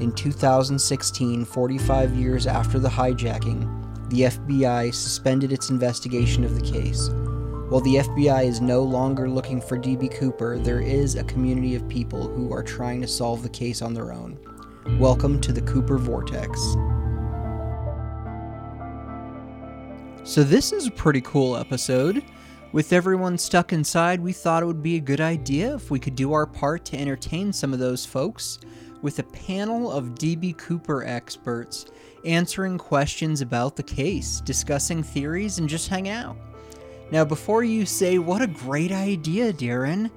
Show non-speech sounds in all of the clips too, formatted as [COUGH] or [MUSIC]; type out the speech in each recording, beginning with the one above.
In 2016, 45 years after the hijacking, the FBI suspended its investigation of the case. While the FBI is no longer looking for DB Cooper, there is a community of people who are trying to solve the case on their own. Welcome to the Cooper Vortex. So, this is a pretty cool episode. With everyone stuck inside, we thought it would be a good idea if we could do our part to entertain some of those folks with a panel of DB Cooper experts answering questions about the case, discussing theories, and just hang out. Now, before you say, what a great idea, Darren,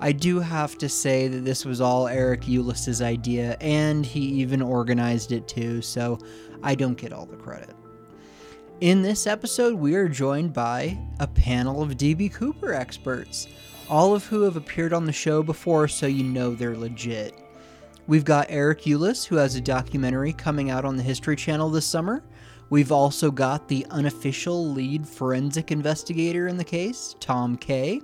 I do have to say that this was all Eric Ulis's idea, and he even organized it too, so I don't get all the credit. In this episode, we are joined by a panel of DB Cooper experts, all of who have appeared on the show before, so you know they're legit. We've got Eric Ulis, who has a documentary coming out on the History Channel this summer. We've also got the unofficial lead forensic investigator in the case, Tom Kaye.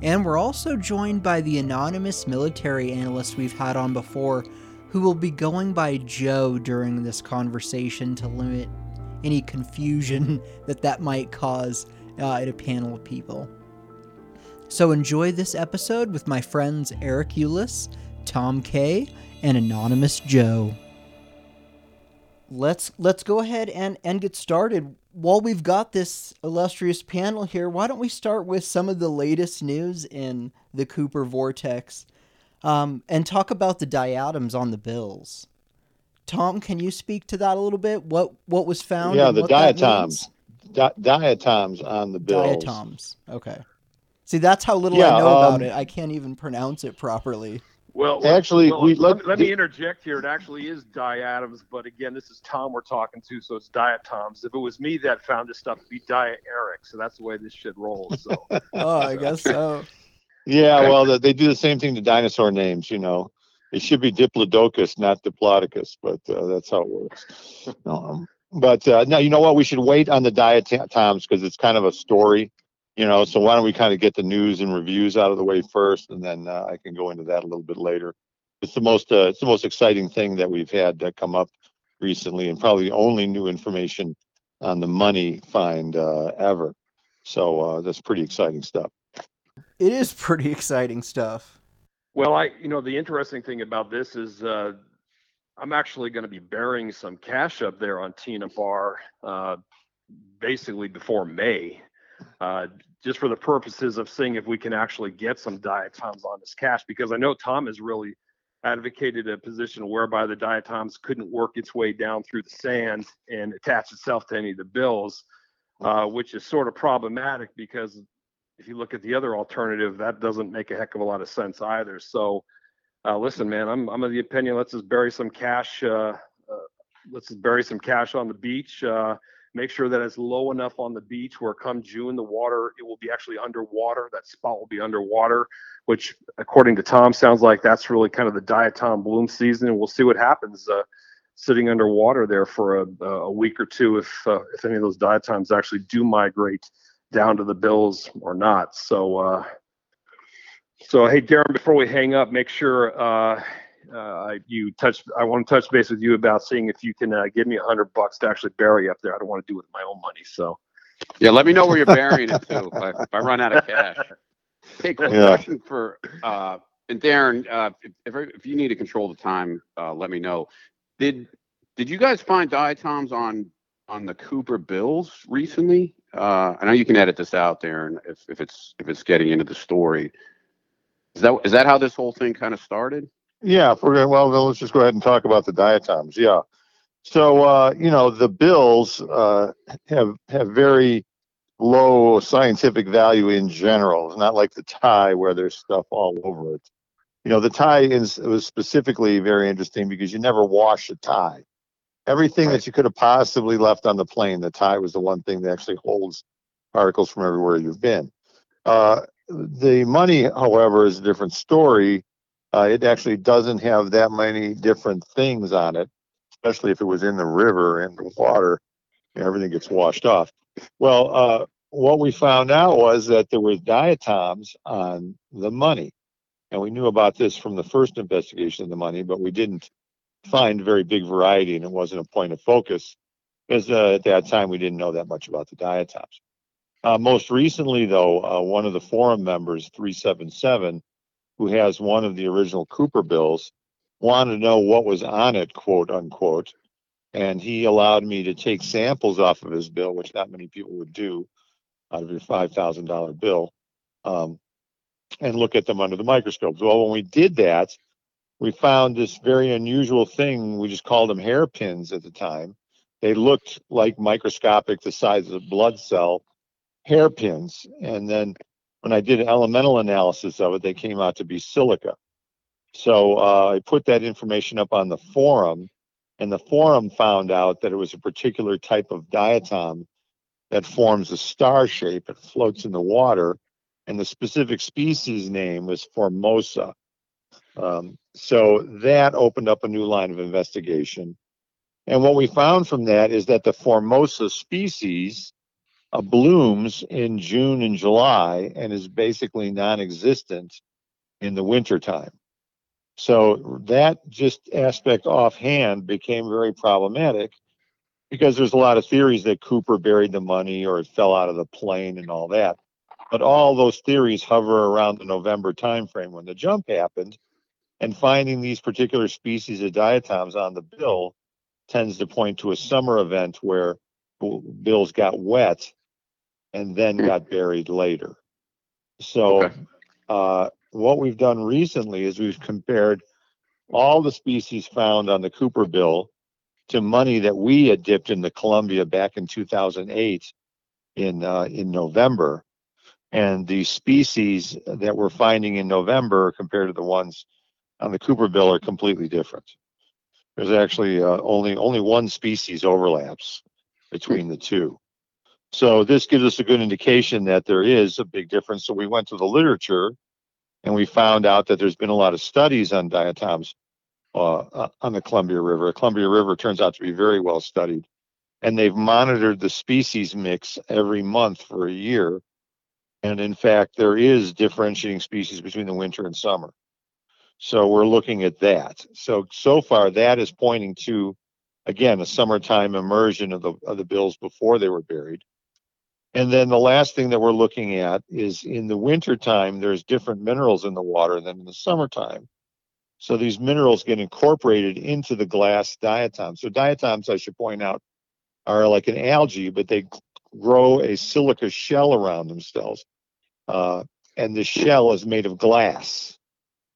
And we're also joined by the anonymous military analyst we've had on before, who will be going by Joe during this conversation to limit any confusion [LAUGHS] that that might cause uh, at a panel of people. So enjoy this episode with my friends Eric Ulis, Tom Kaye, and Anonymous Joe let's let's go ahead and and get started. While we've got this illustrious panel here, why don't we start with some of the latest news in the Cooper Vortex, um, and talk about the diatoms on the bills. Tom, can you speak to that a little bit? What what was found? Yeah, the diatoms, Di- diatoms on the bills. Diatoms. Okay. See, that's how little yeah, I know um, about it. I can't even pronounce it properly. Well, actually, well, we let, let, let, me interject here. It actually is diatoms, but again, this is Tom we're talking to, so it's diatoms. If it was me that found this stuff, it'd be Dia Eric. So that's the way this shit rolls. So. [LAUGHS] oh, I guess so. Yeah, well, they do the same thing to dinosaur names. You know, it should be Diplodocus, not Diplodocus, but uh, that's how it works. [LAUGHS] Um, but uh, now, you know what? We should wait on the diatoms because it's kind of a story you know so why don't we kind of get the news and reviews out of the way first and then uh, i can go into that a little bit later. It's the most uh, it's the most exciting thing that we've had that come up recently and probably the only new information on the money find uh, ever. So uh, that's pretty exciting stuff. It is pretty [LAUGHS] exciting stuff. Well i you know the interesting thing about this is uh, i'm actually going to be burying some cash up there on tena bar uh, basically before may uh, just for the purposes of seeing if we can actually get some diatoms on this cash, because I know Tom has really advocated a position whereby the diatoms couldn't work its way down through the sand and attach itself to any of the bills, uh, which is sort of problematic because if you look at the other alternative, that doesn't make a heck of a lot of sense either. So, uh, listen, man, I'm I'm of the opinion let's just bury some cash. Uh, uh let's just bury some cash on the beach. Make sure that it's low enough on the beach where come June, the water, it will be actually underwater. That spot will be underwater, which according to Tom sounds like that's really kind of the diatom bloom season. And we'll see what happens uh, sitting underwater there for a, a week or two if, uh, if any of those diatoms actually do migrate down to the bills or not. So, uh, so hey, Darren, before we hang up, make sure uh, uh, you touch. I want to touch base with you about seeing if you can uh, give me a hundred bucks to actually bury up there. I don't want to do it with my own money. So, yeah, let me know where you're burying it too. if I, if I run out of cash. Hey, quick yeah. question for uh, and Darren. Uh, if, if, if you need to control the time, uh, let me know. Did did you guys find diatoms on on the Cooper Bills recently? Uh, I know you can edit this out Darren, if, if it's if it's getting into the story, is that is that how this whole thing kind of started? Yeah, if we're going, well, then let's just go ahead and talk about the diatoms. Yeah. So, uh, you know, the bills uh, have have very low scientific value in general. It's not like the tie where there's stuff all over it. you know, the tie is was specifically very interesting because you never wash a tie. Everything that you could have possibly left on the plane, the tie was the one thing that actually holds particles from everywhere you've been. Uh, the money, however, is a different story. Uh, it actually doesn't have that many different things on it, especially if it was in the river and the water. Everything gets washed off. Well, uh, what we found out was that there was diatoms on the money. And we knew about this from the first investigation of the money, but we didn't find very big variety and it wasn't a point of focus because uh, at that time we didn't know that much about the diatoms. Uh, most recently, though, uh, one of the forum members, 377, who has one of the original Cooper bills, wanted to know what was on it, quote unquote. And he allowed me to take samples off of his bill, which not many people would do out of your $5,000 bill. Um, and look at them under the microscope. Well, when we did that, we found this very unusual thing. We just called them hairpins at the time. They looked like microscopic, the size of a blood cell hairpins. And then when I did elemental analysis of it, they came out to be silica. So uh, I put that information up on the forum, and the forum found out that it was a particular type of diatom that forms a star shape. It floats in the water and the specific species name was Formosa. Um, so that opened up a new line of investigation. And what we found from that is that the Formosa species uh, blooms in June and July and is basically non existent in the wintertime. So that just aspect offhand became very problematic because there's a lot of theories that Cooper buried the money or it fell out of the plane and all that. But all those theories hover around the November timeframe when the jump happened, and finding these particular species of diatoms on the bill tends to point to a summer event where bills got wet and then hmm. got buried later. So, okay. uh, what we've done recently is we've compared all the species found on the Cooper bill to money that we had dipped in the Columbia back in 2008 in uh, in November, and the species that we're finding in November compared to the ones on the Cooper bill are completely different. There's actually uh, only only one species overlaps between the two. So this gives us a good indication that there is a big difference. So we went to the literature and we found out that there's been a lot of studies on diatoms uh, uh on the Columbia River. Columbia River turns out to be very well studied. And they've monitored the species mix every month for a year and in fact, there is differentiating species between the winter and summer. So we're looking at that. So so far, that is pointing to, again, a summertime immersion of the of the bills before they were buried. And then the last thing that we're looking at is in the wintertime, there's different minerals in the water than in the summertime. So these minerals get incorporated into the glass diatoms. So diatoms, I should point out, are like an algae, but they grow a silica shell around themselves. Uh, and the shell is made of glass.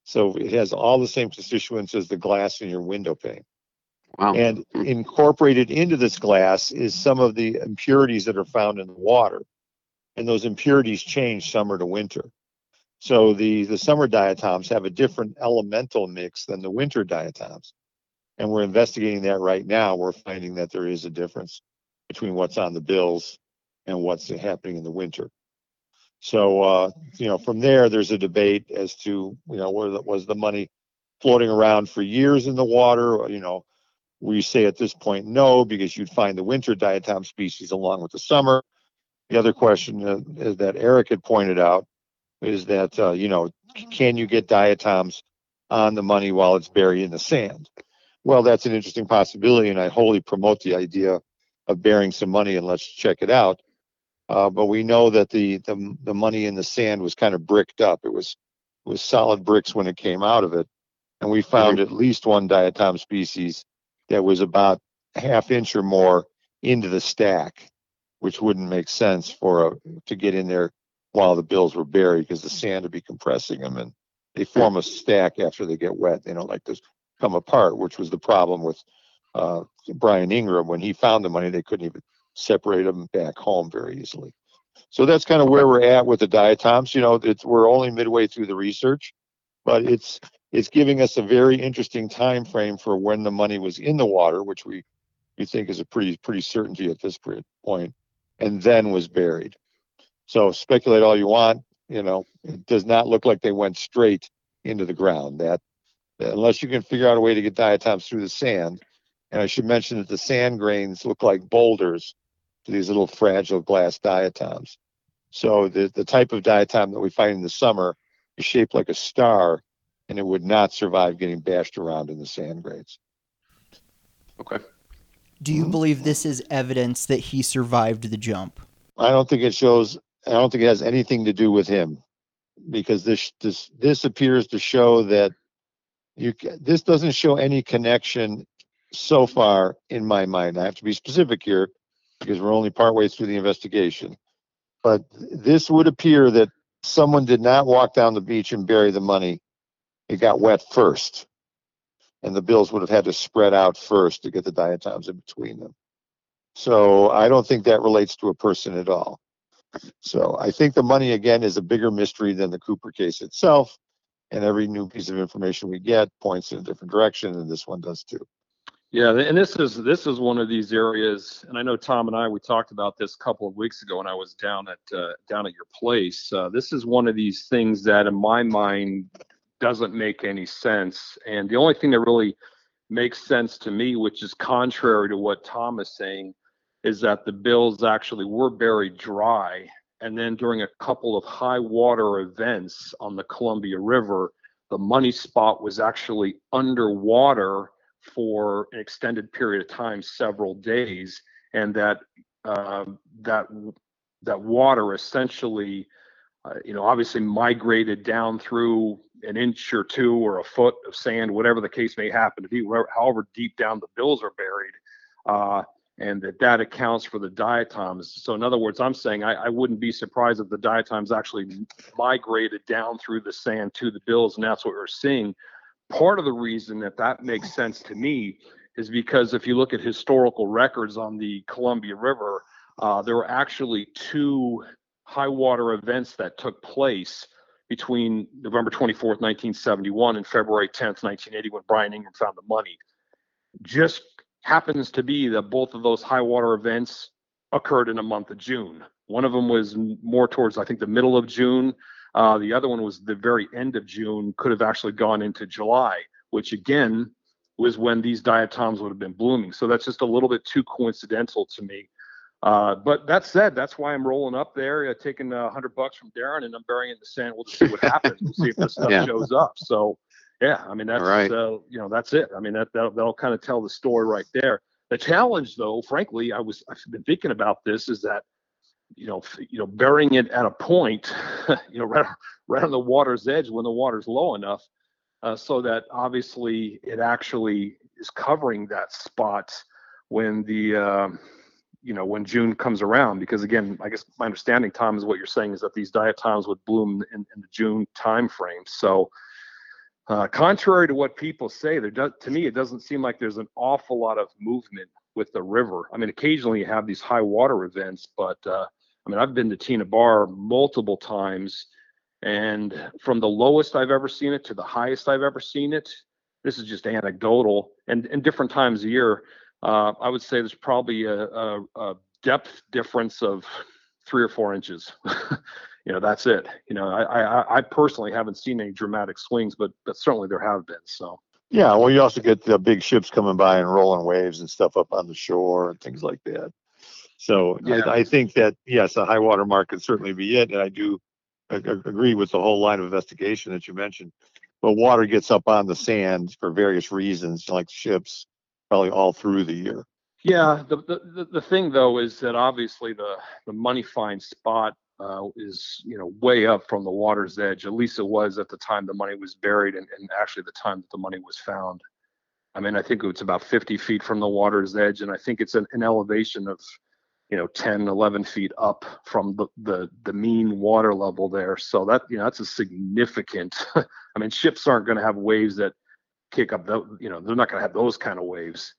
So it has all the same constituents as the glass in your window pane. Wow. And incorporated into this glass is some of the impurities that are found in the water. And those impurities change summer to winter. So the, the summer diatoms have a different elemental mix than the winter diatoms. And we're investigating that right now. We're finding that there is a difference between what's on the bills and what's happening in the winter. So, uh, you know, from there, there's a debate as to, you know, was the money floating around for years in the water? You know, we say at this point no, because you'd find the winter diatom species along with the summer. The other question uh, that Eric had pointed out is that, uh, you know, can you get diatoms on the money while it's buried in the sand? Well, that's an interesting possibility, and I wholly promote the idea of burying some money and let's check it out. Uh, but we know that the, the the money in the sand was kind of bricked up. It was was solid bricks when it came out of it, and we found at least one diatom species that was about half inch or more into the stack, which wouldn't make sense for a to get in there while the bills were buried because the sand would be compressing them and they form a stack after they get wet. They don't like to come apart, which was the problem with uh, Brian Ingram when he found the money. They couldn't even separate them back home very easily. So that's kind of where we're at with the diatoms. You know, it's we're only midway through the research, but it's it's giving us a very interesting time frame for when the money was in the water, which we we think is a pretty pretty certainty at this point, and then was buried. So speculate all you want. You know, it does not look like they went straight into the ground. That unless you can figure out a way to get diatoms through the sand. And I should mention that the sand grains look like boulders to these little fragile glass diatoms. So the, the type of diatom that we find in the summer is shaped like a star and it would not survive getting bashed around in the sand grains. Okay. Do you believe this is evidence that he survived the jump? I don't think it shows I don't think it has anything to do with him because this this this appears to show that you this doesn't show any connection so far in my mind. I have to be specific here because we're only partway through the investigation. But this would appear that someone did not walk down the beach and bury the money. It got wet first. And the bills would have had to spread out first to get the diatoms in between them. So I don't think that relates to a person at all. So I think the money again is a bigger mystery than the Cooper case itself. And every new piece of information we get points in a different direction, and this one does too. Yeah, and this is this is one of these areas, and I know Tom and I we talked about this a couple of weeks ago when I was down at uh, down at your place. Uh, this is one of these things that, in my mind, doesn't make any sense. And the only thing that really makes sense to me, which is contrary to what Tom is saying, is that the bills actually were buried dry, and then during a couple of high water events on the Columbia River, the money spot was actually underwater for an extended period of time, several days, and that uh, that that water essentially, uh, you know, obviously migrated down through an inch or two or a foot of sand, whatever the case may happen to be, wherever, however deep down the bills are buried, uh, and that that accounts for the diatoms. So in other words, I'm saying I, I wouldn't be surprised if the diatoms actually migrated down through the sand to the bills, and that's what we're seeing part of the reason that that makes sense to me is because if you look at historical records on the Columbia River, uh, there were actually two high water events that took place between November 24th, 1971 and February 10th, 1980 when Brian Ingram found the money. Just happens to be that both of those high water events occurred in a month of June. One of them was more towards, I think, the middle of June. Uh, the other one was the very end of June, could have actually gone into July, which again was when these diatoms would have been blooming. So that's just a little bit too coincidental to me. Uh, but that said, that's why I'm rolling up there, uh, taking a hundred bucks from Darren, and I'm burying in the sand. We'll just see what happens. We'll see if this stuff yeah. shows up. So, yeah, I mean that's right. uh, you know that's it. I mean that that'll, that'll kind of tell the story right there. The challenge, though, frankly, I was I've been thinking about this is that you know, you know, burying it at a point, [LAUGHS] you know, right, right on the water's edge when the water's low enough, uh, so that obviously it actually is covering that spot when the, uh, you know, when June comes around. Because again, I guess my understanding, Tom, is what you're saying is that these diatoms would bloom in, in the June time frame. So, uh, contrary to what people say, there does to me it doesn't seem like there's an awful lot of movement with the river. I mean, occasionally you have these high water events, but uh, I mean, I've been to Tena Bar multiple times, and from the lowest I've ever seen it to the highest I've ever seen it, this is just anecdotal. And in different times a year, uh, I would say there's probably a, a, a depth difference of three or four inches. [LAUGHS] you know, that's it. You know, I, I, I personally haven't seen any dramatic swings, but but certainly there have been. So. Yeah, well, you also get the big ships coming by and rolling waves and stuff up on the shore and things like that. So yeah. I, I, think that yes, a high water mark could certainly be it, and I do agree with the whole line of investigation that you mentioned. But water gets up on the sand for various reasons, like ships, probably all through the year. Yeah, the the, the thing though is that obviously the the money find spot uh, is you know way up from the water's edge. At least it was at the time the money was buried, and, and actually the time that the money was found. I mean, I think it's about 50 feet from the water's edge, and I think it's an, an elevation of you know 10 11 feet up from the, the the mean water level there so that you know that's a significant [LAUGHS] i mean ships aren't going to have waves that kick up the you know they're not going to have those kind of waves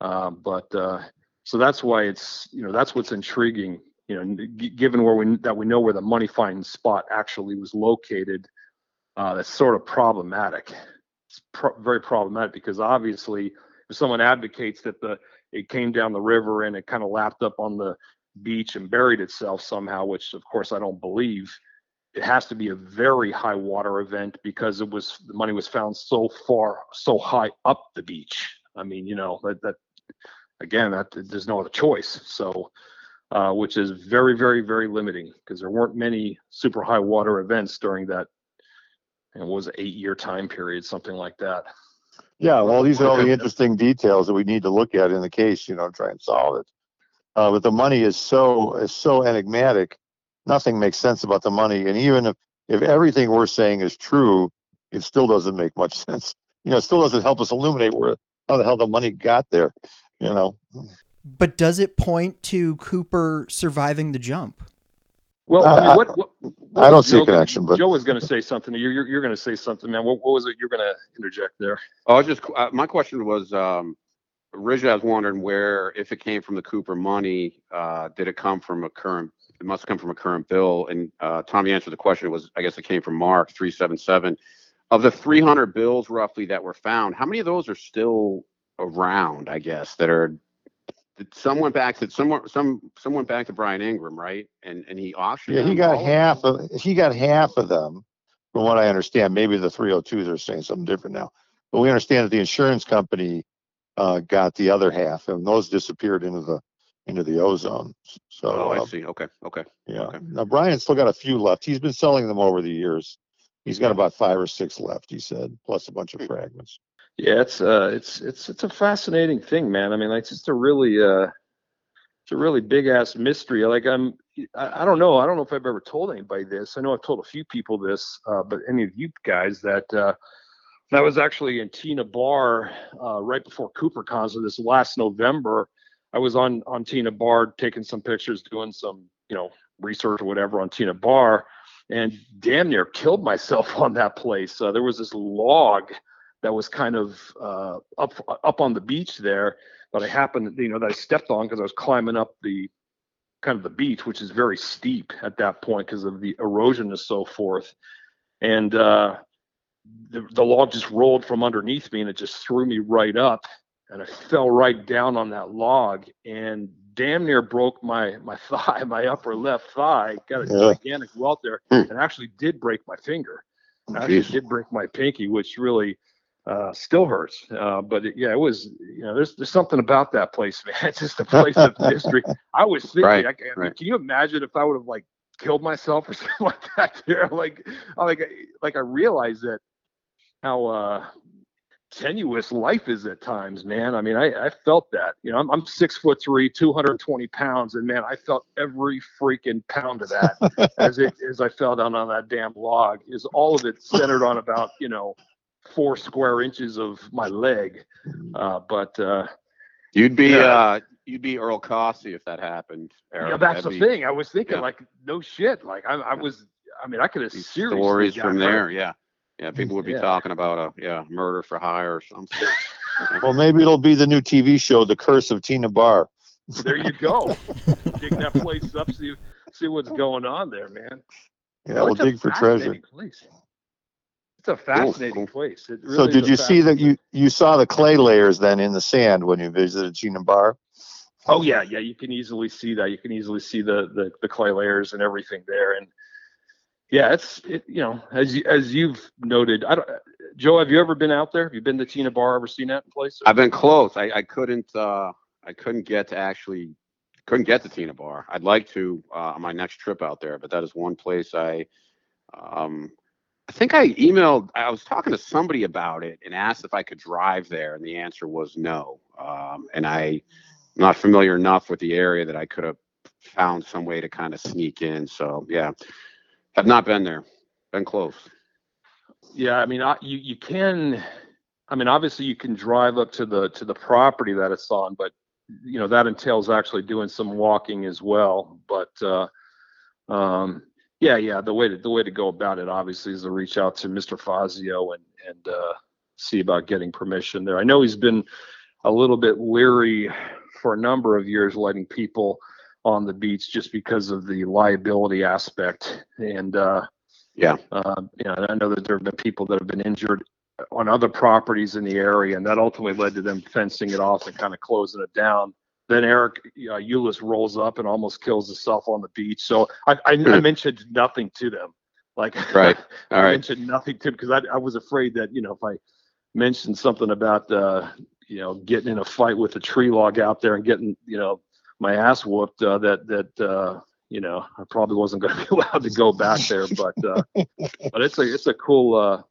um, but uh, so that's why it's you know that's what's intriguing you know g- given where we that we know where the money find spot actually was located uh, that's sort of problematic it's pro- very problematic because obviously if someone advocates that the it came down the river and it kind of lapped up on the beach and buried itself somehow, which of course I don't believe. It has to be a very high water event because it was the money was found so far, so high up the beach. I mean, you know that that again that there's no other choice. So, uh, which is very, very, very limiting because there weren't many super high water events during that. And was it eight year time period, something like that. Yeah, well, these are all the interesting details that we need to look at in the case, you know, try and solve it. Uh, but the money is so is so enigmatic. Nothing makes sense about the money, and even if if everything we're saying is true, it still doesn't make much [LAUGHS] sense. You know, it still doesn't help us illuminate where how the hell the money got there. You know. But does it point to Cooper surviving the jump? Well, I, mean, what, what, what I don't see a Joe gonna- connection, but Joe was going to say something. You're, you're, you're going to say something, man. What, what was it you're going to interject there? Oh, I just, uh, my question was, um, originally I was wondering where, if it came from the Cooper money, uh, did it come from a current, it must come from a current bill. And, uh, Tommy answered the question. It was, I guess it came from Mark three seven seven. Of the three hundred bills roughly that were found, how many of those are still around, I guess, that are, some went back to, some, went- some, some went back to Brian Ingram, right? And, and he auctioned yeah, he got all? half of he got half of them, from what I understand. Maybe the 302s are saying something different now, but we understand that the insurance company uh, got the other half, and those disappeared into the into the ozone. So Oh, I uh, see. Okay, okay. Yeah. Okay. Now Brian's still got a few left. He's been selling them over the years. He's got about five or six left, he said, plus a bunch of fragments. Yeah, it's uh, it's it's it's a fascinating thing, man. I mean, like, it's just a really uh, it's a really big ass mystery. Like, I'm, I, I don't know, I don't know if I've ever told anybody this. I know I've told a few people this, uh, but any of you guys that uh, that was actually in Tena Bar uh, right before CooperCon. So this last November, I was on on Tena Bar taking some pictures, doing some you know research or whatever on Tena Bar, and damn near killed myself [LAUGHS] on that place. Uh, there was this log that was kind of uh, up up on the beach there that I happened, you know, that I stepped on because I was climbing up the kind of the beach, which is very steep at that point because of the erosion and so forth. And uh, the, the log just rolled from underneath me and it just threw me right up. And I fell right down on that log and damn near broke my my [LAUGHS] thigh, my upper left thigh. Got a Yeah. gigantic welt there, Hmm. and actually did break my finger. Actually did break my pinky, which really uh, still hurts. Uh, but it, yeah, it was, you know, there's there's something about that place, [LAUGHS] man. It's just a place of [LAUGHS] history. I was thinking, Right, I, I mean, right. can you imagine if I would have like killed myself or something like that there? Like, like, like I realized that how uh, tenuous life is at times, man. I mean, I, I felt that. You know, I'm, I'm six foot three, 220 pounds, and man, I felt every freaking pound of that [LAUGHS] as it as I fell down on that damn log. Is all of it centered on about you know four square inches of my leg. Uh, but uh, You'd be, Yeah. uh, you'd be Earl Cossey if that happened. yeah, that's That'd the be- thing. I was thinking yeah. like, no shit. Like I, I was. I mean, I could have seriously stories got from hurt. there. Yeah. Yeah. People would be Yeah. talking about a, yeah, murder for hire or something. [LAUGHS] Well, maybe it'll be the new TV show, The Curse of Tena Bar. There you go. [LAUGHS] Dig that place up. See see what's going on there, man. Yeah, Well, we'll it's a dig for treasure. fascinating Place. It's a fascinating cool. place. It So really did a you see that fascinating- you you saw the clay layers then in the sand when you visited Tena Bar? Oh yeah, yeah. You can easily see that. You can easily see the the, the clay layers and everything there. And yeah, it's it. You know, as you as you've noted, I don't. Joe, have you ever been out there? Have you been to Tena Bar? Ever seen that place? I've been close. I, I couldn't, uh, I couldn't get to actually, couldn't get to Tena Bar. I'd like to, uh, on my next trip out there, but that is one place I, um, I think I emailed, I was talking to somebody about it and asked if I could drive there, and the answer was no. Um, and I, am not familiar enough with the area that I could have found some way to kind of sneak in. So yeah, have not been there. Been close. Yeah, I mean, you you can. I mean, obviously, you can drive up to the to the property that it's on, but you know that entails actually doing some walking as well. But uh, um, yeah, yeah, the way to the way to go about it obviously is to reach out to Mr. Fazio and and uh, see about getting permission there. I know he's been a little bit leery for a number of years letting people on the beach just because of the liability aspect and. Uh, Yeah. uh, you know, I know that there have been people that have been injured on other properties in the area, and that ultimately led to them fencing it off and kind of closing it down. Then Eric uh, Ulis rolls up and almost kills himself on the beach. So I, I, I mentioned nothing to them. Like, [LAUGHS] Right. I All right. mentioned nothing to because I, I was afraid that you know if I mentioned something about uh, you know getting in a fight with a tree log out there and getting you know my ass whooped uh, that that uh, you know I probably wasn't going [LAUGHS] to be allowed to go back there. But uh, [LAUGHS] but it's a it's a cool uh,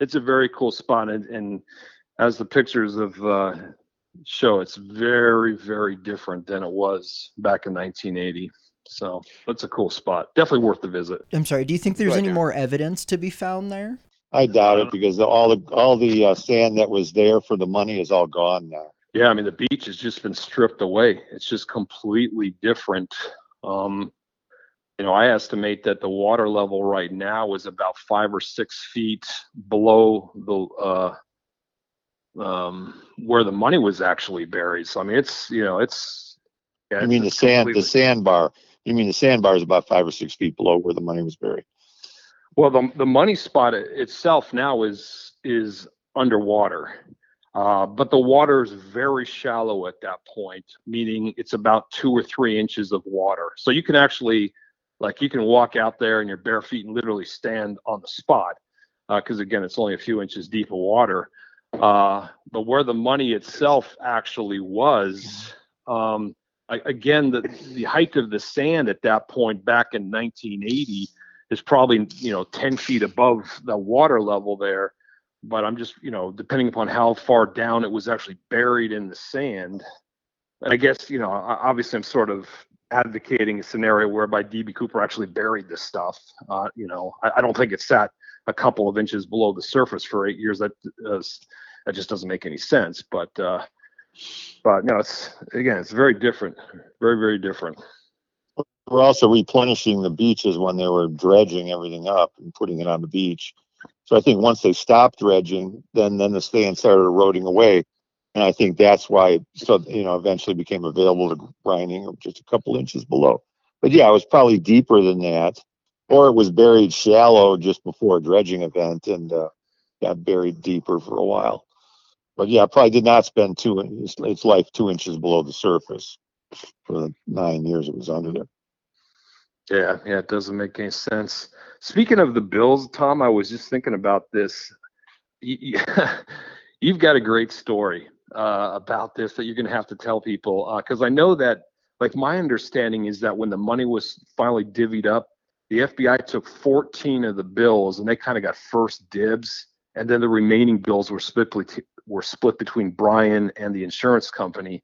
it's a very cool spot and, and as the pictures of uh, show, it's very very different than it was back in 1980. So that's a cool spot. Definitely worth the visit. I'm sorry. Do you think there's Go ahead, any Darren. more evidence to be found there? I doubt it because the- all the all the uh, sand that was there for the money is all gone now. Yeah, I mean the beach has just been stripped away. It's just completely different. Um, you know, I estimate that the water level right now is about five or six feet below the uh, um, where the money was actually buried. So I mean, it's you know, it's. Yeah, I it's- mean the sand the sandbar. You mean the sandbar is about five or six feet below where the money was buried. Well, the the money spot itself now is is underwater, uh, but the water is very shallow at that point, meaning it's about two or three inches of water. So you can actually, like, you can walk out there in your bare feet and literally stand on the spot, because again, it's only a few inches deep of water. Uh, but where the money itself actually was, um, a- again, the the height of the sand at that point back in 1980 is probably you know 10 feet above the water level there but i'm just you know depending upon how far down it was actually buried in the sand and i guess you know obviously i'm sort of advocating a scenario whereby db cooper actually buried this stuff uh, you know I, I don't think it sat a couple of inches below the surface for eight years that uh, that just doesn't make any sense but uh but no it's again it's very different very very different We're also replenishing the beaches when they were dredging everything up and putting it on the beach. So I think once they stopped dredging, then then the sand started eroding away, and I think that's why so you know eventually became available to grinding just a couple inches below. But yeah, it was probably deeper than that, or it was buried shallow just before a dredging event and uh, got buried deeper for a while. But yeah, probably did not spend two its life two inches below the surface for the nine years it was under there. Yeah, yeah, it doesn't make any sense. Speaking of the Bills, Tom, I was just thinking about this. [LAUGHS] You, have got a great story uh, about this that you're going to have to tell people because I know that, like, my understanding is that when the money was finally divvied up, the FBI took 14 of the bills and they kind of got first dibs, and then the remaining bills were split were split between Brian and the insurance company.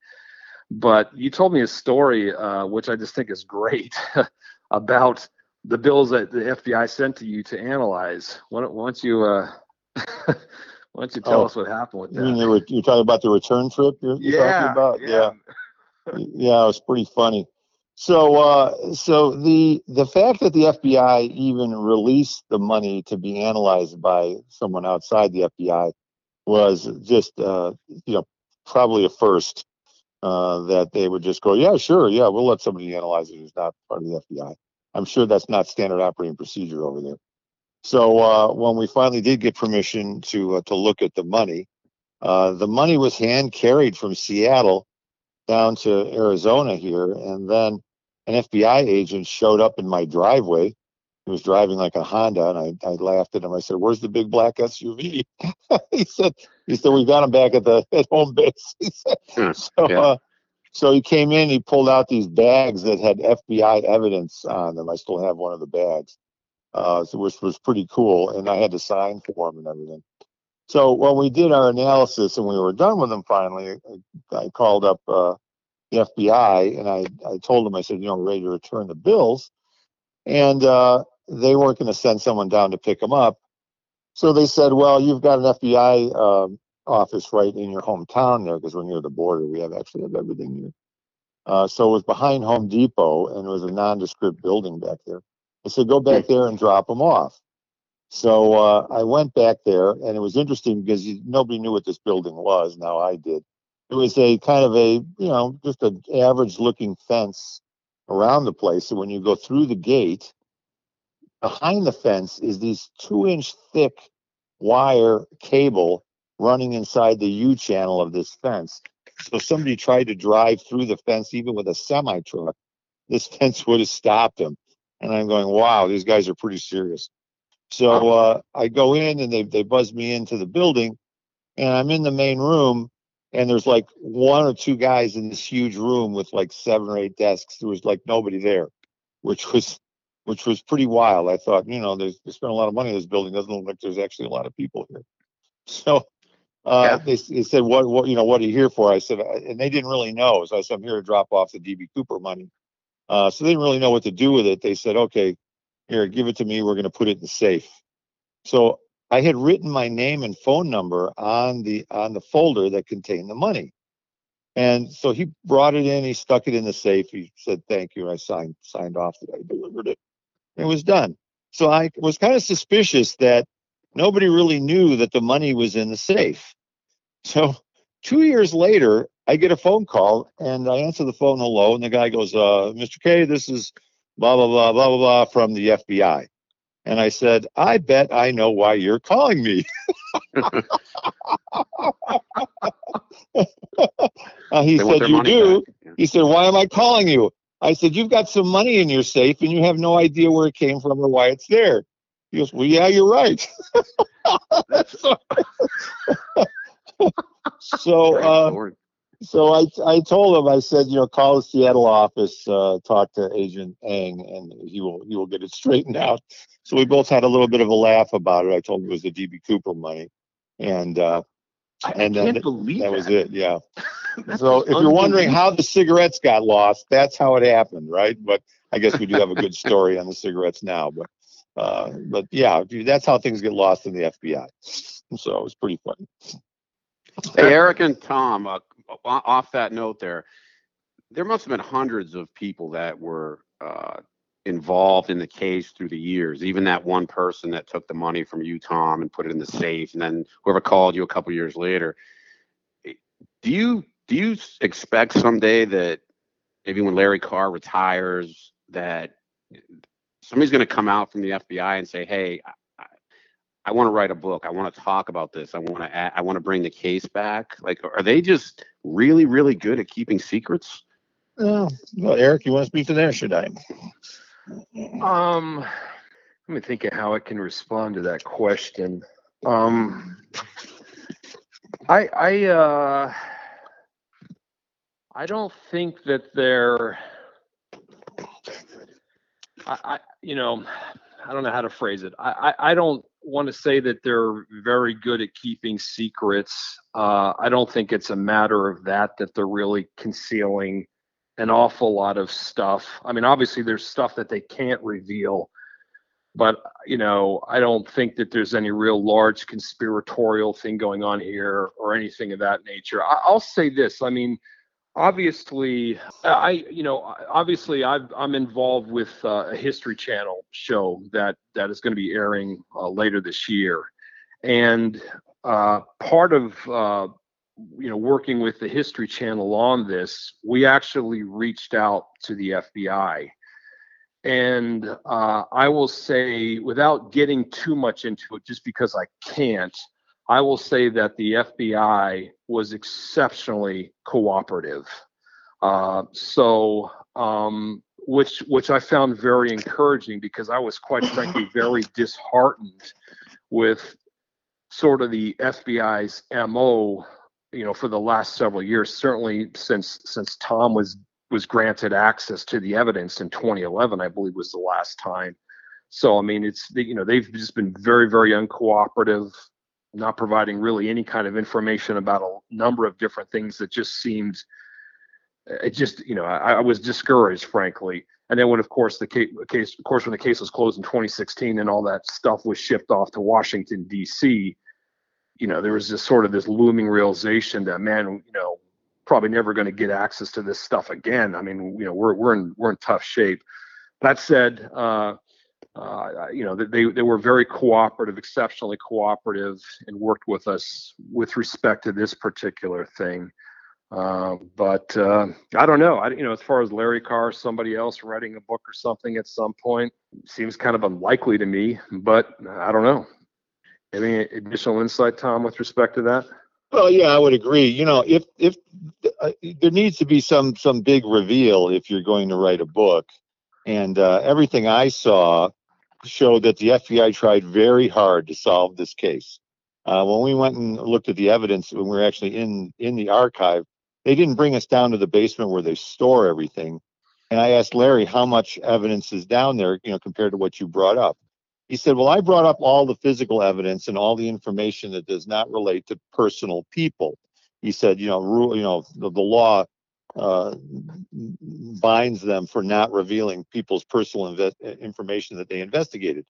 But you told me a story, uh, which I just think is great. [LAUGHS] about the bills that the FBI sent to you to analyze. Why don't, why don't you uh, [LAUGHS] why don't you tell Oh, us what happened with You mean that? you were you're talking about the return trip you're, you're talking about? Yeah. yeah, it was pretty funny. So uh so the the fact that the FBI even released the money to be analyzed by someone outside the FBI was just uh you know probably a first uh that they would just go, Yeah, sure, yeah, we'll let somebody analyze it who's not part of the FBI. I'm sure that's not standard operating procedure over there. So uh when we finally did get permission to uh, to look at the money, uh the money was hand carried from Seattle down to Arizona here, and then an FBI agent showed up in my driveway. He was driving like a Honda, and I, I laughed at him. I said, "Where's the big black SUV?" [LAUGHS] he said, "He said we got him back at the [LAUGHS] at home base." [LAUGHS] So, yeah. uh, so he came in. He pulled out these bags that had FBI evidence on them. I still have one of the bags, uh, so which was pretty cool. And I had to sign for him and everything. So when we did our analysis and we were done with them finally, I, I called up uh, the FBI and I, I told them, I said, you know, we're ready to return the bills. And uh, they weren't going to send someone down to pick them up. So they said, well, you've got an FBI um, office right in your hometown there because we're near the border. We have actually have everything here. Uh, so it was behind Home Depot and it was a nondescript building back there. I said, go back there and drop them off. So uh, I went back there, and it was interesting because you, nobody knew what this building was. Now I did. It was a kind of a, you know, just an average-looking fence around the place. So when you go through the gate, behind the fence is these two-inch thick wire cable running inside the U channel of this fence. So somebody tried to drive through the fence, even with a semi truck, this [LAUGHS] fence would have stopped them. And I'm going, wow, these guys are pretty serious. So uh, I go in and they they buzz me into the building, and I'm in the main room, and there's like one or two guys in this huge room with like seven or eight desks. There was like nobody there, which [LAUGHS] was which was pretty wild. I thought, you know, there's they spent a lot of money in this building. Doesn't look like there's actually a lot of people here. [LAUGHS] So uh, Yeah. they, they said, what, what, you know, what are you here for? I said, and they didn't really know. So I said, I'm here to drop off the DB Cooper money. Uh, so they didn't really know what to do with it. They said, okay, here, give it to me. We're going to put it in the safe. So I had written my name and phone number on the on the folder that contained the money. And so he brought it in, he stuck it in the safe. He said, thank you. I signed signed off that I delivered it. It was done. So I was kind of suspicious that nobody really knew that the money was in the safe. So two years later, I get a phone call and I answer the phone hello, and the guy goes, uh, Mr. Kaye, this is blah blah blah blah blah blah from the FBI. And I said, I bet I know why you're calling me. [LAUGHS] [LAUGHS] Uh, he They said, You do? Yeah. He said, Why am I calling you? I said, You've got some money in your safe and you have no idea where it came from or why it's there. He goes, Well, yeah, you're right. [LAUGHS] so [LAUGHS] so, uh, so I, I told him, I said, you know, call the Seattle office, uh, talk to Agent Eng, and he will he will get it straightened out. So we both had a little bit of a laugh about it. I told him it was the DB Cooper money, and uh, I, And I then believe that was it. Yeah. That's [LAUGHS] So if you're wondering how the cigarettes got lost, that's how it happened, right? But I guess we do have a good story on the cigarettes now. But uh, but yeah, dude, that's how things get lost in the FBI. So it was pretty funny. Hey, Eric and Tom, uh, off that note there, there must have been hundreds of people that were uh, involved in the case through the years. Even that one person that took the money from you, Tom, and put it in the safe, and then whoever called you a couple years later. Do you do you expect someday that maybe when Larry Carr retires, that somebody's going to come out from the FBI and say, "Hey, I, I- I want to write a book. I want to talk about this. I want to. I want to bring the case back." Like, are they just really, really good at keeping secrets? Oh, well, Eric, you want to speak to that? Should I? Um, let me think of how I can respond to that question. Um, I I uh, I don't think that they're. I, I you know, I don't know how to phrase it. I I, I don't want to say that they're very good at keeping secrets. Uh, I don't think it's a matter of that that they're really concealing an awful lot of stuff. I mean, obviously there's stuff that they can't reveal, but you know, I don't think that there's any real large conspiratorial thing going on here or anything of that nature. I, I'll say this. I mean, obviously, I you know, obviously I've, I'm involved with uh, a History Channel show that that is going to be airing uh, later this year, and uh, part of uh, you know, working with the History Channel on this, we actually reached out to the FBI. And uh, I will say, without getting too much into it, just because I can't, I will say that the FBI was exceptionally cooperative. Uh, so, um, which which I found very encouraging because I was quite frankly [LAUGHS] very disheartened with sort of the FBI's MO you know for the last several years certainly since since tom was was granted access to the evidence in 2011 i believe was the last time so i mean it's you know they've just been very very uncooperative not providing really any kind of information about a number of different things that just seemed it just you know i, I was discouraged frankly and then when of course the case, case of course when the case was closed in 2016 and all that stuff was shipped off to washington d.c you know, there was this sort of this looming realization that man, you know, probably never going to get access to this stuff again. I mean, you know, we're we're in we're in tough shape. That said, uh, uh, you know, they they were very cooperative, exceptionally cooperative, and worked with us with respect to this particular thing. Uh, but uh, I don't know. I, you know, as far as Larry Carr, somebody else writing a book or something at some point seems kind of unlikely to me. But I don't know. Any additional insight, Tom, with respect to that? Well, yeah, I would agree. You know, if if uh, there needs to be some some big reveal if you're going to write a book, and uh, everything I saw showed that the FBI tried very hard to solve this case. Uh, when we went and looked at the evidence when we were actually in in the archive, they didn't bring us down to the basement where they store everything. And I asked Larry how much evidence is down there, you know, compared to what you brought up. He said, Well, I brought up all the physical evidence and all the information that does not relate to personal people. He said, you know, rule, you know, the, the law uh, binds them for not revealing people's personal inve- information that they investigated.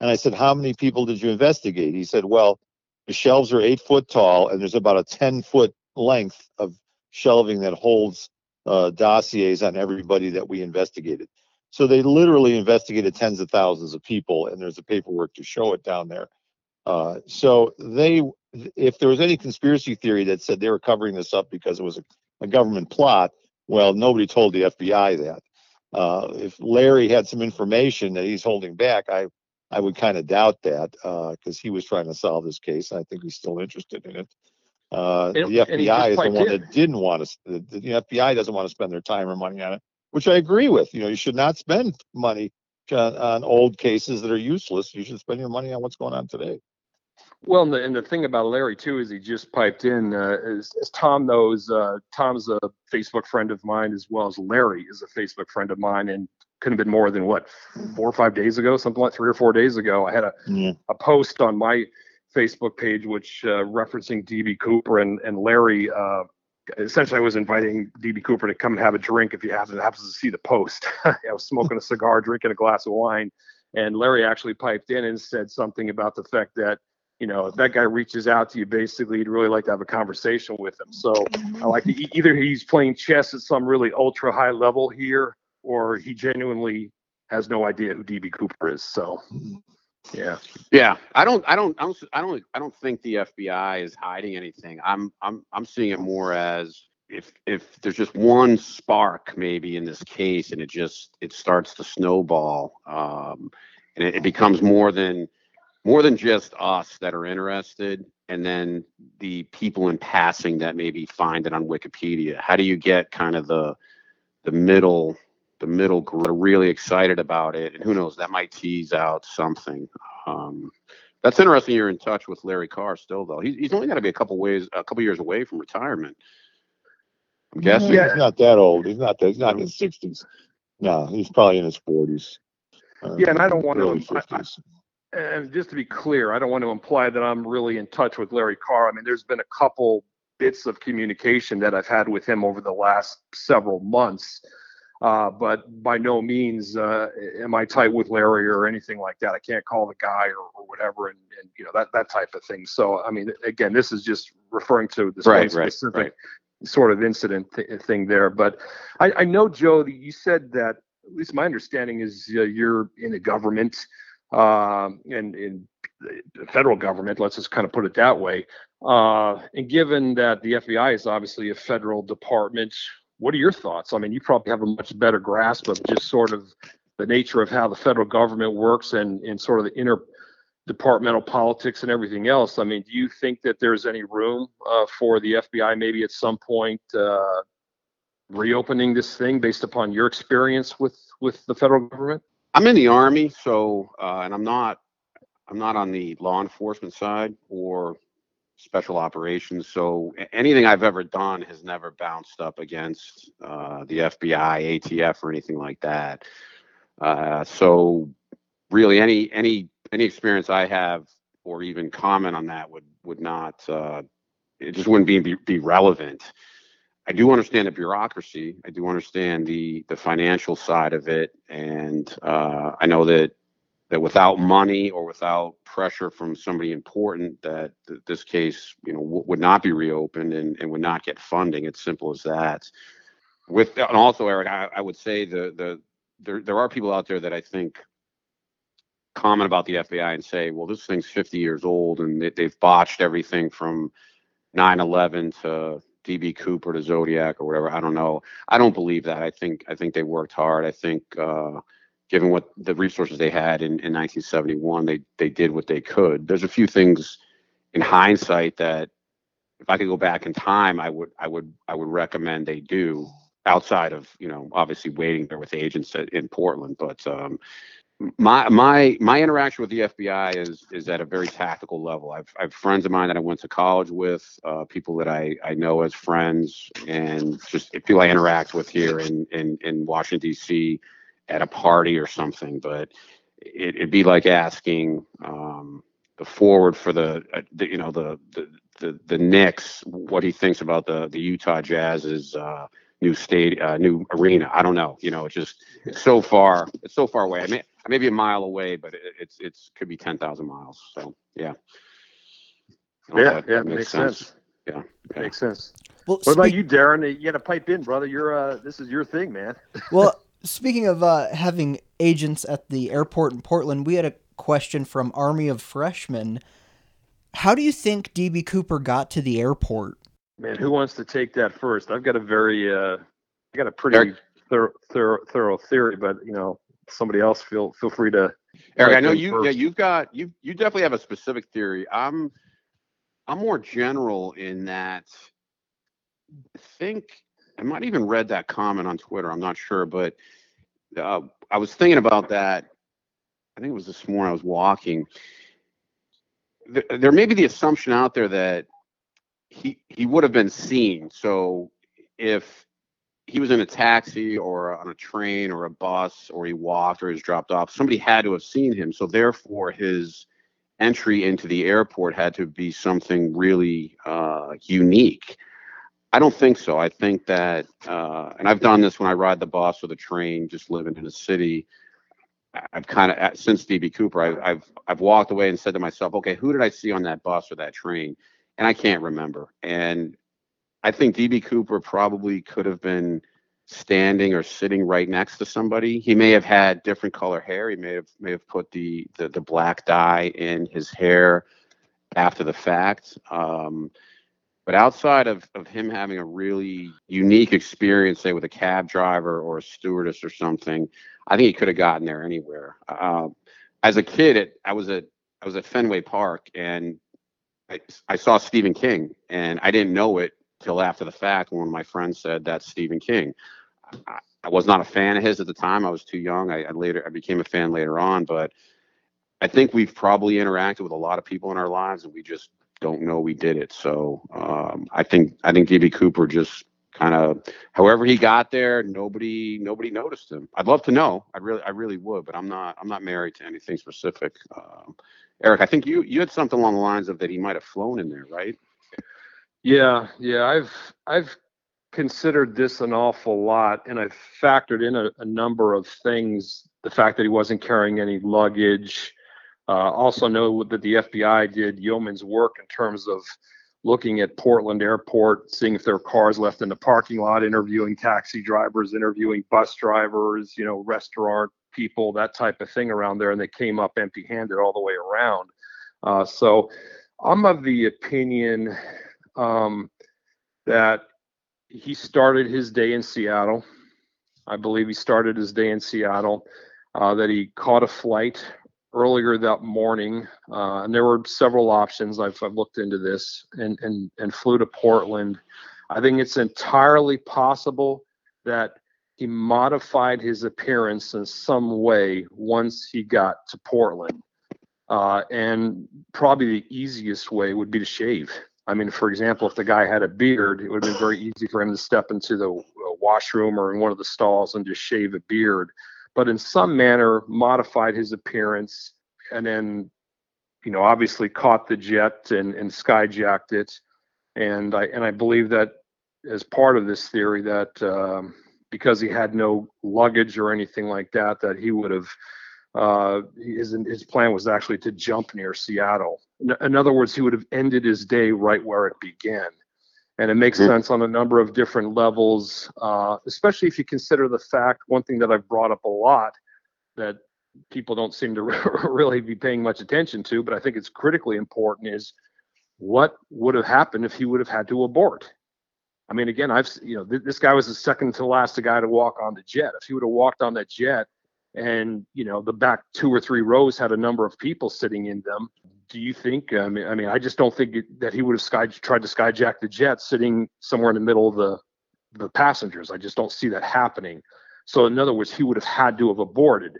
And I said, How many people did you investigate? He said, Well, the shelves are eight foot tall and there's about a 10 foot length of shelving that holds uh, dossiers on everybody that we investigated. So they literally investigated tens of thousands of people, and there's the paperwork to show it down there. Uh, so they, if there was any conspiracy theory that said they were covering this up because it was a, a government plot, well, nobody told the FBI that. Uh, if Larry had some information that he's holding back, I, I would kind of doubt that because uh, he was trying to solve this case. I think he's still interested in it. Uh, And- the FBI is the one did. that didn't want to. The, the FBI doesn't want to spend their time or money on it, which I agree with. You know, you should not spend money on, on old cases that are useless. You should spend your money on what's going on today. Well, and the, and the thing about Larry too is he just piped in. Uh, as, as Tom knows, uh, Tom's a Facebook friend of mine as well as Larry is a Facebook friend of mine, and couldn't have been more than what four or five days ago, something like three or four days ago. I had a, Yeah. a post on my Facebook page which uh, referencing DB Cooper and and Larry. Uh, essentially, I was inviting DB Cooper to come and have a drink if he happens happens to see the post. [LAUGHS] I was smoking a cigar, drinking a glass of wine, and Larry actually piped in and said something about the fact that you know, if that guy reaches out to you, basically, you'd really like to have a conversation with him. So I like to, either he's playing chess at some really ultra high level here, or he genuinely has no idea who DB Cooper is. So, yeah. Yeah, I don't, I don't, I don't, I don't, I don't think the FBI is hiding anything. I'm, I'm, I'm seeing it more as if, if there's just one spark maybe in this case, and it just, it starts to snowball, um, and it, it becomes more than, more than just us that are interested, and then the people in passing that maybe find it on Wikipedia. How do you get kind of the, the middle, the middle group are really excited about it, and who knows, that might tease out something. Um, that's interesting. You're in touch with Larry Carr still, though. He's, he's only got to be a couple ways, a couple years away from retirement. I'm guessing. Yeah. He's not that old. He's not that. He's not in his sixties. No, he's probably in his forties. Uh, Yeah, and I don't want to- early I- I- 50s. And just to be clear, I don't want to imply that I'm really in touch with Larry Carr. I mean, there's been a couple bits of communication that I've had with him over the last several months. Uh, but by no means uh, am I tight with Larry or anything like that. I can't call the guy or, or whatever, and, and you know that that type of thing. So I mean, again, this is just referring to this Right, specific right. sort of incident th- thing there. But I, I know, Joe, that you said that. At least my understanding is uh, you're in the government um, and in the federal government. Let's just kind of put it that way. Uh, and given that the FBI is obviously a federal department, what are your thoughts? I mean, you probably have a much better grasp of just sort of the nature of how the federal government works and, and sort of the inner departmental politics and everything else. I mean, do you think that there's any room uh, for the FBI maybe at some point uh, reopening this thing based upon your experience with with the federal government? I'm in the army, so uh, and I'm not I'm not on the law enforcement side or special operations. So anything I've ever done has never bounced up against uh, the FBI, ATF, or anything like that. Uh, so really, any any any experience I have or even comment on that would would not uh, it just wouldn't be, be be relevant. I do understand the bureaucracy. I do understand the the financial side of it, and uh, I know that that without money or without pressure from somebody important, that th- this case, you know, w- would not be reopened and, and would not get funding. It's simple as that. With and also, Eric, I, I would say the the there there are people out there that I think comment about the FBI and say, well, this thing's 50 years old and they, they've botched everything from 9/11 to DB Cooper to Zodiac or whatever. I don't know. I don't believe that. I think I think they worked hard. I think uh, given what the resources they had in, in 1971, they they did what they could. There's a few things in hindsight that if I could go back in time, I would I would I would recommend they do outside of you know obviously waiting there with agents in Portland. But um, my my my interaction with the FBI is is at a very tactical level. I've I've friends of mine that I went to college with, uh, people that I I know as friends, and just people I interact with here in in in Washington D.C. at a party or something. But it, would be like asking um, the forward for the, uh, the you know the, the the the Knicks what he thinks about the the Utah Jazz's. Uh, new state, uh, new arena. I don't know. You know, it's just it's so far. It's so far away. I may I may be a mile away, but it, it's it's could be ten thousand miles. So yeah. Yeah, that, yeah, that makes, makes sense. sense. Yeah, yeah, makes sense. Well, what about you, Darren? You got to pipe in, brother. You're uh, this is your thing, man. [LAUGHS] well, speaking of uh, having agents at the airport in Portland, we had a question from Army of Freshmen. How do you think DB Cooper got to the airport? Man, who wants to take that first? I've got a very, uh, I got a pretty thorough, thorough, thorough theory, but you know, somebody else feel feel free to. Eric, I know you. First. Yeah, you've got you. You definitely have a specific theory. I'm, I'm more general in that. I think I might even read that comment on Twitter. I'm not sure, but uh, I was thinking about that. I think it was this morning. I was walking. There, there may be the assumption out there that he he would have been seen. So if he was in a taxi or on a train or a bus or he walked or he was dropped off, somebody had to have seen him. So therefore, his entry into the airport had to be something really uh, unique. I don't think so. I think that, uh, and I've done this when I ride the bus or the train, just living in a city. I've kind of since DB Cooper, I've, I've I've walked away and said to myself, okay, who did I see on that bus or that train? and I can't remember. And I think DB Cooper probably could have been standing or sitting right next to somebody. He may have had different color hair. He may have may have put the the, the black dye in his hair after the fact. Um, but outside of, of him having a really unique experience, say with a cab driver or a stewardess or something, I think he could have gotten there anywhere. Uh, as a kid, it, I was at I was at Fenway Park, and I, I saw Stephen King, and I didn't know it till after the fact when my friend said that's Stephen King. I, I, was not a fan of his at the time. I was too young. I, I later I became a fan later on, but I think we've probably interacted with a lot of people in our lives, and we just don't know we did it. So um, I think I think DB Cooper just kind of however he got there, nobody nobody noticed him. I'd love to know. I really I really would, but I'm not I'm not married to anything specific. Um, Eric, I think you you had something along the lines of that he might have flown in there, right? Yeah, yeah. I've I've considered this an awful lot, and I've factored in a, a number of things. The fact that he wasn't carrying any luggage. Uh, also know that the FBI did yeoman's work in terms of looking at Portland Airport, seeing if there are cars left in the parking lot, interviewing taxi drivers, interviewing bus drivers, you know, restaurant people, that type of thing around there, and they came up empty handed all the way around. Uh, so I'm of the opinion um, that he started his day in Seattle. I believe he started his day in Seattle, uh, that he caught a flight earlier that morning, uh, and there were several options. I've, I've looked into this and, and, and flew to Portland. I think it's entirely possible that he modified his appearance in some way once he got to Portland. Uh, and probably the easiest way would be to shave. I mean, for example, if the guy had a beard, it would have been very easy for him to step into the uh, washroom or in one of the stalls and just shave a beard. But in some manner, modified his appearance and then, you know, obviously caught the jet and, and skyjacked it. And I and I believe that as part of this theory that um, because he had no luggage or anything like that, that he would have. Uh, his his plan was actually to jump near Seattle. In, other words, he would have ended his day right where it began, and it makes mm-hmm. sense on a number of different levels. Uh, especially if you consider the fact, one thing that I've brought up a lot that people don't seem to [LAUGHS] really be paying much attention to, but I think it's critically important is what would have happened if he would have had to abort. I mean, again, I've you know th- this guy was the second to last guy to walk on the jet. If he would have walked on that jet, and you know the back two or three rows had a number of people sitting in them. Do you think? I mean, I mean, I just don't think it, that he would have sky, tried to skyjack the jet sitting somewhere in the middle of the the passengers. I just don't see that happening. So in other words, he would have had to have aborted.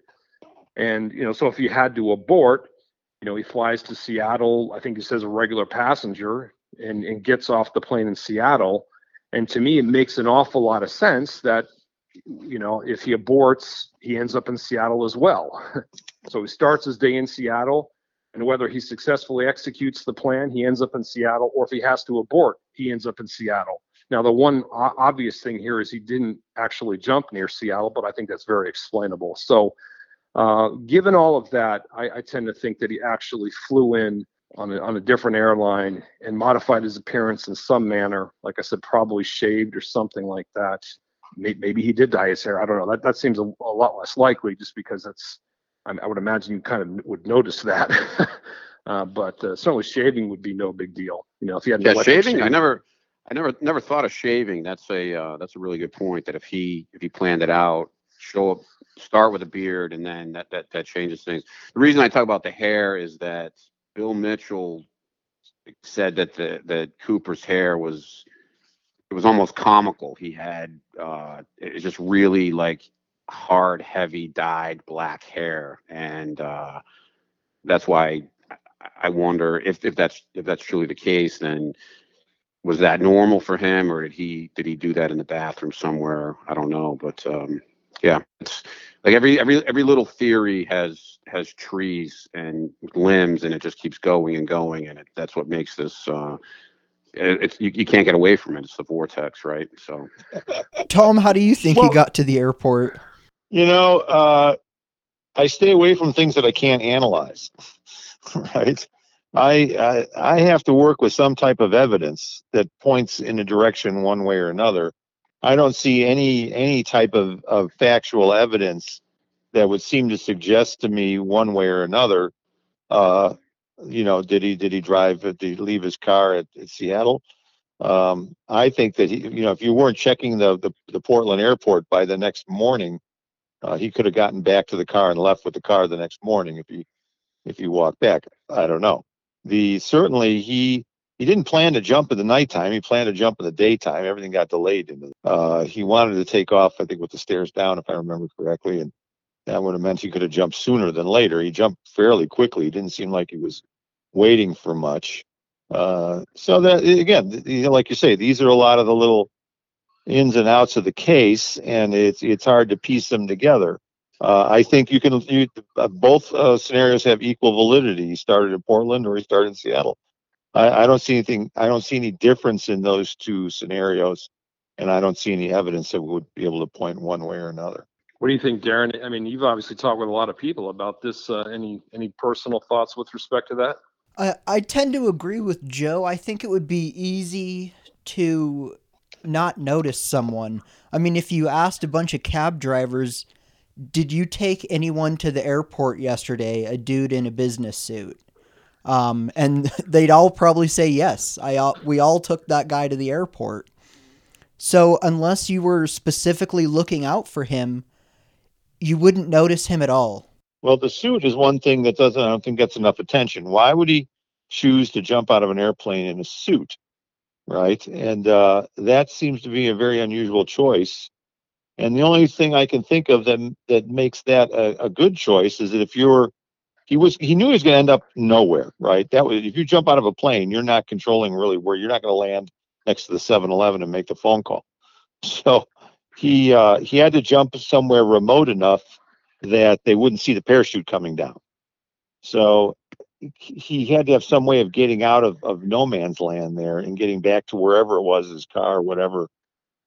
And you know, so if he had to abort, you know, he flies to Seattle. I think he says a regular passenger and, and gets off the plane in Seattle. And to me, it makes an awful lot of sense that, you know, if he aborts, he ends up in Seattle as well. [LAUGHS] so he starts his day in Seattle, and whether he successfully executes the plan, he ends up in Seattle, or if he has to abort, he ends up in Seattle. Now, the one obvious thing here is he didn't actually jump near Seattle, but I think that's very explainable. So, uh, given all of that, I, I, tend to think that he actually flew in on a, on a different airline and modified his appearance in some manner. Like I said, probably shaved or something like that. Maybe, he did dye his hair. I don't know. That that seems a, a lot less likely, just because that's. I, I, would imagine you kind of would notice that. [LAUGHS] uh, but uh, certainly shaving would be no big deal. You know, if he had yeah, shaving. I never. I never never thought of shaving. That's a uh, that's a really good point. That if he if he planned it out, show up, start with a beard, and then that that that changes things. The reason I talk about the hair is that Bill Mitchell said that the that Cooper's hair was it was almost comical. He had uh, it was just really like hard, heavy, dyed black hair, and uh, that's why I wonder if if that's if that's truly the case. Then was that normal for him, or did he did he do that in the bathroom somewhere? I don't know, but um, yeah, it's like every every every little theory has has trees and limbs, and it just keeps going and going, and it, that's what makes this. Uh, it's you, you can't get away from it. It's the vortex, right? So, Tom, how do you think well, he got to the airport? You know, uh, I stay away from things that I can't analyze. [LAUGHS] right? I, I I have to work with some type of evidence that points in a direction one way or another. I don't see any any type of, of factual evidence that would seem to suggest to me one way or another. Uh, you know, did he did he drive? Did he leave his car at, at Seattle? Um, I think that he, you know, if you weren't checking the the, the Portland airport by the next morning, uh, he could have gotten back to the car and left with the car the next morning if he if he walked back. I don't know. The certainly he he didn't plan to jump in the nighttime. He planned to jump in the daytime. Everything got delayed. And uh, he wanted to take off, I think, with the stairs down, if I remember correctly. And that would have meant he could have jumped sooner than later. He jumped fairly quickly. He didn't seem like he was waiting for much. Uh, so that again, like you say, these are a lot of the little ins and outs of the case, and it's it's hard to piece them together. Uh, I think you can you, uh, both uh, scenarios have equal validity. He started in Portland or he started in Seattle. I, I don't see anything. I don't see any difference in those two scenarios, and I don't see any evidence that would be able to point one way or another. What do you think, Darren? I mean, you've obviously talked with a lot of people about this. Uh, any any personal thoughts with respect to that? I I tend to agree with Joe. I think it would be easy to not notice someone. I mean, if you asked a bunch of cab drivers, did you take anyone to the airport yesterday? A dude in a business suit. Um, and [LAUGHS] they'd all probably say yes. I we all took that guy to the airport. So unless you were specifically looking out for him, you wouldn't notice him at all. Well, the suit is one thing that doesn't I don't think gets enough attention. Why would he choose to jump out of an airplane in a suit? Right? And uh, that seems to be a very unusual choice. And the only thing I can think of that that makes that a, a good choice is that if you're he was he knew he was going to end up nowhere, right? That was if you jump out of a plane, you're not controlling really where you're not going to land next to the 7-Eleven and make the phone call. So he uh, he had to jump somewhere remote enough that they wouldn't see the parachute coming down. So he had to have some way of getting out of, of no man's land there and getting back to wherever it was his car, or whatever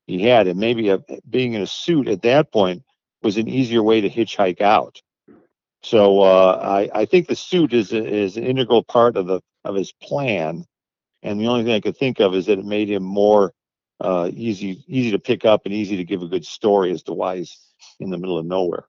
he had. And maybe a, being in a suit at that point was an easier way to hitchhike out. So uh, I, I think the suit is is an integral part of the of his plan, and the only thing I could think of is that it made him more uh, easy easy to pick up and easy to give a good story as to why he's in the middle of nowhere.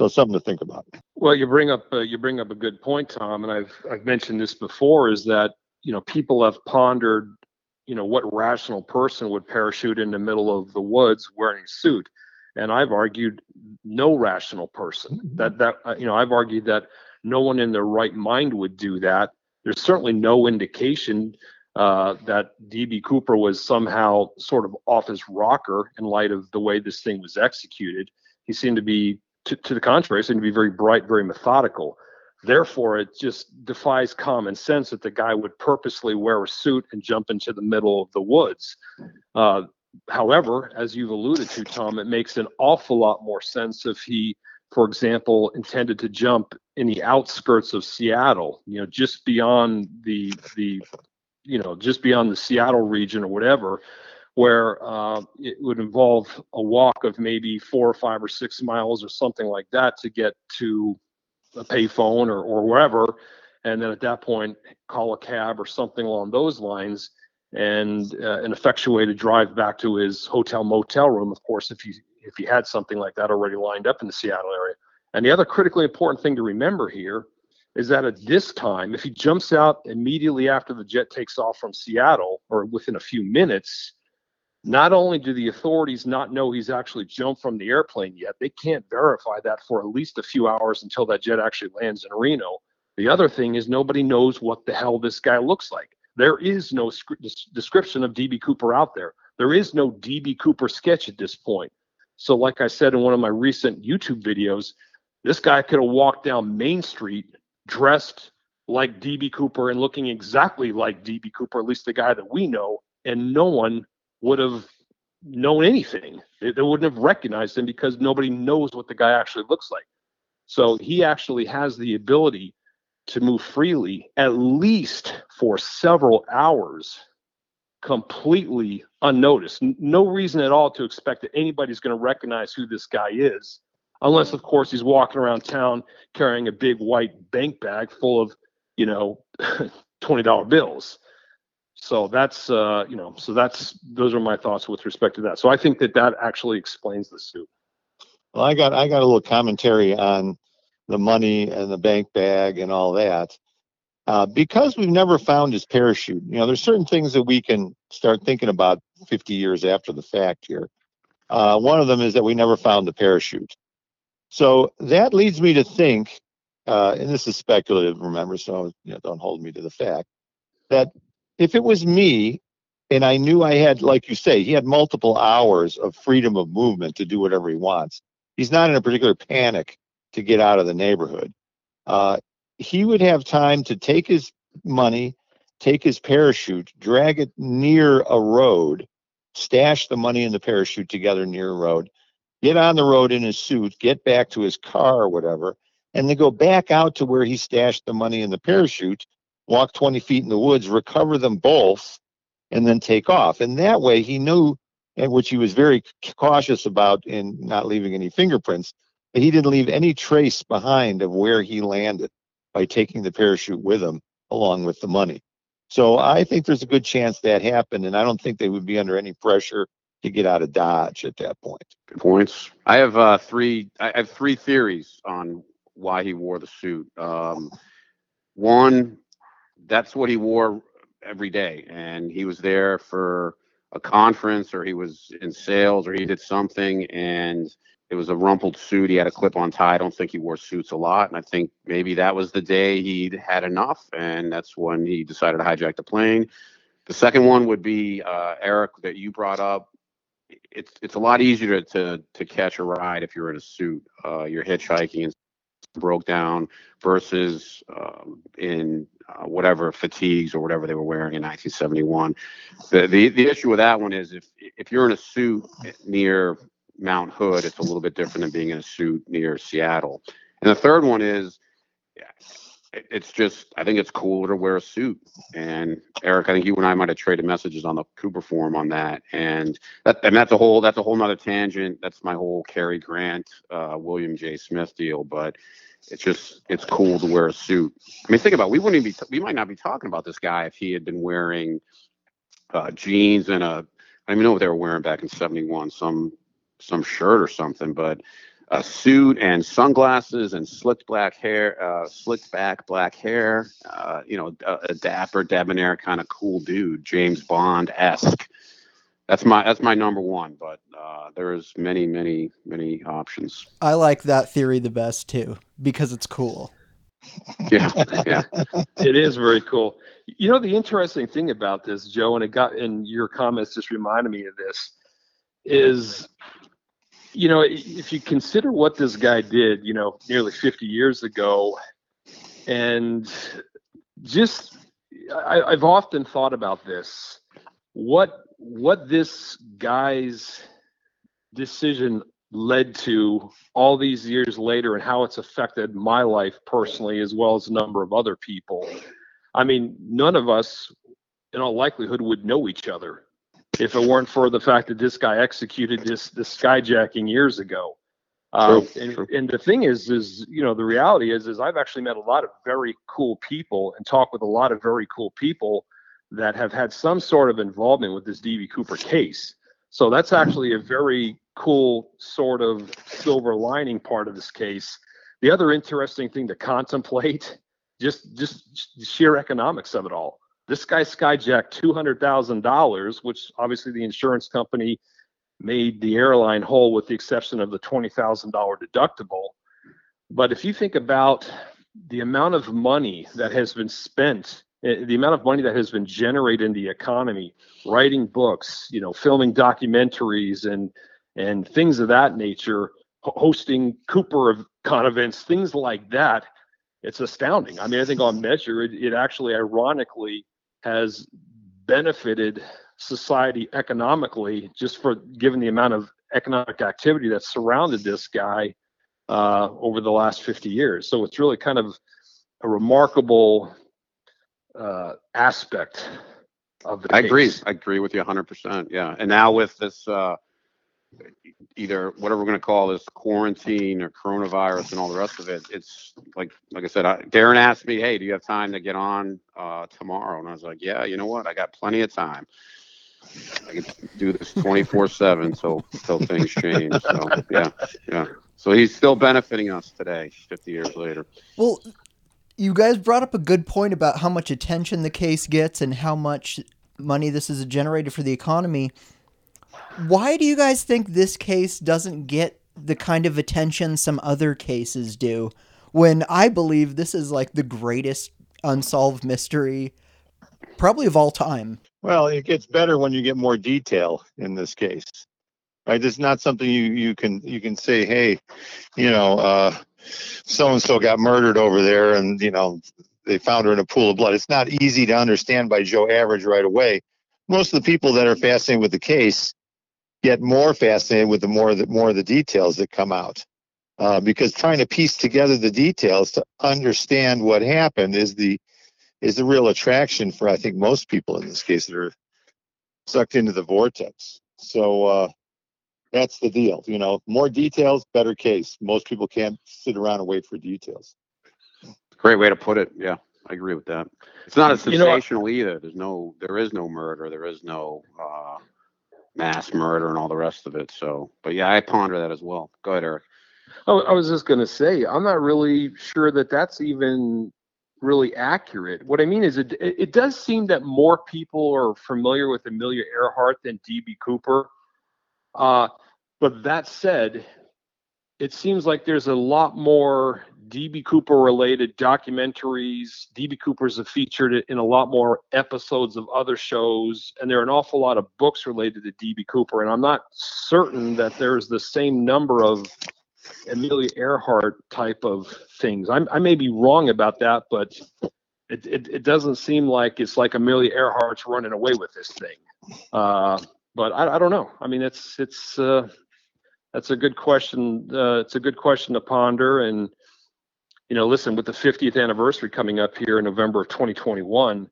So something to think about. Well, you bring up uh, you bring up a good point, Tom, and I've I've mentioned this before. Is that you know people have pondered, you know, what rational person would parachute in the middle of the woods wearing a suit, and I've argued no rational person. Mm-hmm. That that uh, you know, I've argued that no one in their right mind would do that. There's certainly no indication uh, that DB Cooper was somehow sort of off his rocker in light of the way this thing was executed. He seemed to be, to, to the contrary, seemed to be very bright, very methodical. Therefore, it just defies common sense that the guy would purposely wear a suit and jump into the middle of the woods. Uh, however, as you've alluded to, Tom, it makes an awful lot more sense if he, for example, intended to jump in the outskirts of Seattle, you know, just beyond the the, you know, just beyond the Seattle region or whatever, where uh, it would involve a walk of maybe four or five or six miles or something like that to get to a payphone or, or wherever. And then at that point, call a cab or something along those lines and uh, an effectuated drive back to his hotel motel room, of course, if you if he had something like that already lined up in the Seattle area. And the other critically important thing to remember here is that at this time, if he jumps out immediately after the jet takes off from Seattle or within a few minutes, not only do the authorities not know he's actually jumped from the airplane yet, they can't verify that for at least a few hours until that jet actually lands in Reno. The other thing is nobody knows what the hell this guy looks like. There is no description of DB Cooper out there. There is no DB Cooper sketch at this point. So, like I said in one of my recent YouTube videos, this guy could have walked down Main Street dressed like DB Cooper and looking exactly like DB Cooper, at least the guy that we know, and no one would have known anything. They, they wouldn't have recognized him because nobody knows what the guy actually looks like. So he actually has the ability to move freely, at least for several hours, completely unnoticed. No reason at all to expect that anybody's going to recognize who this guy is, unless, of course, he's walking around town carrying a big white bank bag full of, you know, [LAUGHS] $20 bills so that's uh, you know so that's those are my thoughts with respect to that. So i think that that actually explains the suit. Well i got i got a little commentary on the money and the bank bag and all that. Uh, because we've never found his parachute you know there's certain things that we can start thinking about 50 years after the fact here. Uh, one of them is that we never found the parachute. So that leads me to think uh, and this is speculative remember so you know, don't hold me to the fact that if it was me and I knew I had, like you say, he had multiple hours of freedom of movement to do whatever he wants. He's not in a particular panic to get out of the neighborhood. Uh, he would have time to take his money, take his parachute, drag it near a road, stash the money and the parachute together near a road, get on the road in his suit, get back to his car or whatever, and then go back out to where he stashed the money and the parachute walk 20 feet in the woods, recover them both, and then take off. And that way he knew, and which he was very cautious about in not leaving any fingerprints, that he didn't leave any trace behind of where he landed by taking the parachute with him along with the money. So I think there's a good chance that happened, and I don't think they would be under any pressure to get out of Dodge at that point. Good points. I have uh, three. I have three theories on why he wore the suit. Um, one, that's what he wore every day. And he was there for a conference or he was in sales or he did something and it was a rumpled suit. He had a clip on tie. I don't think he wore suits a lot. And I think maybe that was the day he'd had enough. And that's when he decided to hijack the plane. The second one would be uh, Eric that you brought up. It's it's a lot easier to, to to catch a ride if you're in a suit. Uh, you're hitchhiking and broke down versus um, in uh, whatever fatigues or whatever they were wearing in 1971. The, the the issue with that one is if if you're in a suit near Mount Hood, it's a little bit different than being in a suit near Seattle. And the third one is it's just I think it's cooler to wear a suit. And Eric, I think you and I might have traded messages on the Cooper forum on that. And that and that's a whole that's a whole nother tangent. That's my whole Cary Grant, uh, William J. Smith deal. But it's just it's cool to wear a suit. I mean, think about it, we wouldn't even be we might not be talking about this guy if he had been wearing uh, jeans and a I don't even know what they were wearing back in '71, some some shirt or something, but a suit and sunglasses and slicked black hair, uh, slicked back black hair. Uh, you know, a, a, dapper, debonair kind of cool dude, James Bond esque. That's my that's my number one. But uh, there's many many many options. I like that theory the best too because it's cool. [LAUGHS] Yeah, yeah. it is very cool. You know, the interesting thing about this, Joe, and it got in your comments just reminded me of this, is you know, if you consider what this guy did, you know, nearly 50 years ago, and just I, I've often thought about this. What what this guy's decision led to all these years later and how it's affected my life personally as well as a number of other people. I mean, none of us in all likelihood would know each other if it weren't for the fact that this guy executed this this skyjacking years ago. Um, and, and, the thing is, is you know the reality is, is I've actually met a lot of very cool people and talked with a lot of very cool people that have had some sort of involvement with this DB Cooper case. So that's actually a very cool sort of silver lining part of this case. The other interesting thing to contemplate, [LAUGHS] just just sheer economics of it all. This guy skyjacked two hundred thousand dollars, which obviously the insurance company made the airline whole, with the exception of the twenty thousand dollar deductible. But if you think about the amount of money that has been spent the amount of money that has been generated in the economy writing books you know filming documentaries and and things of that nature, hosting Cooper con events, things like that. It's astounding. I mean, I think on measure, it, it actually ironically has benefited society economically just for given the amount of economic activity that surrounded this guy uh, over the last 50 years. So it's really kind of a remarkable uh, aspect of the. I case. agree. I agree with you 100%. Yeah, and now with this uh, either whatever we're going to call this quarantine or coronavirus and all the rest of it it's like like i said I, darren asked me hey do you have time to get on uh, tomorrow and i was like yeah you know what i got plenty of time i can do this 24 7 until until things change so yeah yeah so he's still benefiting us today 50 years later well you guys brought up a good point about how much attention the case gets and how much money this is generated for the economy why do you guys think this case doesn't get the kind of attention some other cases do? When I believe this is like the greatest unsolved mystery, probably of all time. Well, it gets better when you get more detail in this case. Right? It's not something you, you can you can say, hey, you know, uh, so and so got murdered over there, and you know they found her in a pool of blood. It's not easy to understand by Joe Average right away. Most of the people that are fascinated with the case get more fascinated with the more the more of the details that come out. Uh, because trying to piece together the details to understand what happened is the is the real attraction for I think most people in this case that are sucked into the vortex. So uh, that's the deal. You know, more details, better case. Most people can't sit around and wait for details. Great way to put it. Yeah, I agree with that. It's not as sensational you know, either. There's no, there is no murder. There is no uh, mass murder and all the rest of it. So, but yeah, I ponder that as well. Go ahead, Eric. Oh, I was just going to say, I'm not really sure that that's even really accurate. What I mean is, it it does seem that more people are familiar with Amelia Earhart than DB Cooper. Uh, but that said, it seems like there's a lot more DB Cooper related documentaries. DB Cooper's have featured in a lot more episodes of other shows, and there are an awful lot of books related to DB Cooper. And I'm not certain that there's the same number of Amelia Earhart type of things. I'm, i may be wrong about that, but it, it, it, doesn't seem like it's like Amelia Earhart's running away with this thing. Uh, but I, I, don't know. I mean, it's it's uh, that's a good question. Uh, it's a good question to ponder. And you know, listen, with the 50th anniversary coming up here in November of 2021,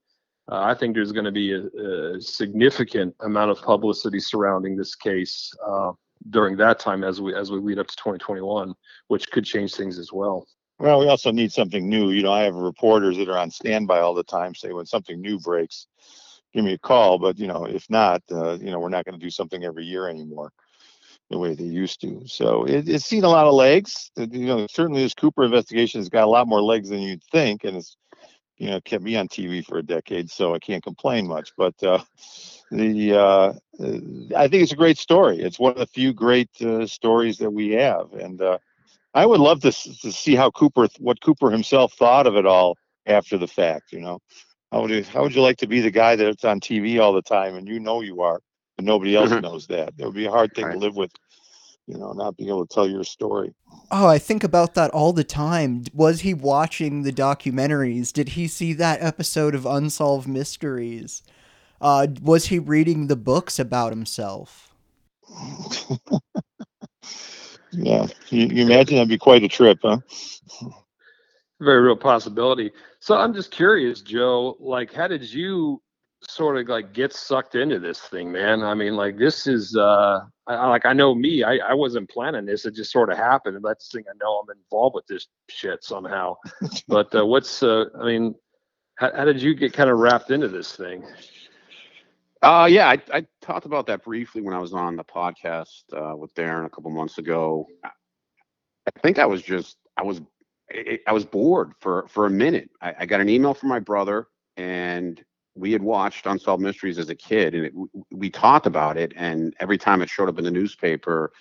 uh, I think there's going to be a, a, significant amount of publicity surrounding this case uh, during that time as we as we lead up to 2021, which could change things as well. Well, we also need something new. You know, I have reporters that are on standby all the time, say when something new breaks, give me a call. But you know, if not, uh, you know, we're not going to do something every year anymore the way they used to. So it, it's seen a lot of legs. You know, certainly this Cooper investigation has got a lot more legs than you'd think, and it's you know kept me on TV for a decade, so I can't complain much. But uh, the uh, I think it's a great story. It's one of the few great uh, stories that we have, and uh, I would love to, to see how Cooper, what Cooper himself thought of it all after the fact. You know, how would you how would you like to be the guy that's on TV all the time and you know you are, but nobody else Mhm. knows that? That would be a hard thing Right. to live with. You know, not being able to tell your story. Oh, I think about that all the time. Was he watching the documentaries? Did he see that episode of Unsolved Mysteries? Uh, was he reading the books about himself? [LAUGHS] Yeah, you, you imagine that'd be quite a trip, huh? very real possibility. So I'm just curious, Joe, like how did you sort of like get sucked into this thing, man? I mean, like this is uh I, like I know me, I, I wasn't planning this, it just sort of happened. And that's the thing I know I'm involved with this shit somehow. [LAUGHS] but uh, what's uh I mean, how, how did you get kind of wrapped into this thing? Uh, yeah, I, I talked about that briefly when I was on the podcast uh, with Darren a couple months ago. I think I was just I was I I was bored for for a minute. I, I got an email from my brother, and we had watched Unsolved Mysteries as a kid, and it, we talked about it. And every time it showed up in the newspaper,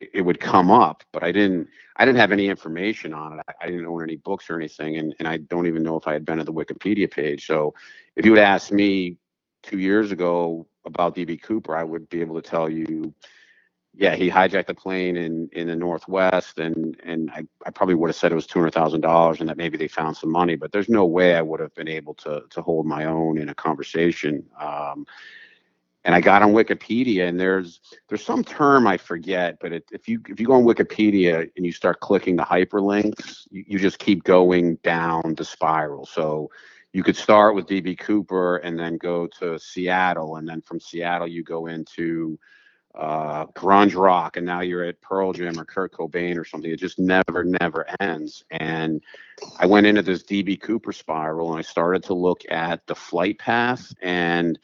it it would come up, but I didn't I didn't have any information on it. I, I didn't own any books or anything, and and I don't even know if I had been to the Wikipedia page. So if you would ask me two years ago about DB Cooper, I would be able to tell you, yeah, he hijacked the plane in in the Northwest, and and I, I probably would have said it was two hundred thousand dollars, and that maybe they found some money, but there's no way I would have been able to to hold my own in a conversation. Um, and I got on Wikipedia, and there's there's some term I forget, but it, if you if you go on Wikipedia and you start clicking the hyperlinks, you, you just keep going down the spiral. So you could start with DB Cooper and then go to Seattle, and then from Seattle you go into uh, grunge rock, and now you're at Pearl Jam or Kurt Cobain or something. It just never, never ends. And I went into this DB Cooper spiral, and I started to look at the flight path and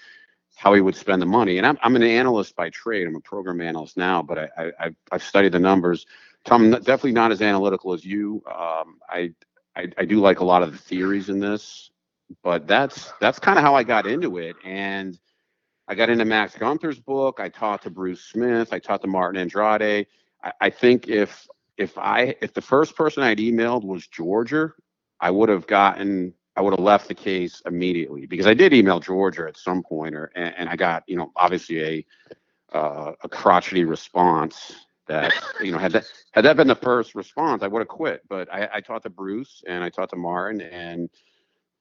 how he would spend the money. And I'm, I'm an analyst by trade. I'm a program analyst now, but I, I, I've, studied the numbers. Tom, definitely not as analytical as you. Um, I, I, I do like a lot of the theories in this, but that's that's kind of how I got into it. And I got into Max Gunther's book. I talked to Bruce Smith. I talked to Martin Andrade. I, I think if if I if the first person I'd emailed was Georgia, I would have gotten I would have left the case immediately because I did email Georgia at some point, or and, and I got you know obviously a uh, a crotchety response that you know had that had that been the first response, I would have quit. But I, I talked to Bruce and I talked to Martin, and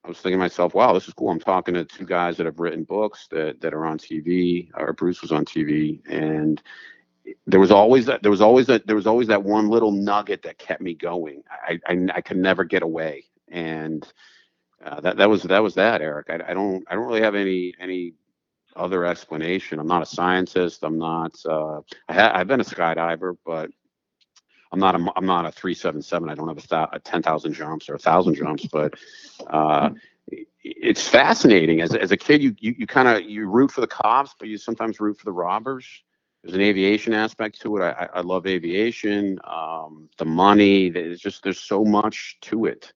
I was thinking to myself, wow, this is cool. I'm talking to two guys that have written books that that are on TV, or Bruce was on TV, and there was always that there was always that there was always that one little nugget that kept me going. I I, I could never get away, and uh, that that was that was that, Eric. I, I don't I don't really have any any other explanation. I'm not a scientist. I'm not. Uh, I ha- I've been a skydiver, but I'm not a I'm not a three seven seven. I don't have a, thou- a ten thousand jumps or a thousand jumps, but uh, it's fascinating. As as a kid, you you, you kind of you root for the cops, but you sometimes root for the robbers. There's an aviation aspect to it. I, I- I love aviation. Um, the money. There's just there's so much to it,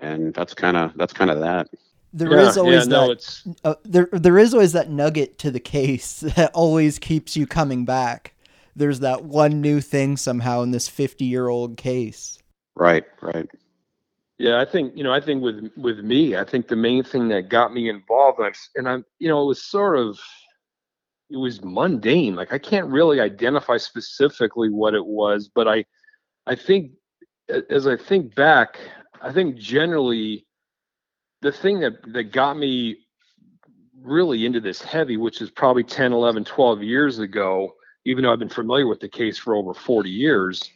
and that's kind of that's kind of that. There is yeah, always yeah, no, that. it's uh, there, there is always that nugget to the case [LAUGHS] that always keeps you coming back. There's that one new thing somehow in this 50 year old case. Right. Right. Yeah, I think you know. I think with with me, I think the main thing that got me involved, and I'm, and I'm, you know, it was sort of, it was mundane. Like I can't really identify specifically what it was, but I, I think, as I think back, I think generally, the thing that that got me really into this heavy, which is probably 10, 11, 12 years ago, even though I've been familiar with the case for over 40 years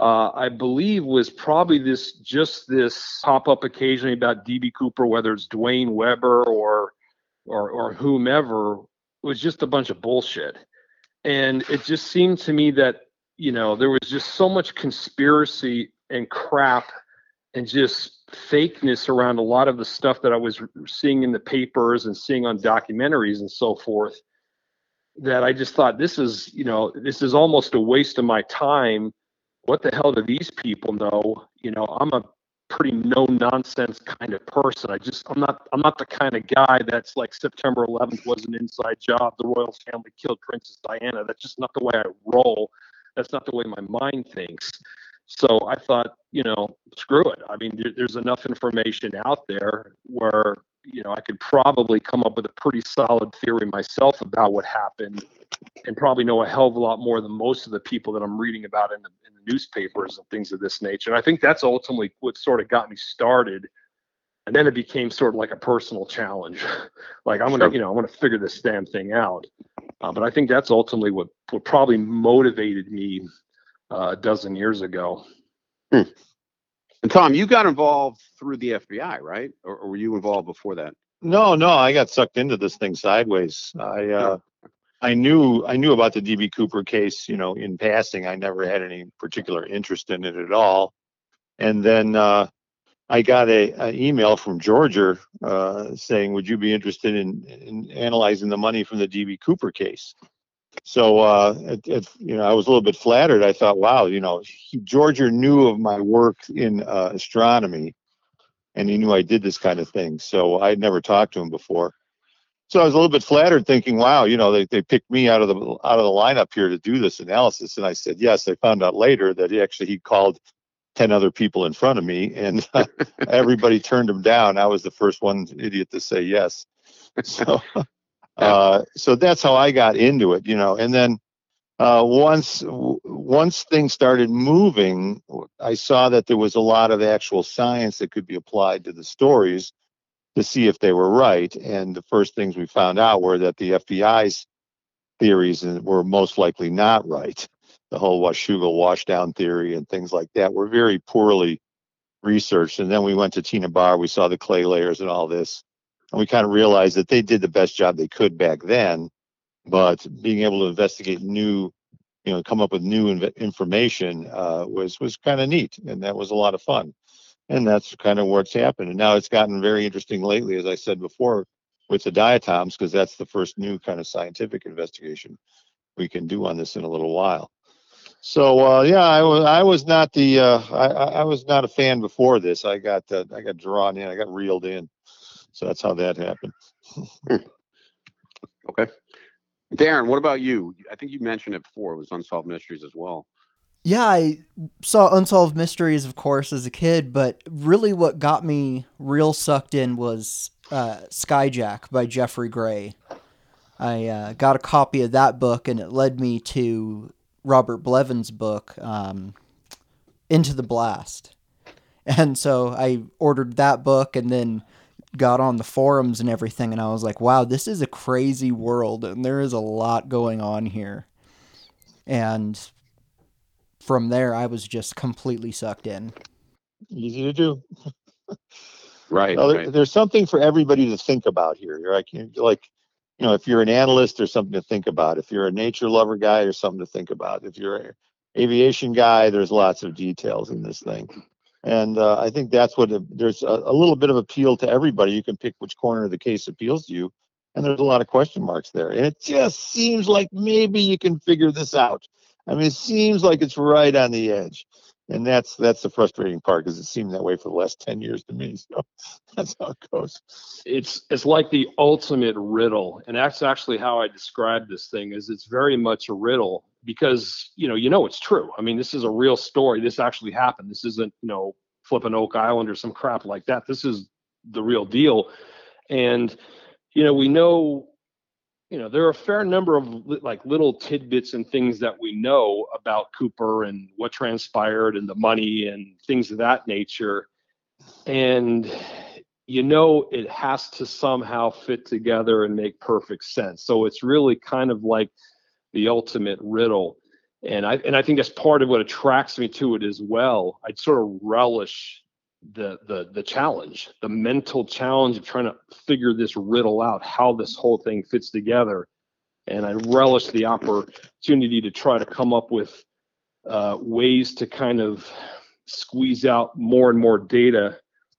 uh, I believe was probably this just this pop up occasionally about DB Cooper, whether it's Duane Weber or or or whomever, was just a bunch of bullshit. And it just seemed to me that you know there was just so much conspiracy and crap and just fakeness around a lot of the stuff that I was seeing in the papers and seeing on documentaries and so forth that I just thought this is you know this is almost a waste of my time what the hell do these people know? You know, I'm a pretty no nonsense kind of person. I just I'm not I'm not the kind of guy that's like September 11th was an inside job. The royal family killed Princess Diana. That's just not the way I roll. That's not the way my mind thinks. So I thought, you know, screw it. I mean, there, there's enough information out there where you know I could probably come up with a pretty solid theory myself about what happened, and probably know a hell of a lot more than most of the people that I'm reading about in the, in the newspapers and things of this nature. And I think that's ultimately what sort of got me started. And then it became sort of like a personal challenge. [LAUGHS] like I'm gonna, Sure. you know, I'm gonna figure this damn thing out. Uh, but I think that's ultimately what what probably motivated me uh, a dozen years ago. And Tom, you got involved through the FBI, right? Or, or were you involved before that? No, no, I got sucked into this thing sideways. I uh, I knew I knew about the DB Cooper case, you know, in passing. I never had any particular interest in it at all. And then uh, I got a, an email from Georgia uh, saying, "Would you be interested in, in analyzing the money from the DB Cooper case?" So uh, it, it, you know, I was a little bit flattered. I thought, "Wow, you know, he, Georgia knew of my work in uh, astronomy." and he knew I did this kind of thing. So I'd never talked to him before. So I was a little bit flattered, thinking, "Wow, you know, they, they picked me out of the out of the lineup here to do this analysis." And I said, "Yes." I found out later that he actually he called ten other people in front of me, and [LAUGHS] everybody turned him down. I was the first one idiot to say yes. So, [LAUGHS] uh, so that's how I got into it, you know. And then uh, once once things started moving, I saw that there was a lot of actual science that could be applied to the stories to see if they were right. And the first things we found out were that the FBI's theories were most likely not right. The whole Washougal washdown theory and things like that were very poorly researched. And then we went to Tena Bar, we saw the clay layers and all this, and we kind of realized that they did the best job they could back then but being able to investigate new you know come up with new inv- information uh, was was kind of neat and that was a lot of fun. And that's kind of what's happened. And now it's gotten very interesting lately as i said before with the diatoms because that's the first new kind of scientific investigation we can do on this in a little while. So uh, yeah i was i was not the uh, I, I was not a fan before this. I got uh, i got drawn in i got reeled in so that's how that happened [LAUGHS] Okay. Darren, what about you? I think you mentioned it before. It was Unsolved Mysteries as well. Yeah, I saw Unsolved Mysteries, of course, as a kid, but really what got me real sucked in was uh, Skyjack by Geoffrey Gray. I uh, got a copy of that book, and it led me to Robert Blevins' book, um, Into the Blast. And so I ordered that book and then got on the forums and everything, and I was like, wow, this is a crazy world, and there is a lot going on here. And from there, I was just completely sucked in. easy to do Right. Well, there- right. there's something for everybody to think about here. You're like, you like, you know, if you're an analyst, there's something to think about. If you're a nature lover guy, there's something to think about. If you're an aviation guy, there's lots of details in this thing. And uh, I think that's what it- there's a, a little bit of appeal to everybody. You can pick which corner of the case appeals to you, and there's a lot of question marks there. And it just seems like maybe you can figure this out. I mean, it seems like it's right on the edge, and that's that's the frustrating part because it seemed that way for the last ten years to me. [LAUGHS] So that's how it goes. it's it's like the ultimate riddle and that's actually how i describe this thing is it's very much a riddle because you know you know it's true. I mean this is a real story. This actually happened. This isn't you know flipping oak island or some crap like that. This is the real deal. And you know we know you know there are a fair number of li- like little tidbits and things that we know about cooper and what transpired and the money and things of that nature. And you know it has to somehow fit together and make perfect sense. So it's really kind of like the ultimate riddle. And I and I think that's part of what attracts me to it as well. I'd sort of relish the the the challenge, the mental challenge of trying to figure this riddle out, how this whole thing fits together. And I relish the opportunity to try to come up with uh, ways to kind of squeeze out more and more data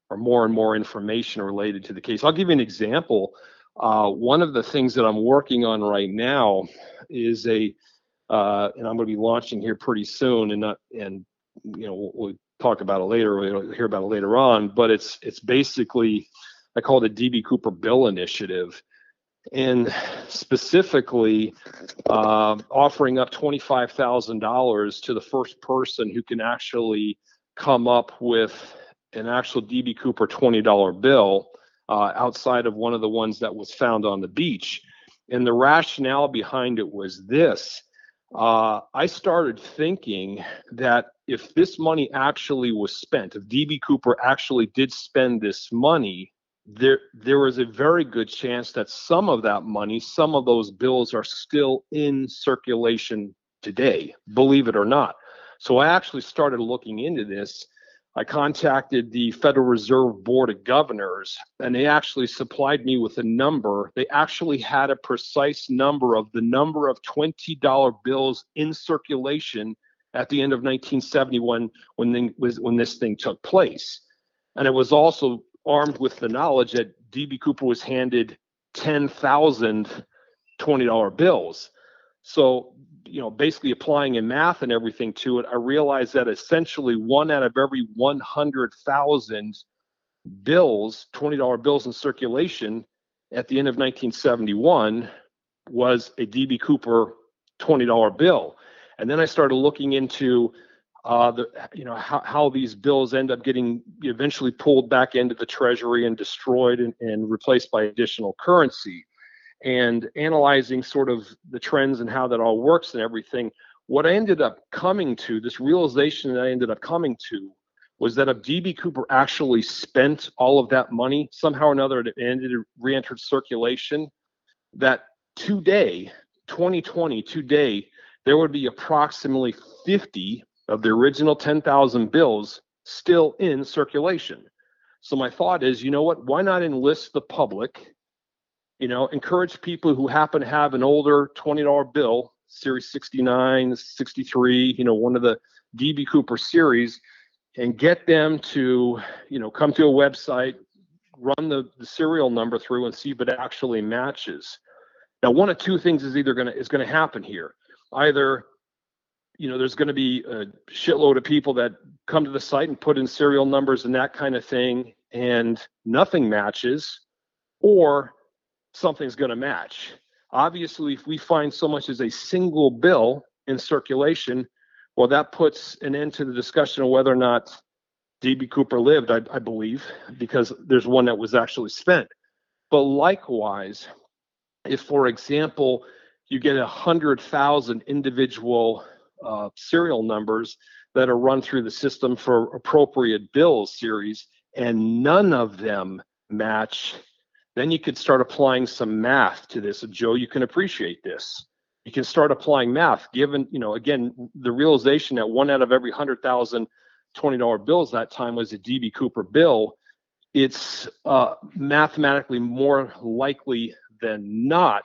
or more and more information related to the case. I'll give you an example. Uh, one of the things that I'm working on right now is a, uh, and I'm going to be launching here pretty soon, and not, and you know, we'll, talk about it later. We'll hear about it later on. But it's it's basically I call it a DB Cooper Bill Initiative, and specifically uh, offering up twenty five thousand dollars to the first person who can actually come up with an actual DB Cooper twenty dollar bill uh, outside of one of the ones that was found on the beach. And the rationale behind it was this uh, I started thinking that if this money actually was spent, if DB Cooper actually did spend this money, there there was a very good chance that some of that money, some of those bills are still in circulation today, believe it or not. So I actually started looking into this I contacted the Federal Reserve Board of Governors, and they actually supplied me with a number. They actually had a precise number of the number of $20 bills in circulation at the end of 1971 when, the, when this thing took place. And it was also armed with the knowledge that D.B. Cooper was handed 10,000 $20 bills. So you know, basically applying in math and everything to it, I realized that essentially one out of every 100,000 bills, $20 bills in circulation at the end of 1971 was a DB Cooper $20 bill. And then I started looking into uh, the, you know, how, how these bills end up getting eventually pulled back into the treasury and destroyed and, and replaced by additional currency and analyzing sort of the trends and how that all works and everything, what I ended up coming to, this realization that I ended up coming to, was that if DB Cooper actually spent all of that money somehow or another, it ended re-entered circulation. That today, 2020, today, there would be approximately 50 of the original 10,000 bills still in circulation. So my thought is, you know what? Why not enlist the public you know, encourage people who happen to have an older $20 bill, Series 69, 63, you know, one of the DB Cooper series, and get them to, you know, come to a website, run the, the serial number through and see if it actually matches. Now, one of two things is either going to is going to happen here. Either, you know, there's going to be a shitload of people that come to the site and put in serial numbers and that kind of thing, and nothing matches, or something's going to match. Obviously, if we find so much as a single bill in circulation, well, that puts an end to the discussion of whether or not DB Cooper lived, I, I believe, because there's one that was actually spent. But likewise, if, for example, you get a hundred thousand individual uh, serial numbers that are run through the system for appropriate bills series, and none of them match then you could start applying some math to this. Joe, you can appreciate this. You can start applying math, given, you know, again, the realization that one out of every 100,000 $20 bills that time was a DB Cooper bill. It's uh, mathematically more likely than not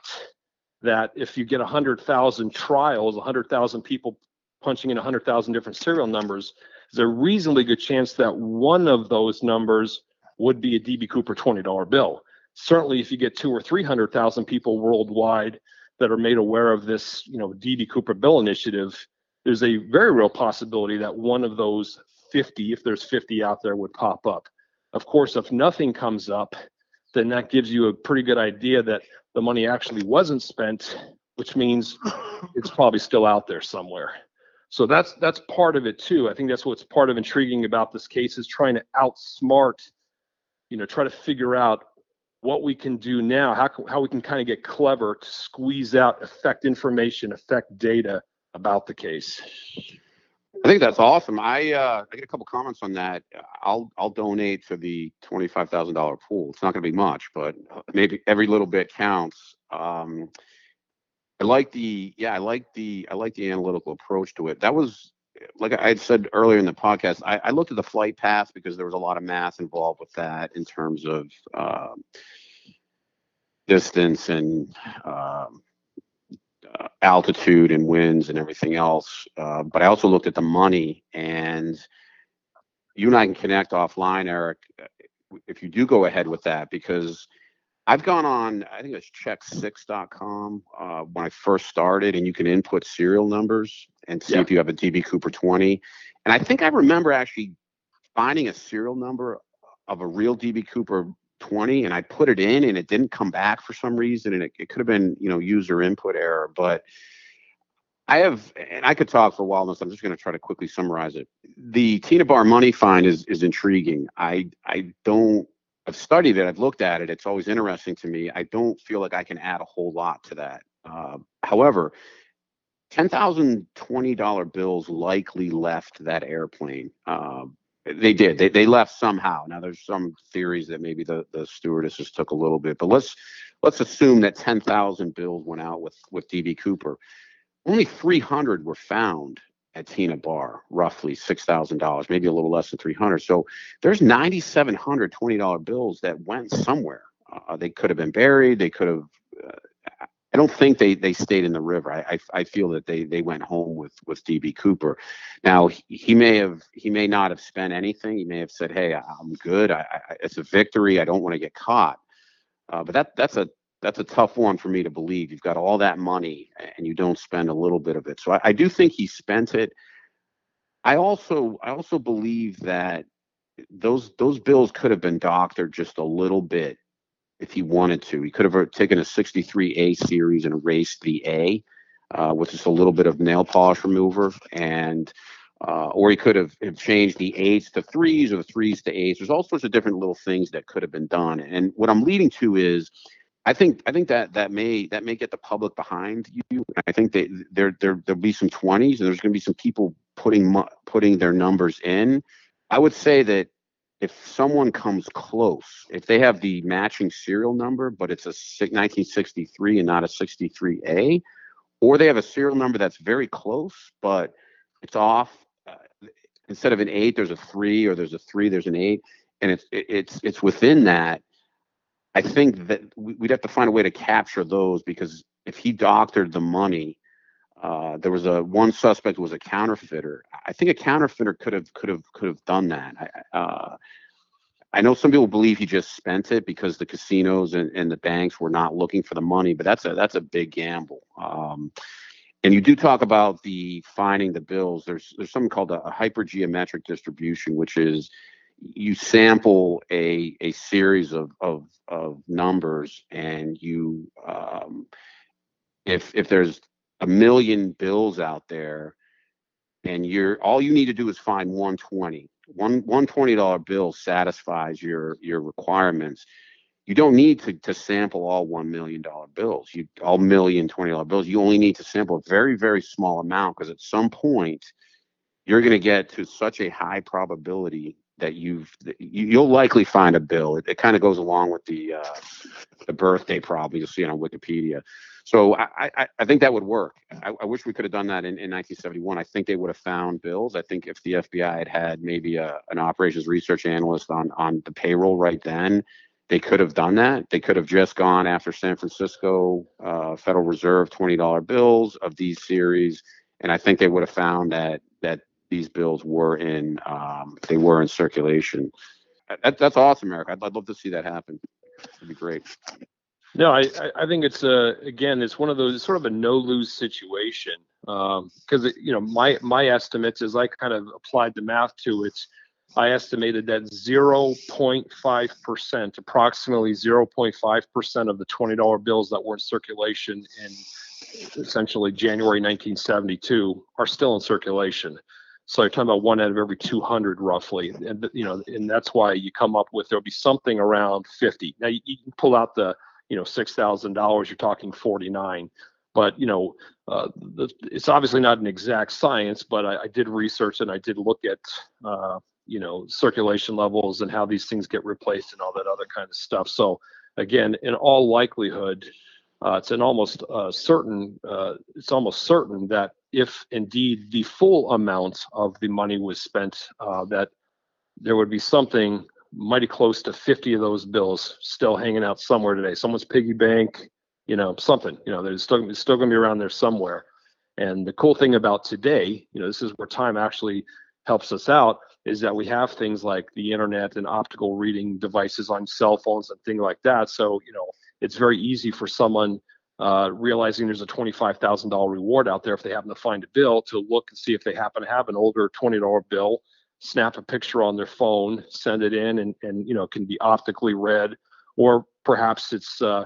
that if you get 100,000 trials, 100,000 people punching in 100,000 different serial numbers, there's a reasonably good chance that one of those numbers would be a DB Cooper $20 bill certainly if you get two or three hundred thousand people worldwide that are made aware of this, you know, DB Cooper Bill initiative, there's a very real possibility that one of those 50, if there's 50 out there, would pop up. Of course, if nothing comes up, then that gives you a pretty good idea that the money actually wasn't spent, which means [COUGHS] it's probably still out there somewhere. So that's that's part of it too. I think that's what's part of intriguing about this case is trying to outsmart, you know, try to figure out what we can do now, how, how we can kind of get clever to squeeze out affect information, affect data about the case. I think that's awesome. I uh, I get a couple comments on that. I'll I'll donate to the twenty five thousand dollar pool. It's not going to be much, but maybe every little bit counts. Um, I like the yeah, I like the I like the analytical approach to it. That was like I said earlier in the podcast. I, I looked at the flight path because there was a lot of math involved with that in terms of uh, distance and um, uh, altitude and winds and everything else. Uh, but I also looked at the money, and you and I can connect offline, Eric, if you do go ahead with that, because I've gone on, I think it's check6.com uh, when I first started, and you can input serial numbers and see yeah. if you have a DB Cooper 20. And I think I remember actually finding a serial number of a real DB Cooper 20 and I put it in and it didn't come back for some reason and it, it could have been, you know, user input error, but I have, and I could talk for a while on this. I'm just going to try to quickly summarize it. The Tena Bar money find is is intriguing. I I don't. I've studied it. I've looked at it. It's always interesting to me. I don't feel like I can add a whole lot to that. Uh, however, ten thousand twenty dollar bills likely left that airplane. Uh, they did. They they left somehow. Now there's some theories that maybe the the stewardesses took a little bit, but let's let's assume that ten thousand bills went out with with DB Cooper only 300 were found at Tena Bar, roughly $6,000, maybe a little less than 300. So there's 9,700 $20 bills that went somewhere. Uh, they could have been buried. They could have. Uh, I don't think they they stayed in the river. I, I, I feel that they they went home with with DB Cooper. Now he, he, may have he may not have spent anything. He may have said, "Hey, I'm good. I, I, it's a victory. I don't want to get caught." Uh, but that that's a that's a tough one for me to believe. You've got all that money and you don't spend a little bit of it. So I, I, do think he spent it. I also I also believe that those those bills could have been doctored just a little bit if he wanted to. He could have taken a 63A series and erased the A uh, with just a little bit of nail polish remover and uh, or he could have, have changed the eights to threes or the threes to eights. There's all sorts of different little things that could have been done. And what I'm leading to is I think I think that that may that may get the public behind you. I think there there there'll be some 20s and there's going to be some people putting putting their numbers in. I would say that if someone comes close, if they have the matching serial number, but it's a 1963 and not a 63A, or they have a serial number that's very close, but it's off. Uh, instead of an eight, there's a three, or there's a three, there's an eight, and it's it's it's within that I think that we'd have to find a way to capture those because if he doctored the money, uh, there was a one suspect was a counterfeiter. I think a counterfeiter could have could have could have done that. I, uh, I know some people believe he just spent it because the casinos and, and the banks were not looking for the money, but that's a that's a big gamble. Um, and you do talk about the finding the bills. There's there's something called a, a hypergeometric distribution, which is you sample a a series of of, of numbers and you um, if if there's a million bills out there and you're all you need to do is find 120 one 120 dollar bill satisfies your your requirements. You don't need to, to sample all one million dollar bills. You all million twenty dollar bills. You only need to sample a very very small amount because at some point you're going to get to such a high probability that you've you'll likely find a bill. It, it kind of goes along with the uh, the birthday problem you'll see on Wikipedia. So I, I, I think that would work. I, I, wish we could have done that in, in 1971. I think they would have found bills. I think if the FBI had had maybe a, an operations research analyst on on the payroll right then, they could have done that. They could have just gone after San Francisco uh, Federal Reserve $20 bills of these series, and I think they would have found that that these bills were in um, they were in circulation. That, that's awesome, Eric. I'd, I'd love to see that happen. It'd be great. No, I, I think it's a again, it's one of those sort of a no lose situation because um, you know my my estimates as I kind of applied the math to it, I estimated that 0.5 percent, approximately 0.5 percent of the twenty dollar bills that were in circulation in essentially January 1972 are still in circulation. So you're talking about one out of every 200 roughly, and you know, and that's why you come up with there'll be something around 50. Now you, you can pull out the you know six thousand dollars, you're talking 49. But you know, uh, the, it's obviously not an exact science, but I, I did research and I did look at uh, you know circulation levels and how these things get replaced and all that other kind of stuff. So again, in all likelihood, uh, it's an almost uh, certain uh, it's almost certain that if indeed the full amount of the money was spent, uh, that there would be something mighty close to 50 of those bills still hanging out somewhere today. Someone's piggy bank, you know, something, you know, there's still, still going to be around there somewhere. And the cool thing about today, you know, this is where time actually helps us out, is that we have things like the internet and optical reading devices on cell phones and things like that. So, you know, it's very easy for someone uh, realizing there's a $25,000 reward out there if they happen to find a bill to look and see if they happen to have an older $20 bill snap a picture on their phone, send it in, and and you know it can be optically read, or perhaps it's uh,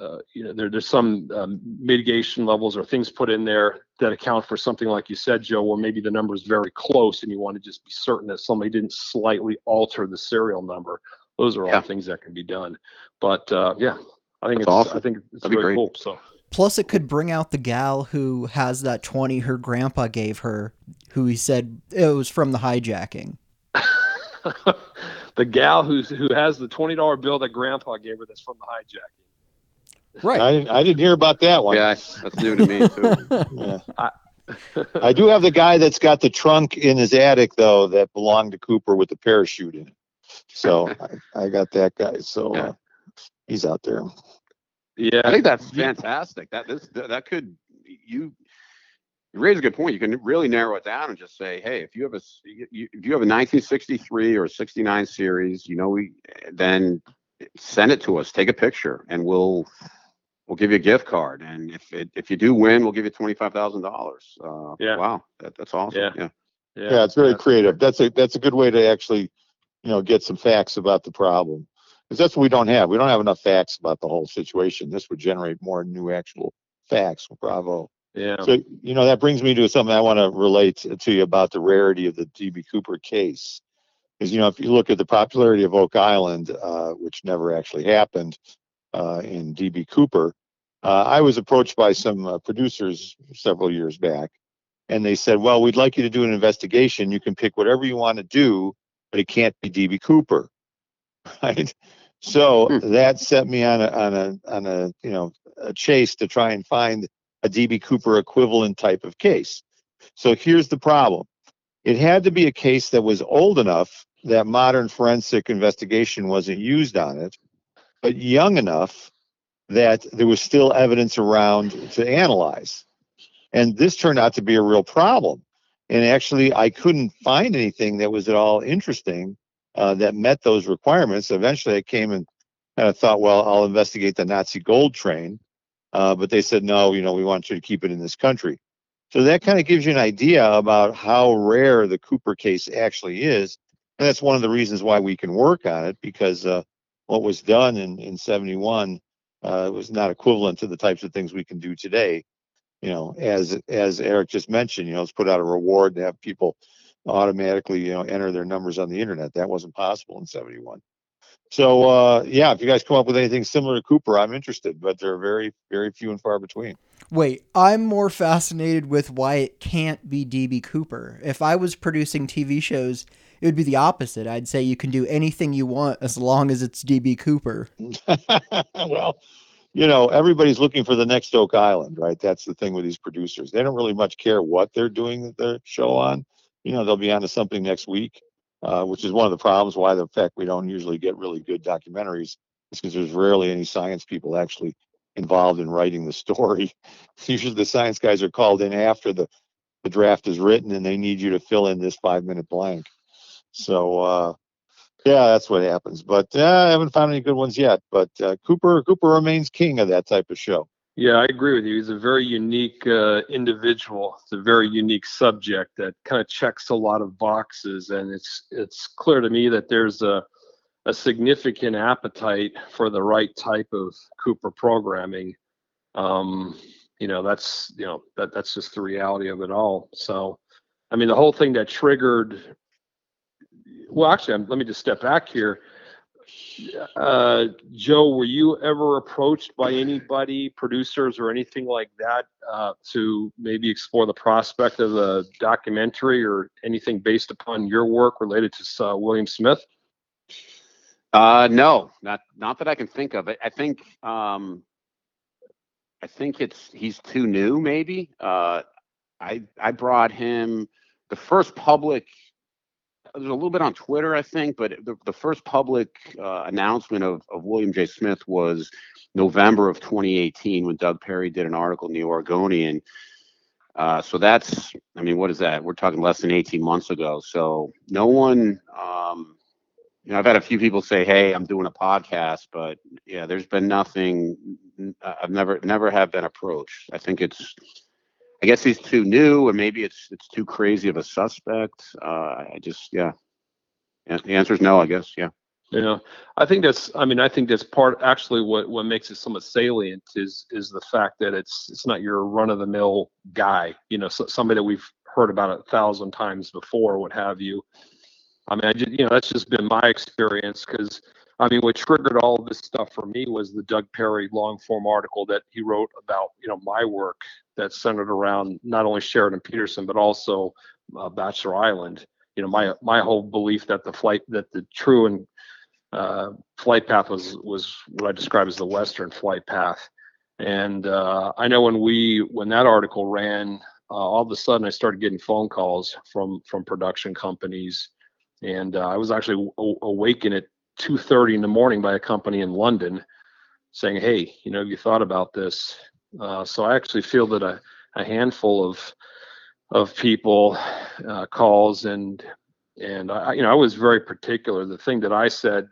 uh, you know there, there's some um, mitigation levels or things put in there that account for something like you said, Joe, where maybe the number is very close, and you want to just be certain that somebody didn't slightly alter the serial number. Those are all Yeah. things that can be done. But uh, yeah, I think That's it's awesome. I think it's That'd be very great. cool. So. Plus, it could bring out the gal who has that 20 her grandpa gave her, who he said it was from the hijacking. [LAUGHS] the gal who's who has the twenty dollar bill that Grandpa gave her that's from the hijacking. Right. I didn't, I didn't hear about that one. Yeah, that's new to me too. [LAUGHS] Yeah. I do have the guy that's got the trunk in his attic though that belonged to Cooper with the parachute in it. So I, I got that guy. So uh, he's out there. Yeah, I think that's fantastic. That this that could you you raise a good point. You can really narrow it down and just say, hey, if you have a s- you, you- if you have a 1963 or a 69 series, you know, we then send it to us. Take a picture, and we'll we'll give you a gift card. And if it, if you do win, we'll give you twenty five thousand dollars. Uh, Yeah. Wow, that, that's awesome. Yeah. yeah. Yeah, it's very creative. That's a that's a good way to actually, you know, get some facts about the problem. Because that's what we don't have. We don't have enough facts about the whole situation. This would generate more new actual facts. Bravo. Yeah. So, you know, that brings me to something I want to relate to you about the rarity of the DB Cooper case. Because, you know, if you look at the popularity of Oak Island, uh, which never actually happened uh, in DB Cooper, uh, I was approached by some uh, producers several years back, and they said, Well, we'd like you to do an investigation. You can pick whatever you want to do, but it can't be DB Cooper. [LAUGHS] Right. So Hmm. that set me on a on a on a you know a chase to try and find a DB Cooper equivalent type of case. So here's the problem. It had to be a case that was old enough that modern forensic investigation wasn't used on it, but young enough that there was still evidence around to analyze. And this turned out to be a real problem. And actually, I couldn't find anything that was at all interesting uh, that met those requirements. Eventually, I came and kind of thought, well, I'll investigate the Nazi gold train. Uh, but they said, no, you know, we want you to keep it in this country. So that kind of gives you an idea about how rare the Cooper case actually is. And that's one of the reasons why we can work on it because uh, what was done in, in 71 uh, was not equivalent to the types of things we can do today. You know, as as Eric just mentioned, you know, let's put out a reward to have people automatically, you know, enter their numbers on the internet. That wasn't possible in 71. So uh, yeah, if you guys come up with anything similar to Cooper, I'm interested, but they're very, very few and far between. Wait, I'm more fascinated with why it can't be DB Cooper. If I was producing TV shows, it would be the opposite. I'd say you can do anything you want as long as it's DB Cooper. [LAUGHS] well, you know, everybody's looking for the next Oak Island, right? That's the thing with these producers. They don't really much care what they're doing their show on. You know, they'll be on to something next week, uh, which is one of the problems why the fact we don't usually get really good documentaries is because there's rarely any science people actually involved in writing the story. [LAUGHS] Usually the science guys are called in after the, the draft is written and they need you to fill in this five minute blank. So, uh, yeah, that's what happens. But uh, I haven't found any good ones yet. But uh, Cooper Cooper remains king of that type of show. Yeah, I agree with you. He's a very unique uh, individual. It's a very unique subject that kind of checks a lot of boxes, and it's it's clear to me that there's a a significant appetite for the right type of Cooper programming. Um, you know, that's you know that that's just the reality of it all. So, I mean, the whole thing that triggered. Well, actually, I'm, let me just step back here. Uh, Joe, were you ever approached by anybody, producers or anything like that, uh, to maybe explore the prospect of a documentary or anything based upon your work related to uh, William Smith? Uh, no, not not that I can think of. I, I think um, I think it's he's too new. Maybe uh, I I brought him the first public. There's a little bit on Twitter, I think, but the, the first public uh, announcement of, of William J. Smith was November of 2018 when Doug Perry did an article in the Oregonian. Uh, so that's, I mean, what is that? We're talking less than 18 months ago. So no one, um, you know, I've had a few people say, "Hey, I'm doing a podcast," but yeah, there's been nothing. I've never, never have been approached. I think it's, I guess he's too new, or maybe it's it's too crazy of a suspect. Uh, I just yeah. The answer is no, I guess. Yeah. Yeah, I think that's. I mean, I think that's part. Actually, what what makes it somewhat salient is is the fact that it's it's not your run of the mill guy. You know, so, somebody that we've heard about a thousand times before, what have you. I mean, I just, you know, that's just been my experience because I mean, what triggered all this stuff for me was the Doug Perry long form article that he wrote about, you know, my work that centered around not only Sheridan Peterson but also uh, Bachelor Island. You know, my my whole belief that the flight that the true and uh, flight path was was what I describe as the Western flight path. And uh, I know when we when that article ran, uh, all of a sudden I started getting phone calls from from production companies, and uh, I was actually awakened at 2:30 in the morning by a company in London saying, "Hey, you know, you thought about this?" Uh, so I actually feel that a, a handful of of people uh, calls and and I, you know, I was very particular. The thing that I said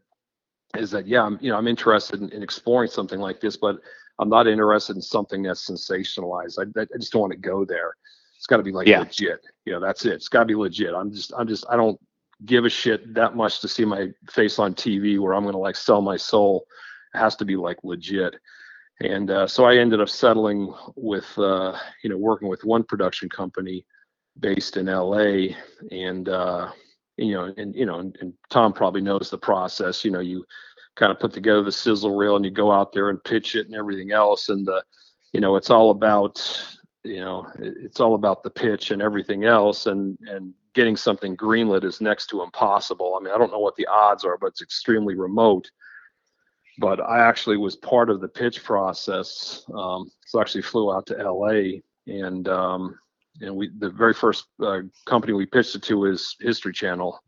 is that yeah, I'm you know I'm interested in, in exploring something like this, but I'm not interested in something that's sensationalized. I, I just don't want to go there. It's got to be like yeah. legit. You know, that's it. It's got to be legit. I'm just I'm just I don't give a shit that much to see my face on TV where I'm going to like sell my soul. It has to be like legit. And uh, so I ended up settling with, uh, you know, working with one production company based in LA. And, uh, you know, and, you know, and, and Tom probably knows the process. You know, you kind of put together the sizzle reel and you go out there and pitch it and everything else. And, the, you know, it's all about, you know, it's all about the pitch and everything else. And, and getting something greenlit is next to impossible. I mean, I don't know what the odds are, but it's extremely remote. But I actually was part of the pitch process. Um, so I actually flew out to LA and um, and we the very first uh, company we pitched it to is History Channel,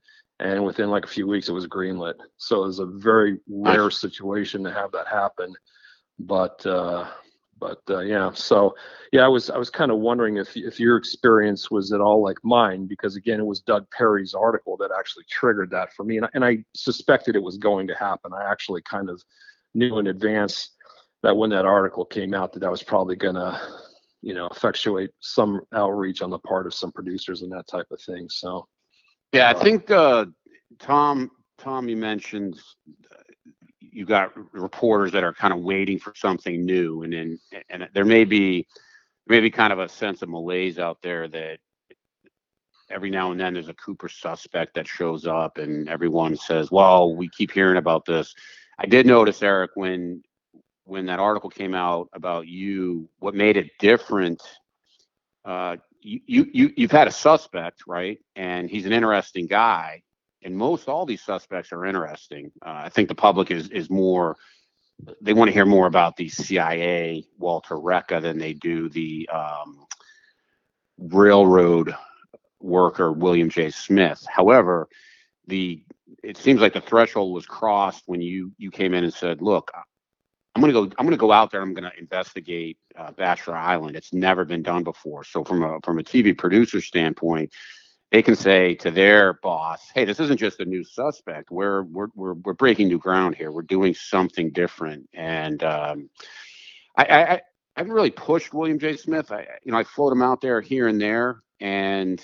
and within like a few weeks it was greenlit. So it was a very rare situation to have that happen. But uh, but uh, yeah so yeah i was i was kind of wondering if if your experience was at all like mine because again it was doug perry's article that actually triggered that for me and, and i suspected it was going to happen. I actually kind of knew in advance that when that article came out that i was probably going to you know effectuate some outreach on the part of some producers and that type of thing so. Yeah i uh, think uh tom tom you mentioned you got reporters that are kind of waiting for something new, and then and there may be maybe kind of a sense of malaise out there that every now and then there's a Cooper suspect that shows up, and everyone says, "Well, we keep hearing about this." I did notice, Eric, when when that article came out about you, what made it different. Uh, you, you you've had a suspect, right? And he's an interesting guy and most all these suspects are interesting. Uh, I think the public is is more they want to hear more about the CIA Walter Reca than they do the um, railroad worker William J. Smith. However, the it seems like the threshold was crossed when you you came in and said, "Look, I'm going to go. I'm to go out there. I'm to investigate uh, Bachelor Island. It's never been done before. So from a from a TV producer standpoint, they can say to their boss, "Hey, this isn't just a new suspect. We're we're we're, we're breaking new ground here. We're doing something different." And um, I, I I haven't really pushed William J. Smith. I you know I float him out there here and there, and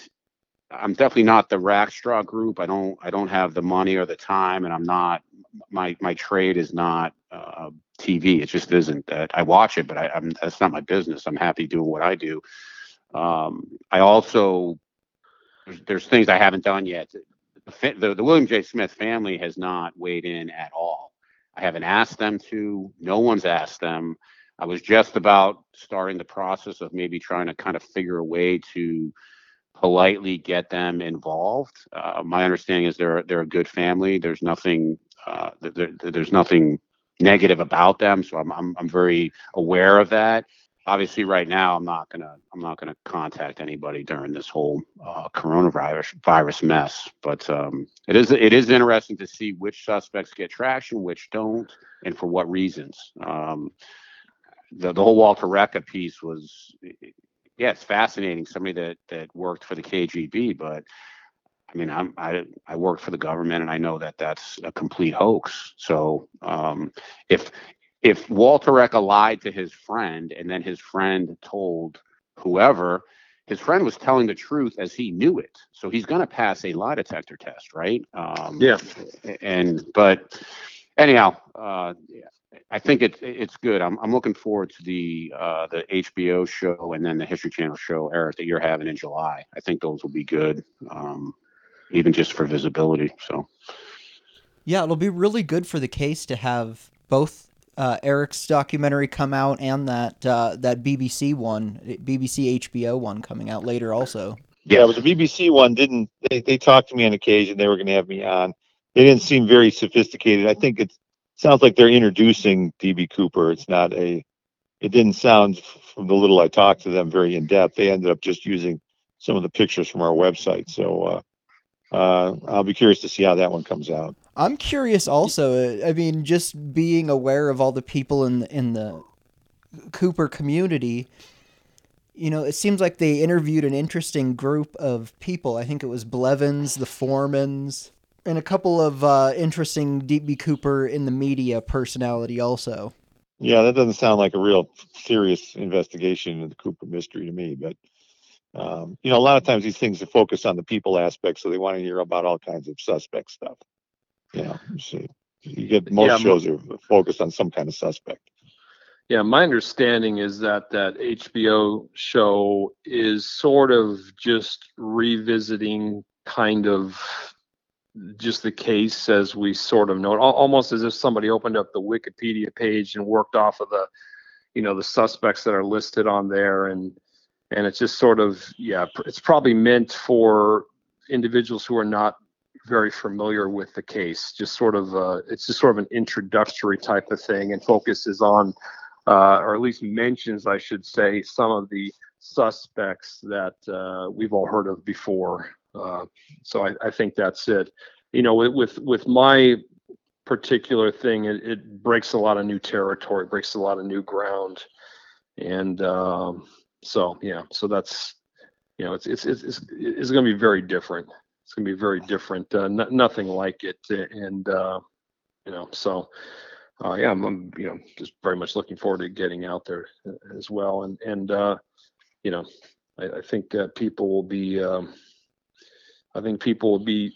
I'm definitely not the Rackstraw group. I don't I don't have the money or the time, and I'm not my my trade is not uh, TV. It just isn't. That I watch it, but I, am that's not my business. I'm happy doing what I do. Um, I also there's, there's things I haven't done yet. The, the, the William J. Smith family has not weighed in at all. I haven't asked them to. No one's asked them. I was just about starting the process of maybe trying to kind of figure a way to politely get them involved. Uh, my understanding is they're they're a good family. There's nothing uh, there, there's nothing negative about them, so I'm, I'm I'm very aware of that obviously right now i'm not gonna i'm not gonna contact anybody during this whole uh, coronavirus virus mess but um, it is it is interesting to see which suspects get traction which don't and for what reasons um, the, the whole walter reca piece was yeah it's fascinating somebody that that worked for the kgb but I mean, I'm, I I work for the government, and I know that that's a complete hoax. So, um, if if Walter Reca lied to his friend and then his friend told whoever, his friend was telling the truth as he knew it. So he's going to pass a lie detector test, right? Um, Yeah. And but anyhow, uh, I think it's it's good. I'm I'm looking forward to the uh, the HBO show and then the History Channel show, Eric, that you're having in July. I think those will be good, um, even just for visibility. So Yeah, it'll be really good for the case to have both uh, Eric's documentary come out and that uh, that BBC one, BBC HBO one coming out later also. Yeah, but the BBC one didn't. They, they talked to me on occasion. They were going to have me on. They didn't seem very sophisticated. I think it sounds like they're introducing DB Cooper. It's not a. It didn't sound from the little I talked to them very in depth. They ended up just using some of the pictures from our website. So uh, uh, I'll be curious to see how that one comes out. I'm curious also. uh, I mean, just being aware of all the people in in the Cooper community. You know, it seems like they interviewed an interesting group of people. I think it was Blevins, the Foremans, and a couple of uh, interesting DB Cooper in the media personality also. Yeah, that doesn't sound like a real serious investigation of the Cooper mystery to me. But um, you know, a lot of times these things are focused on the people aspect, so they want to hear about all kinds of suspect stuff. You know, so you get most Yeah, shows are focused on some kind of suspect. Yeah, my understanding is that that HBO show is sort of just revisiting kind of just the case as we sort of know it, almost as if somebody opened up the Wikipedia page and worked off of the, you know, the suspects that are listed on there, and and it's just sort of yeah, it's probably meant for individuals who are not very familiar with the case. Just sort of, uh, it's just sort of an introductory type of thing, and focuses on uh, or at least mentions, I should say, some of the suspects that uh, we've all heard of before. Uh, so I, I think that's it. You know, with with, my particular thing, it, it breaks a lot of new territory, breaks a lot of new ground, and um, so yeah, so that's you know, it's it's it's it's, it's going to be very different. It's going to be very different. Uh, no, nothing like it, and uh, you know, so uh, yeah, I'm, I'm, you know just very much looking forward to getting out there uh, as well, and and uh, you know, I, I think uh, people will be, um, I think people will be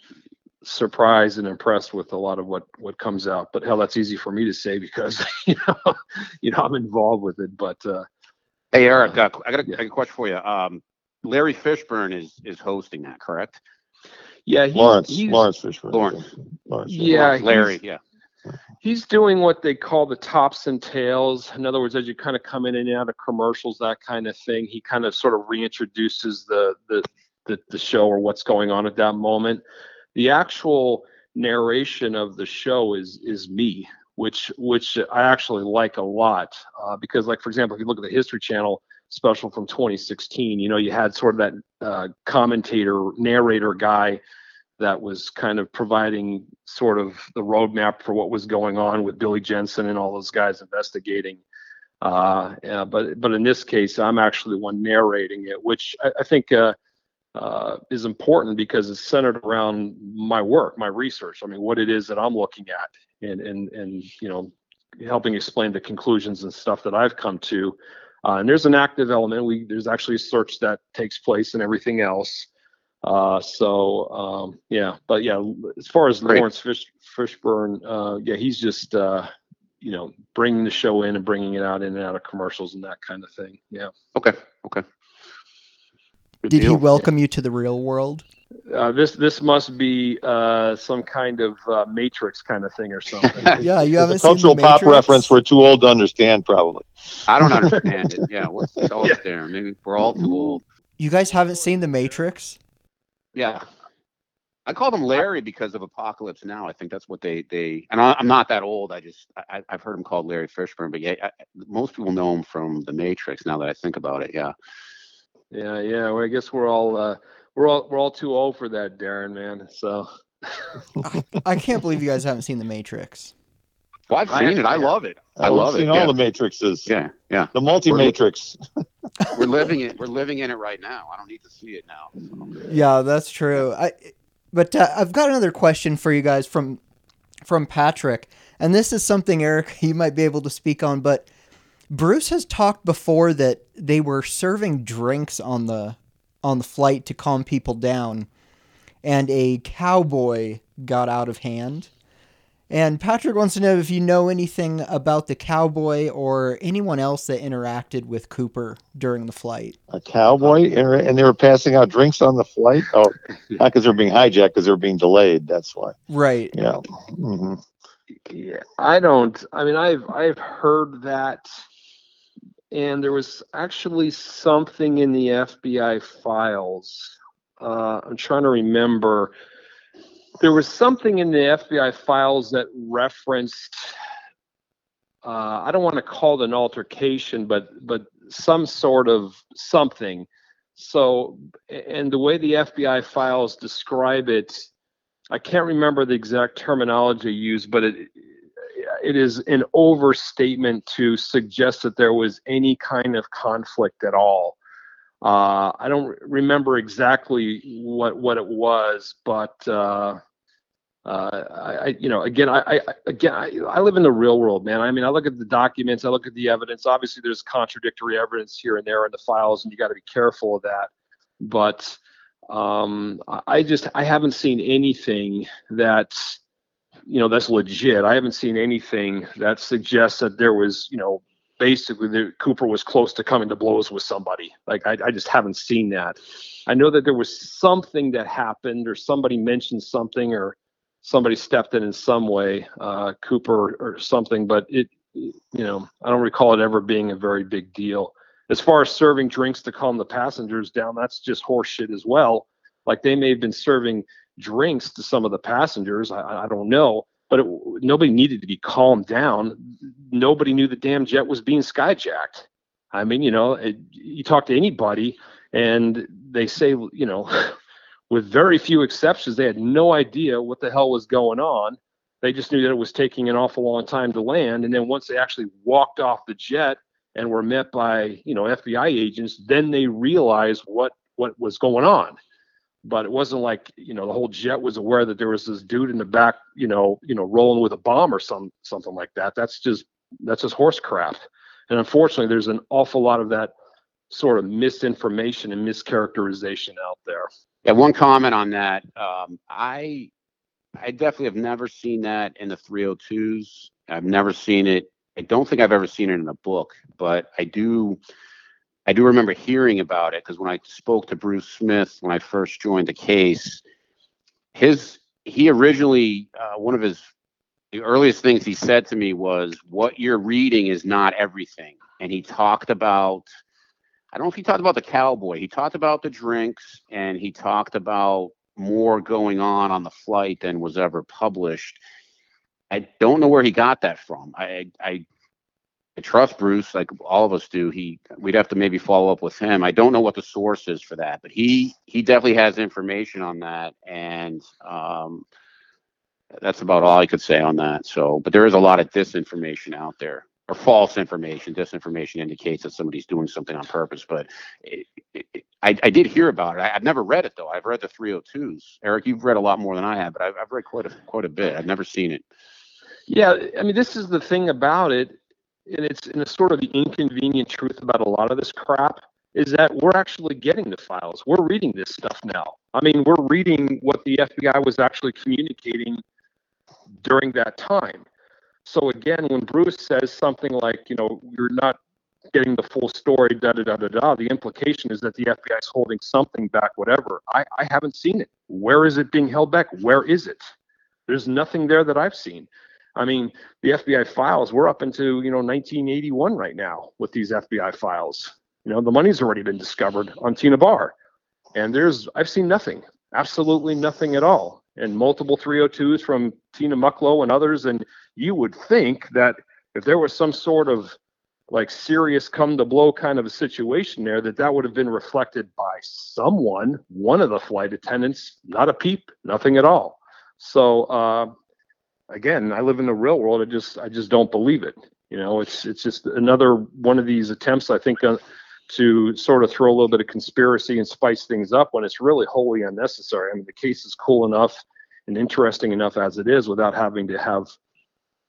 surprised and impressed with a lot of what what comes out. But hell, that's easy for me to say because [LAUGHS] you know, you know, I'm involved with it. But uh, Hey Eric, uh, I got a, yeah. Got a question for you. Um, Larry Fishburne is is hosting that, correct? yeah, he's, Lawrence, he's, Lawrence Fishburne. Lawrence. Lawrence. Yeah, Larry, yeah. he's doing what they call the tops and tails. In other words, as you kind of come in and out of commercials, that kind of thing, he kind of sort of reintroduces the the the, the show or what's going on at that moment. The actual narration of the show is is me, which which I actually like a lot uh, because, like for example, if you look at the History Channel special from 2016, you know, you had sort of that uh, commentator narrator guy that was kind of providing sort of the roadmap for what was going on with Billy Jensen and all those guys investigating. Uh, yeah, but but in this case, I'm actually the one narrating it, which I, I think uh, uh, is important because it's centered around my work, my research. I mean, what it is that I'm looking at, and and and you know, helping explain the conclusions and stuff that I've come to. Uh, and there's an active element. We there's actually a search that takes place and everything else. Uh, so um, yeah, but yeah, as far as Great. Lawrence Fish, Fishburne, uh, yeah, he's just uh, you know bringing the show in and bringing it out in and out of commercials and that kind of thing. Yeah, Okay, okay. Good Did he deal. welcome you to the real world? Uh, this this must be uh, some kind of uh, Matrix kind of thing or something. [LAUGHS] Yeah, you haven't a seen cultural pop reference we're too old to understand, probably. I don't understand it. [LAUGHS] Yeah, what's tell us Yeah. there? Maybe we're all too old. You guys haven't seen the Matrix? Yeah. I call them Larry because of Apocalypse Now. I think that's what they they. And I, I'm not that old. I just I, I've heard him called Larry Fishburne, but yeah, I, most people know him from The Matrix. Now that I think about it, yeah. yeah, yeah. Well, I guess we're all uh, we're all we're all too old for that, Darren, man. So I can't believe you guys haven't seen the Matrix. Well, I've I seen it. I love it. I I've love it. seen Yeah. all the Matrixes. yeah, yeah. The multi-matrix. We're living it. We're living in it right now. I don't need to see it now. so. Yeah, that's true. I, but uh, I've got another question for you guys from from Patrick, and this is something Eric [LAUGHS] you might be able to speak on. But Bruce has talked before that they were serving drinks on the on the flight to calm people down, and a cowboy got out of hand. And Patrick wants to know if you know anything about the cowboy or anyone else that interacted with Cooper during the flight. A cowboy, and they were passing out drinks on the flight. Oh, [LAUGHS] not because they're being hijacked, because they're being delayed. That's why. Right. Yeah. hmm Yeah, I don't. I mean, I've I've heard that, and there was actually something in the FBI files. Uh, I'm trying to remember. There was something in the FBI files that referenced. Uh, I don't want to call it an altercation, but but some sort of something. So, and the way the FBI files describe it, I can't remember the exact terminology used, but it it is an overstatement to suggest that there was any kind of conflict at all. Uh, I don't remember exactly what what it was, but uh, uh, I, I, you know, again, I, I again, I, I live in the real world, man. I mean, I look at the documents, I look at the evidence. Obviously, there's contradictory evidence here and there in the files, and you got to be careful of that. But um, I just I haven't seen anything that's you know that's legit. I haven't seen anything that suggests that there was you know basically the Cooper was close to coming to blows with somebody. Like I, I just haven't seen that. I know that there was something that happened or somebody mentioned something or somebody stepped in in some way, uh, Cooper or something, but it you know I don't recall it ever being a very big deal. As far as serving drinks to calm the passengers down, that's just horseshit as well. Like they may have been serving drinks to some of the passengers. I, I don't know, but it, nobody needed to be calmed down. Nobody knew the damn jet was being skyjacked. I mean, you know, it, you talk to anybody and they say, you know, [LAUGHS] with very few exceptions, they had no idea what the hell was going on. They just knew that it was taking an awful long time to land. And then once they actually walked off the jet and were met by, you know, FBI agents, then they realized what what was going on but it wasn't like you know the whole jet was aware that there was this dude in the back you know you know rolling with a bomb or some something like that that's just that's just horse crap and unfortunately there's an awful lot of that sort of misinformation and mischaracterization out there Yeah, one comment on that. Um, I I definitely have never seen that in the 302s. I've never seen it. I don't think I've ever seen it in a book, but I do I do remember hearing about it because when I spoke to Bruce Smith when I first joined the case, his he originally uh, one of his the earliest things he said to me was, "What you're reading is not everything," and he talked about I don't know if he talked about the cowboy. He talked about the drinks and he talked about more going on on the flight than was ever published. I don't know where he got that from. I I, I trust Bruce, like all of us do. He we'd have to maybe follow up with him. I don't know what the source is for that, but he he definitely has information on that, and um, that's about all I could say on that. So, but there is a lot of disinformation out there or false information. Disinformation indicates that somebody's doing something on purpose, but it, it, it- I, I did hear about it. I, I've never read it though. I've read the 302s. Eric, you've read a lot more than I have, but I've, I've read quite a quite a bit. I've never seen it. Yeah, I mean, this is the thing about it, and it's and it's sort of the inconvenient truth about a lot of this crap is that we're actually getting the files. We're reading this stuff now. I mean, we're reading what the FBI was actually communicating during that time. So again, when Bruce says something like, you know, you're not getting the full story, da da da da da, the implication is that the FBI is holding something back, whatever. I, I haven't seen it. Where is it being held back? Where is it? There's nothing there that I've seen. I mean, the FBI files, we're up into, you know, 1981 right now with these FBI files. You know, the money's already been discovered on Tena Bar. And there's, I've seen nothing, absolutely nothing at all. And multiple 302s from Tina Mucklow and others. And you would think that if there was some sort of like serious come to blow kind of a situation there, that that would have been reflected by someone, one of the flight attendants, not a peep, nothing at all. So, uh, again, I live in the real world. I just I just don't believe it. You know, it's it's just another one of these attempts I think uh, to sort of throw a little bit of conspiracy and spice things up when it's really wholly unnecessary. I mean, the case is cool enough and interesting enough as it is without having to have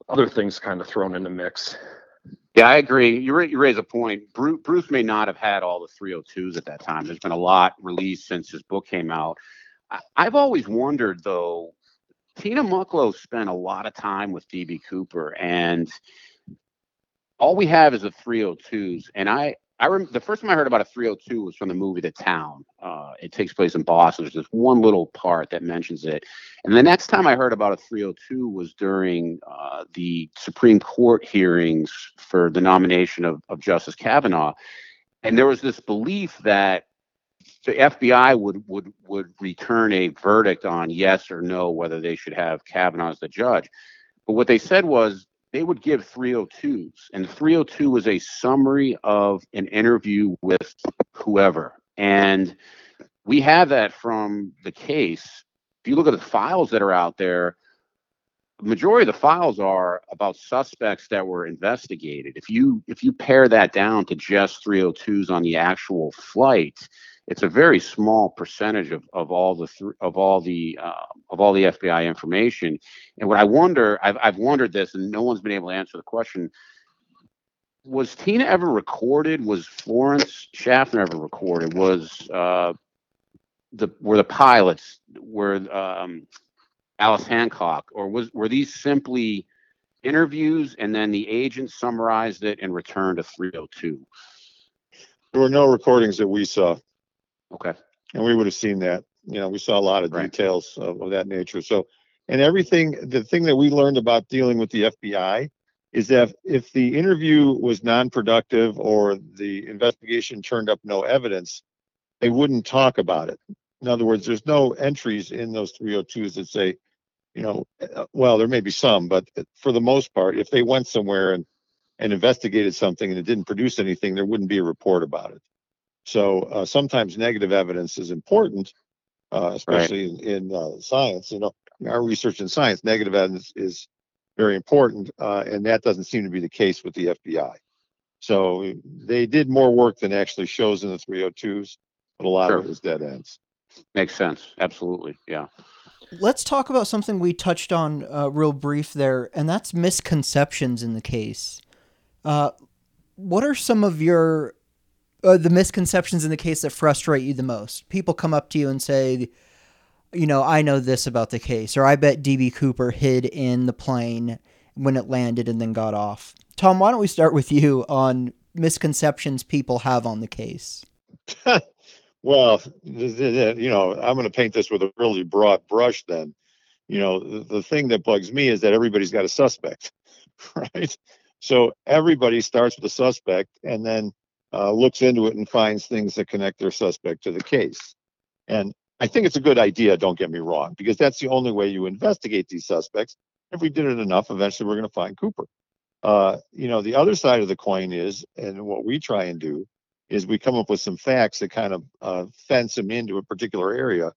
other things kind of thrown in the mix. Yeah, I agree. You, you raise a point. Bruce, Bruce may not have had all the 302s at that time. There's been a lot released since his book came out. I've always wondered, though, Tina Mucklow spent a lot of time with DB Cooper, and all we have is the 302s. And I, I rem- the first time I heard about a 302 was from the movie The Town. Uh, it takes place in Boston. There's this one little part that mentions it. And the next time I heard about a 302 was during uh, the Supreme Court hearings for the nomination of, of Justice Kavanaugh. And there was this belief that the FBI would would would return a verdict on yes or no whether they should have Kavanaugh as the judge. But what they said was they would give 302s, and 302 was a summary of an interview with whoever. And we have that from the case. If you look at the files that are out there, the majority of the files are about suspects that were investigated. If you if you pare that down to just 302s on the actual flight, it's a very small percentage of, of all the th- of all the uh, of all the FBI information. And what I wonder, I've I've wondered this, and no one's been able to answer the question. Was Tina ever recorded? Was Florence Schaffner ever recorded? Was uh, the were the pilots were um, Alice Hancock, or was were these simply interviews and then the agent summarized it and returned a 302? There were no recordings that we saw. Okay. And we would have seen that. You know, we saw a lot of Right. details of, of that nature. So, and everything, the thing that we learned about dealing with the FBI is that if the interview was non-productive or the investigation turned up no evidence, they wouldn't talk about it. In other words, there's no entries in those 302s that say, you know, uh, well, there may be some, but for the most part, if they went somewhere and and investigated something and it didn't produce anything, there wouldn't be a report about it. So uh, sometimes negative evidence is important, uh, especially in, in uh, science. You know, our research in science, negative evidence is very important, uh, and that doesn't seem to be the case with the FBI. So they did more work than actually shows in the 302s, but a lot of Sure. it was dead ends. Makes sense. Absolutely. Yeah. Let's talk about something we touched on uh, real brief there, and that's misconceptions in the case. Uh, what are some of your uh, the misconceptions in the case that frustrate you the most? People come up to you and say, you know, I know this about the case, or I bet DB Cooper hid in the plane when it landed and then got off. Tom, why don't we start with you on misconceptions people have on the case? [LAUGHS] Well, you know, I'm going to paint this with a really broad brush then. You know, the, the thing that bugs me is that everybody's got a suspect, [LAUGHS] right? So everybody starts with a suspect and then uh, looks into it and finds things that connect their suspect to the case. And I think it's a good idea, don't get me wrong, because that's the only way you investigate these suspects. If we did it enough, eventually we're going to find Cooper. Uh, you know, the other side of the coin is, and what we try and do is we come up with some facts that kind of uh, fence them into a particular area,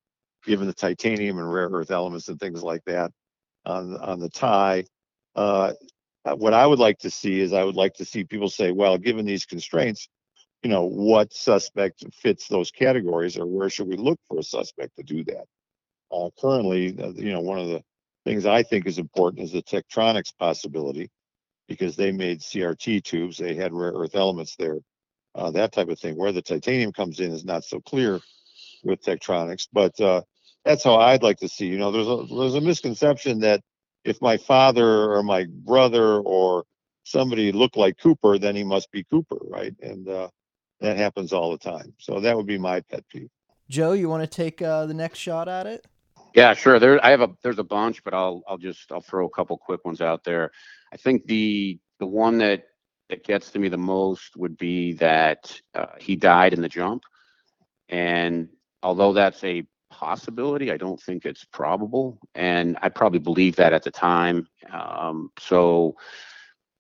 given the titanium and rare earth elements and things like that on on the tie. Uh, what I would like to see is I would like to see people say, well, given these constraints, you know, what suspect fits those categories, or where should we look for a suspect to do that? Uh, currently, you know, one of the things I think is important is the Tektronix possibility, because they made CRT tubes, they had rare earth elements there uh, that type of thing. Where the titanium comes in is not so clear with Tektronix, but uh, that's how I'd like to see. You know, there's a there's a misconception that if my father or my brother or somebody looked like Cooper, then he must be Cooper, right? And uh, that happens all the time. So that would be my pet peeve. Joe, you want to take uh, the next shot at it? Yeah, sure. There, I have a there's a bunch, but I'll I'll just I'll throw a couple quick ones out there. I think the the one that that gets to me the most would be that uh, he died in the jump, and although that's a possibility, I don't think it's probable, and I probably believed that at the time. Um, so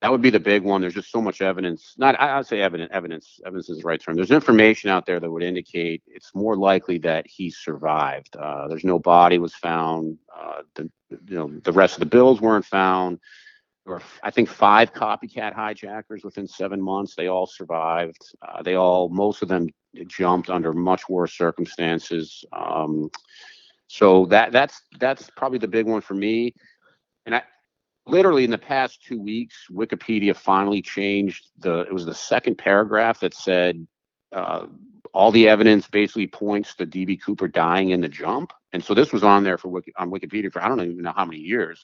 that would be the big one. There's just so much evidence. Not I- I'd say evidence. Evidence. Evidence is the right term. There's information out there that would indicate it's more likely that he survived. Uh, there's no body was found. Uh, the you know the rest of the bills weren't found. There were I think five copycat hijackers within seven months. They all survived. Uh, they all most of them jumped under much worse circumstances. Um, so that that's that's probably the big one for me. And I literally in the past two weeks, Wikipedia finally changed the. It was the second paragraph that said uh, all the evidence basically points to DB Cooper dying in the jump, and so this was on there for Wiki, on Wikipedia for I don't even know how many years.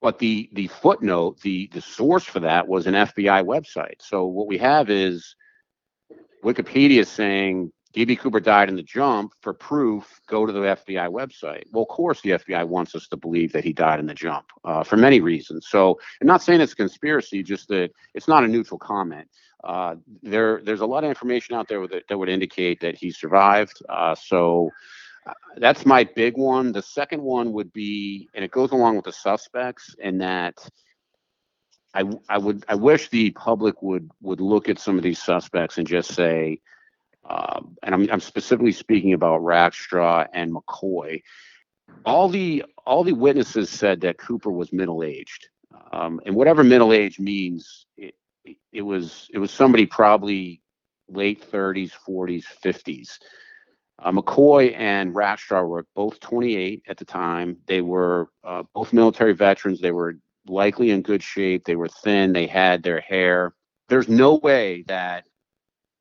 But the the footnote, the the source for that was an FBI website. So what we have is Wikipedia saying DB Cooper died in the jump. For proof, go to the FBI website. Well, of course, the FBI wants us to believe that he died in the jump uh, for many reasons. So, I'm not saying it's a conspiracy, just that it's not a neutral comment. Uh, there, there's a lot of information out there that, that would indicate that he survived. Uh, so, uh, that's my big one. The second one would be, and it goes along with the suspects, in that I, I would, I wish the public would would look at some of these suspects and just say, um, and I'm, I'm specifically speaking about Rackstraw and McCoy. All the all the witnesses said that Cooper was middle aged, um, and whatever middle age means, it, it was it was somebody probably late 30s, 40s, 50s. Uh, McCoy and Rackstraw were both 28 at the time. They were uh, both military veterans. They were likely in good shape. They were thin. They had their hair. There's no way that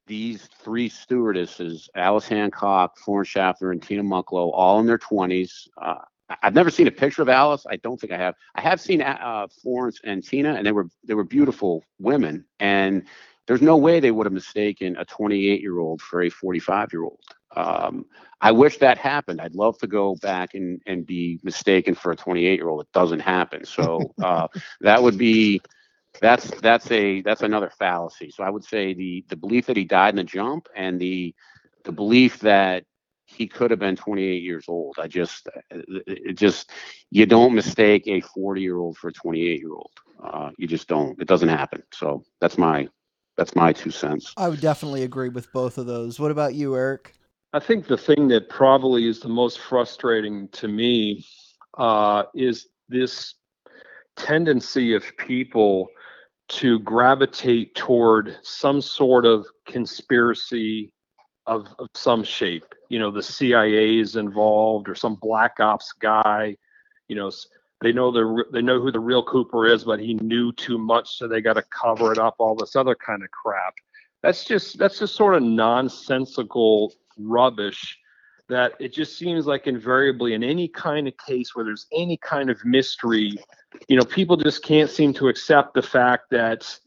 these three stewardesses, Alice Hancock, Florence Schaffner, and Tina Mucklow, all in their 20s. Uh, I've never seen a picture of Alice. I don't think I have. I have seen uh, Florence and Tina, and they were they were beautiful women. And there's no way they would have mistaken a 28 year old for a 45 year old. Um, I wish that happened. I'd love to go back and and be mistaken for a 28 year old. It doesn't happen. So [LAUGHS] uh, that would be that's that's a that's another fallacy. So I would say the the belief that he died in the jump and the the belief that he could have been 28 years old. I just it just you don't mistake a 40 year old for a 28 year old. Uh, you just don't. It doesn't happen. So that's my that's my two cents. I would definitely agree with both of those. What about you, Eric? I think the thing that probably is the most frustrating to me uh, is this tendency of people to gravitate toward some sort of conspiracy of, of some shape. You know, the CIA is involved or some black ops guy. You know, they know the they know who the real Cooper is, but he knew too much, so they got to cover it up. All this other kind of crap. That's just that's just sort of nonsensical rubbish that it just seems like invariably in any kind of case where there's any kind of mystery, you know, people just can't seem to accept the fact that,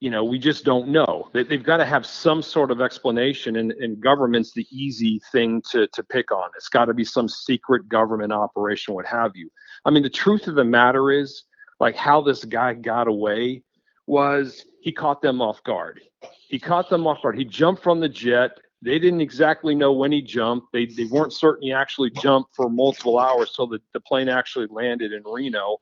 you know, we just don't know. They, they've got to have some sort of explanation, and, and government's the easy thing to, to pick on. It's got to be some secret government operation, what have you. I mean, the truth of the matter is, like, how this guy got away was he caught them off guard. He caught them off guard. He jumped from the jet they didn't exactly know when he jumped. They, they weren't certain he actually jumped for multiple hours so that the plane actually landed in Reno.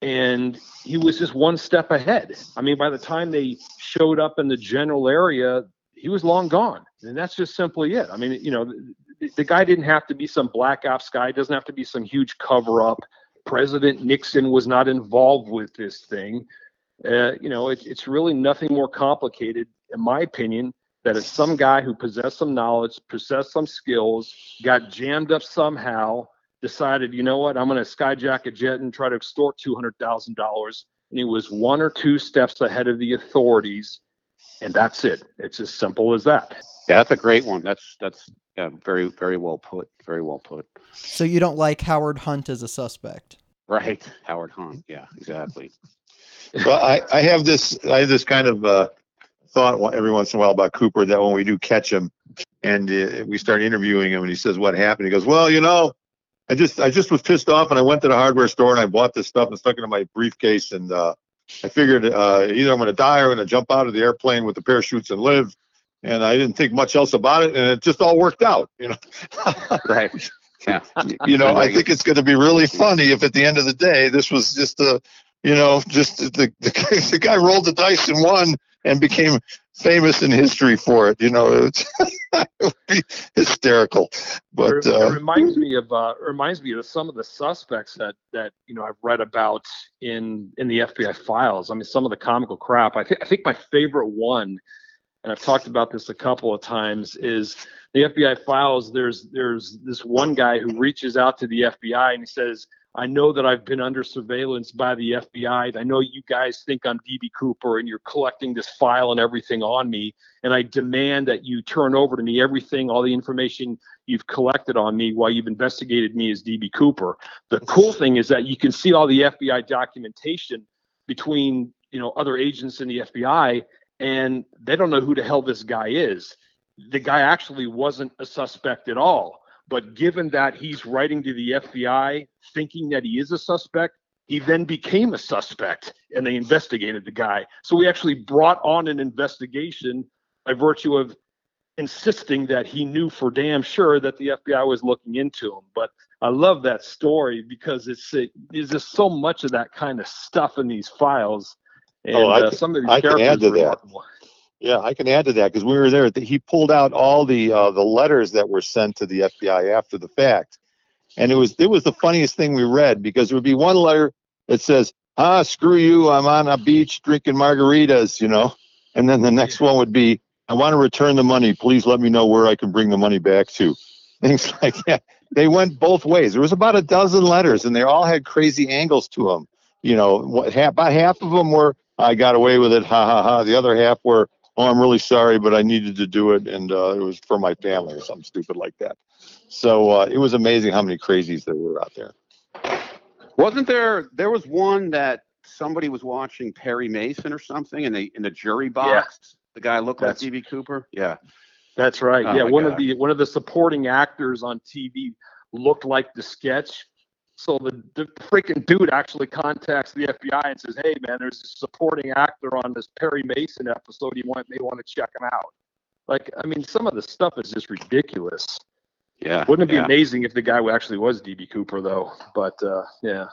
And he was just one step ahead. I mean, by the time they showed up in the general area, he was long gone. And that's just simply it. I mean, you know, the, the guy didn't have to be some black ops guy, it doesn't have to be some huge cover up. President Nixon was not involved with this thing. Uh, you know, it, it's really nothing more complicated, in my opinion, that it's some guy who possessed some knowledge, possessed some skills, got jammed up somehow, decided, you know what, I'm going to skyjack a jet and try to extort $200,000. And he was one or two steps ahead of the authorities. And that's it. It's as simple as that. Yeah, that's a great one. That's that's yeah, very very well put. Very well put. So you don't like Howard Hunt as a suspect, right? Howard Hunt. Yeah, exactly. [LAUGHS] well, I, I have this I have this kind of uh, thought every once in a while about Cooper that when we do catch him and uh, we start interviewing him and he says what happened, he goes, "Well, you know, I just I just was pissed off and I went to the hardware store and I bought this stuff and stuck it in my briefcase and uh, I figured uh, either I'm going to die or I'm going to jump out of the airplane with the parachutes and live." And I didn't think much else about it, and it just all worked out, you know. [LAUGHS] right. Yeah. You know, I think it's going to be really funny if at the end of the day this was just a, you know, just the the, [LAUGHS] the guy rolled the dice and won, and became famous in history for it. You know, [LAUGHS] it, would be hysterical. But uh, it reminds me of uh, reminds me of some of the suspects that that you know I've read about in in the FBI files. I mean, some of the comical crap. I think I think my favorite one, and I've talked about this a couple of times, is the FBI files. There's there's this one guy who reaches out to the FBI and he says, I know that I've been under surveillance by the FBI. I know you guys think I'm DB Cooper and you're collecting this file and everything on me. And I demand that you turn over to me everything, all the information you've collected on me while you've investigated me as DB Cooper. The cool thing is that you can see all the FBI documentation between you know other agents in the FBI, and they don't know who the hell this guy is. The guy actually wasn't a suspect at all but given that he's writing to the FBI thinking that he is a suspect, he then became a suspect and they investigated the guy. So we actually brought on an investigation by virtue of insisting that he knew for damn sure that the FBI was looking into him. But I love that story because it's it, there's just so much of that kind of stuff in these files. And Oh, I uh, can- some of these I can add to that. Yeah, I can add to that because we were there. He pulled out all the uh, the letters that were sent to the FBI after the fact, and it was it was the funniest thing we read because there would be one letter that says, "Ah, screw you, I'm on a beach drinking margaritas," you know, and then the next one would be, "I want to return the money. Please let me know where I can bring the money back to." [LAUGHS] Things like that. They went both ways. There was about a dozen letters, and they all had crazy angles to them. You know, what, half, about half of them were, "I got away with it," ha ha ha. The other half were, oh, I'm really sorry, but I needed to do it, and uh, it was for my family or something stupid like that. So uh, it was amazing how many crazies there were out there. Wasn't there? There was one that somebody was watching Perry Mason or something, and they in the jury box. The guy looked That's- like DB Cooper. Yeah. That's right. Oh yeah, one God. of the one of the supporting actors on TV looked like the sketch. So the, the freaking dude actually contacts the FBI and says, "Hey, man, there's a supporting actor on this Perry Mason episode. You want may want to check him out." Like, I mean, some of the stuff is just ridiculous. Yeah. Wouldn't it be yeah. amazing if the guy actually was DB Cooper, though? But uh, yeah,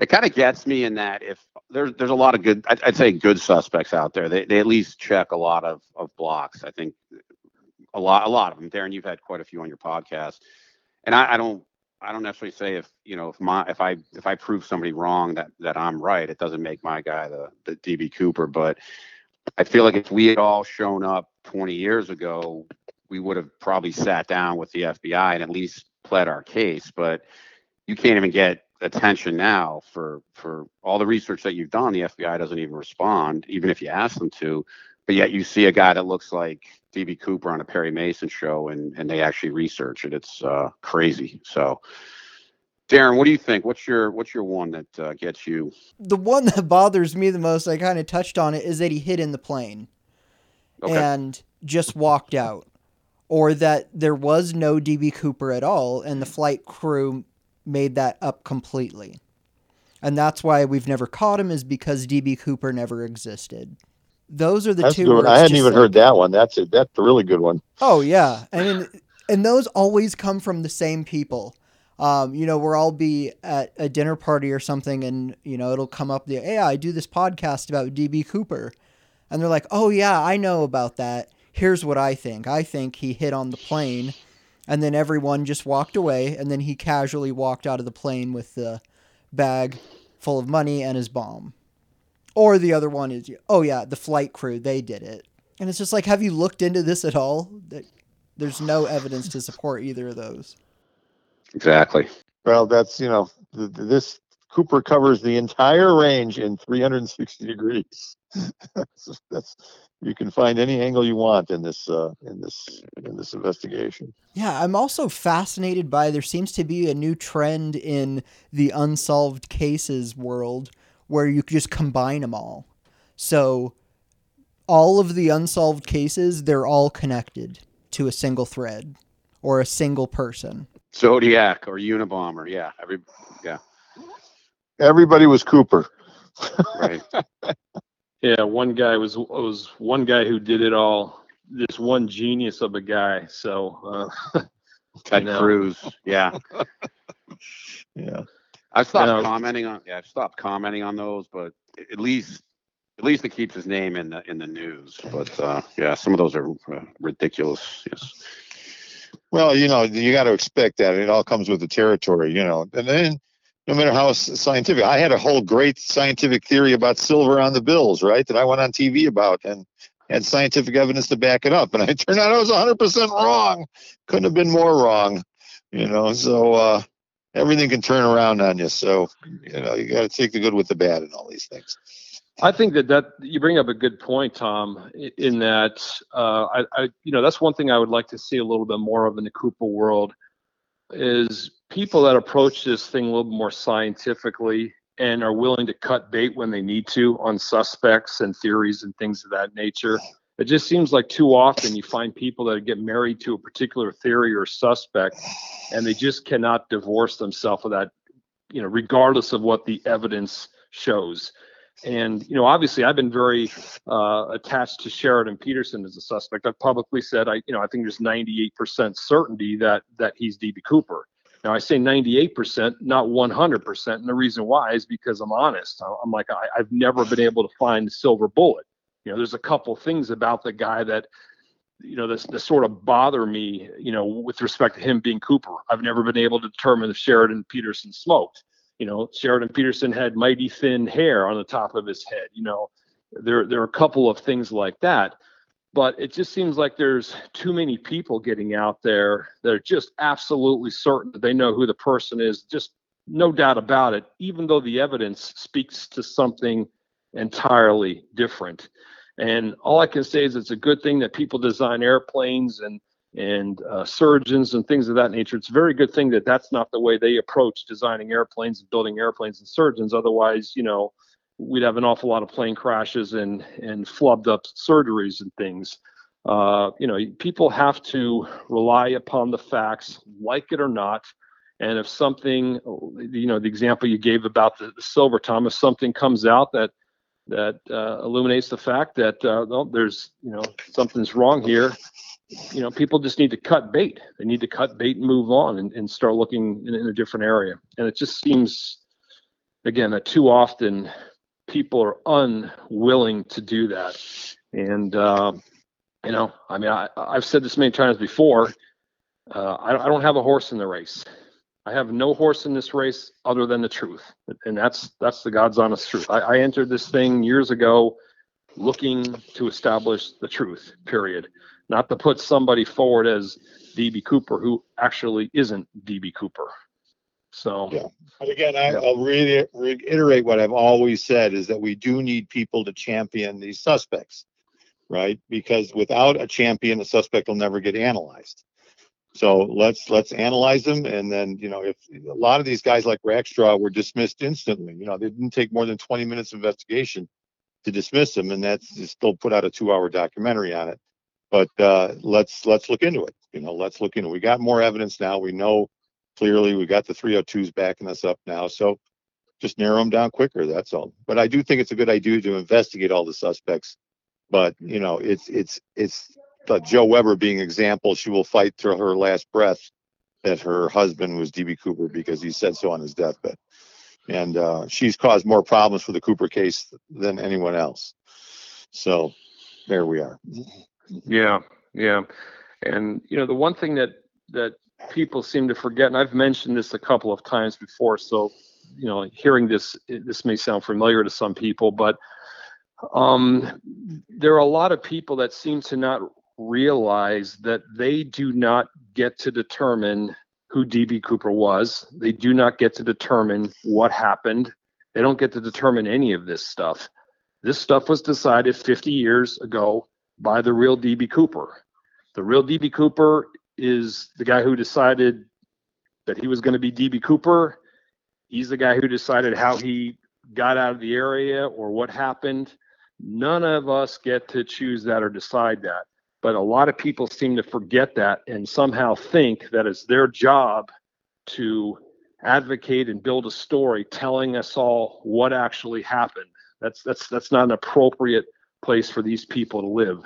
It kind of gets me in that if there's there's a lot of good, I'd, I'd say good suspects out there. They they at least check a lot of of blocks. I think a lot a lot of them. Darren, you've had quite a few on your podcast, and I, I don't I don't necessarily say if you know if my if I if I prove somebody wrong that that I'm right. It doesn't make my guy the the DB Cooper, but I feel like if we had all shown up 20 years ago, we would have probably sat down with the FBI and at least pled our case. But you can't even get attention now for for all the research that you've done. The FBI doesn't even respond, even if you ask them to. But yet you see a guy that looks like DB Cooper on a Perry Mason show, and and they actually research it. It's uh, crazy. So. Darren, what do you think? What's your what's your one that uh, gets you? The one that bothers me the most, I kind of touched on it, is that he hid in the plane Okay. and just walked out. Or that there was no DB Cooper at all and the flight crew made that up completely. And that's why we've never caught him, is because DB Cooper never existed. Those are the That's two. I hadn't even like- heard that one. That's it. That's a really good one. Oh yeah, I mean, and those always come from the same people. Um, you know, where I'll be at a dinner party or something, and you know, it'll come up. The hey, I do this podcast about DB Cooper, and they're like, oh yeah, I know about that. Here's what I think. I think he hit on the plane, and then everyone just walked away, and then he casually walked out of the plane with the bag full of money and his bomb. Or the other one is, oh yeah, the flight crew, they did it. And it's just like, have you looked into this at all? That there's no evidence to support either of those. Exactly. Well, that's you know th- th- this Cooper covers the entire range in 360 degrees. [LAUGHS] that's, that's you can find any angle you want in this uh, in this in this investigation. Yeah, I'm also fascinated by there seems to be a new trend in the unsolved cases world where you could just combine them all. So all of the unsolved cases, they're all connected to a single thread or a single person. Zodiac or Unabomber. Yeah. Every yeah. Everybody was Cooper. Right. [LAUGHS] yeah. One guy was was one guy who did it all. This one genius of a guy. So uh, [LAUGHS] Ted know. Cruz. Yeah. [LAUGHS] Yeah. I stopped No. commenting on. Yeah, I stopped commenting on those, but at least, at least it keeps his name in the in the news. But uh, yeah, some of those are uh, ridiculous. Yes. Well, you know, you got to expect that. It all comes with the territory, you know. And then, no matter how scientific, I had a whole great scientific theory about silver on the bills, right? That I went on TV about and had scientific evidence to back it up. And [LAUGHS] it turned out I was 100% wrong. Couldn't have been more wrong, you know. So, uh, everything can turn around on you. So you know you got to take the good with the bad and all these things. I think that that you bring up a good point, Tom. In that, uh, I, I, you know, that's one thing I would like to see a little bit more of in the Cooper world is people that approach this thing a little more scientifically and are willing to cut bait when they need to on suspects and theories and things of that nature. It just seems like too often you find people that get married to a particular theory or suspect and they just cannot divorce themselves of that, you know, regardless of what the evidence shows. And you know, obviously, I've been very uh, attached to Sheridan Peterson as a suspect. I've publicly said, I, you know, I think there's 98% certainty that that he's DB Cooper. Now I say 98%, not 100%, and the reason why is because I'm honest. I'm like, I, I've never been able to find the silver bullet. You know, there's a couple things about the guy that, you know, this, this sort of bother me. You know, with respect to him being Cooper, I've never been able to determine if Sheridan Peterson smoked you know, Sheridan Peterson had mighty thin hair on the top of his head. You know, there there are a couple of things like that, but it just seems like there's too many people getting out there that are just absolutely certain that they know who the person is. Just no doubt about it, even though the evidence speaks to something entirely different. And all I can say is it's a good thing that people design airplanes and and uh, surgeons and things of that nature. It's a very good thing that that's not the way they approach designing airplanes and building airplanes and surgeons. Otherwise, you know, we'd have an awful lot of plane crashes and and flubbed up surgeries and things. Uh, you know, people have to rely upon the facts, like it or not. And if something, you know, the example you gave about the, the silver, Tom, if something comes out that that uh, illuminates the fact that uh, well, there's, you know, something's wrong here, you know, people just need to cut bait. They need to cut bait and move on and, and start looking in, in a different area. And it just seems, again, that too often people are unwilling to do that. And, uh, you know, I mean, I, I've said this many times before. Uh, I, I don't have a horse in the race. I have no horse in this race other than the truth, and that's that's the God's honest truth. I, I entered this thing years ago, looking to establish the truth. Period not to put somebody forward as DB Cooper who actually isn't DB Cooper. So, yeah. But again, I, will really reiterate what I've always said is that we do need people to champion these suspects, right? Because without a champion, the suspect will never get analyzed. So let's let's analyze them, and then you know if a lot of these guys like Rackstraw were dismissed instantly, you know they didn't take more than 20 minutes of investigation to dismiss them, and that's still put out a two-hour documentary on it but uh, let's let's look into it. You know, let's look into. It. We got more evidence now. We know clearly. We got the 302s backing us up now. So just narrow them down quicker. That's all. But I do think it's a good idea to investigate all the suspects. But you know, it's it's it's uh, Jo Weber being example. She will fight to her last breath that her husband was DB Cooper because he said so on his deathbed. And uh, she's caused more problems for the Cooper case than anyone else. So there we are. Yeah, yeah. And you know, the one thing that that people seem to forget, and I've mentioned this a couple of times before, so you know, hearing this this may sound familiar to some people, but um, there are a lot of people that seem to not realize that they do not get to determine who DB Cooper was. They do not get to determine what happened. They don't get to determine any of this stuff. This stuff was decided 50 years ago by the real DB Cooper. The real DB Cooper is the guy who decided that he was going to be DB Cooper. He's the guy who decided how he got out of the area or what happened. None of us get to choose that or decide that. But a lot of people seem to forget that and somehow think that it's their job to advocate and build a story telling us all what actually happened. That's that's that's not an appropriate place for these people to live.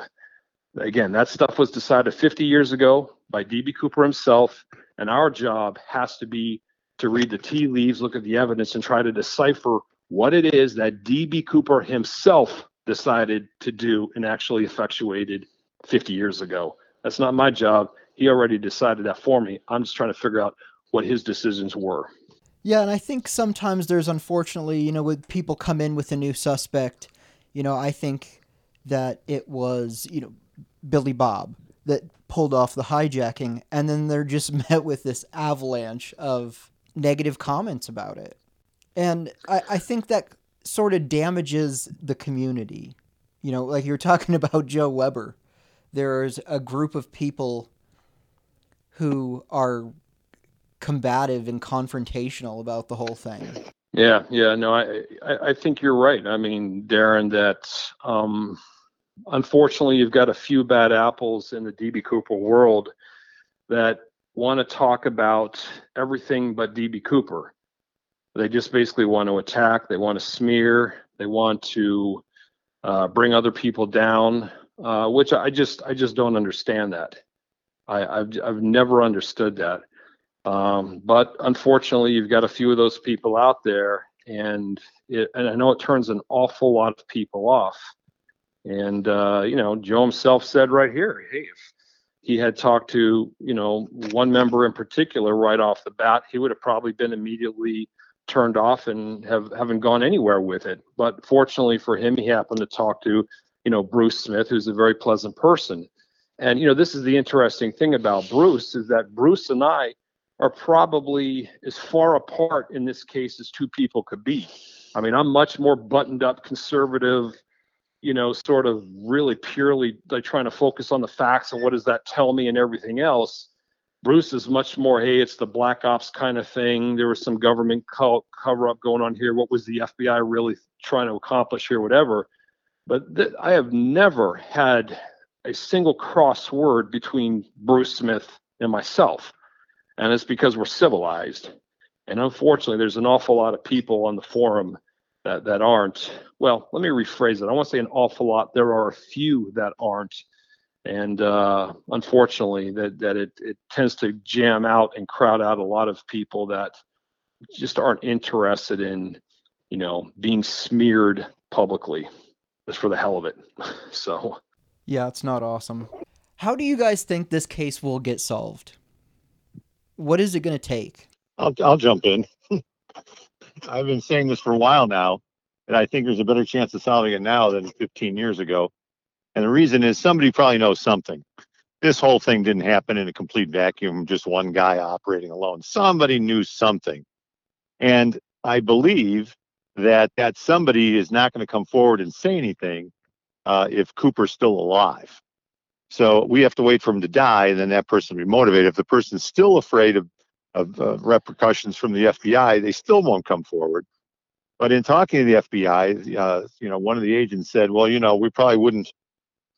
Again, that stuff was decided 50 years ago by D.B. Cooper himself, and our job has to be to read the tea leaves, look at the evidence, and try to decipher what it is that D.B. Cooper himself decided to do and actually effectuated 50 years ago. That's not my job. He already decided that for me. I'm just trying to figure out what his decisions were. Yeah, and I think sometimes there's unfortunately, you know, when people come in with a new suspect, you know, I think that it was, you know, Billy Bob that pulled off the hijacking, and then they're just [LAUGHS] met with this avalanche of negative comments about it. And I, I think that sort of damages the community. You know, like you're talking [LAUGHS] about Jo Weber. There's a group of people who are combative and confrontational about the whole thing. Yeah, yeah, no, I, I, I think you're right. I mean, Darren, that um, unfortunately you've got a few bad apples in the DB Cooper world that want to talk about everything but DB Cooper. They just basically want to attack. They want to smear. They want to uh, bring other people down, uh, which I just I just don't understand that. I, I've I've never understood that. Um, but unfortunately, you've got a few of those people out there, and it, and I know it turns an awful lot of people off. And uh, you know, Joe himself said right here, hey, if he had talked to you know one member in particular right off the bat, he would have probably been immediately turned off and have haven't gone anywhere with it. But fortunately for him, he happened to talk to you know Bruce Smith, who's a very pleasant person. And you know, this is the interesting thing about Bruce is that Bruce and I are probably as far apart in this case as two people could be. I mean, I'm much more buttoned up, conservative, you know, sort of really purely like trying to focus on the facts and what does that tell me and everything else. Bruce is much more, hey, it's the black ops kind of thing. There was some government co- cover up going on here. What was the FBI really trying to accomplish here, whatever. But th- I have never had a single cross word between Bruce Smith and myself and it's because we're civilized. And unfortunately, there's an awful lot of people on the forum that, that aren't. Well, let me rephrase it. I want to say an awful lot. There are a few that aren't. And uh, unfortunately, that, that it, it tends to jam out and crowd out a lot of people that just aren't interested in, you know, being smeared publicly just for the hell of it. [LAUGHS] so, yeah, it's not awesome. How do you guys think this case will get solved? What is it going to take? I'll I'll jump in. [LAUGHS] I've been saying this for a while now, and I think there's a better chance of solving it now than 15 years ago. And the reason is somebody probably knows something. This whole thing didn't happen in a complete vacuum, just one guy operating alone. Somebody knew something. And I believe that that somebody is not going to come forward and say anything uh, if Cooper's still alive. So we have to wait for him to die, and then that person will be motivated. If the person's still afraid of, of uh, repercussions from the FBI, they still won't come forward. But in talking to the FBI, uh, you know, one of the agents said, "Well, you know, we probably wouldn't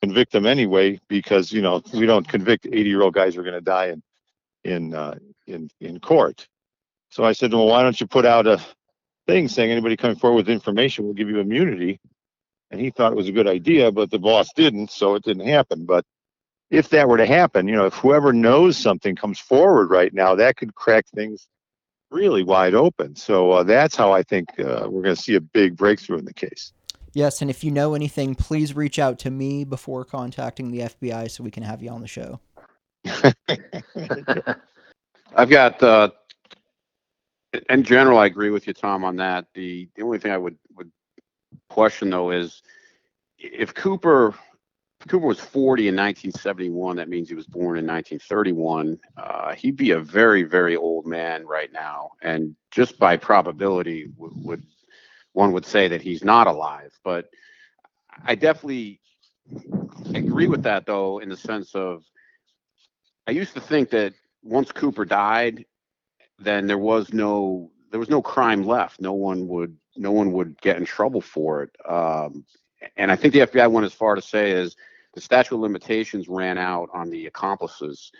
convict them anyway because you know we don't convict 80-year-old guys who are going to die in in uh, in in court." So I said, "Well, why don't you put out a thing saying anybody coming forward with information will give you immunity?" And he thought it was a good idea, but the boss didn't, so it didn't happen. But if that were to happen, you know, if whoever knows something comes forward right now, that could crack things really wide open. So uh, that's how I think uh, we're going to see a big breakthrough in the case. Yes, and if you know anything, please reach out to me before contacting the FBI so we can have you on the show. [LAUGHS] I've got, uh, in general, I agree with you, Tom, on that. The the only thing I would would question though is if Cooper Cooper was 40 in 1971. That means he was born in 1931. Uh, he'd be a very, very old man right now, and just by probability, w- would one would say that he's not alive. But I definitely agree with that, though, in the sense of I used to think that once Cooper died, then there was no there was no crime left. No one would no one would get in trouble for it. Um, and I think the FBI went as far to say is the statute of limitations ran out on the accomplices.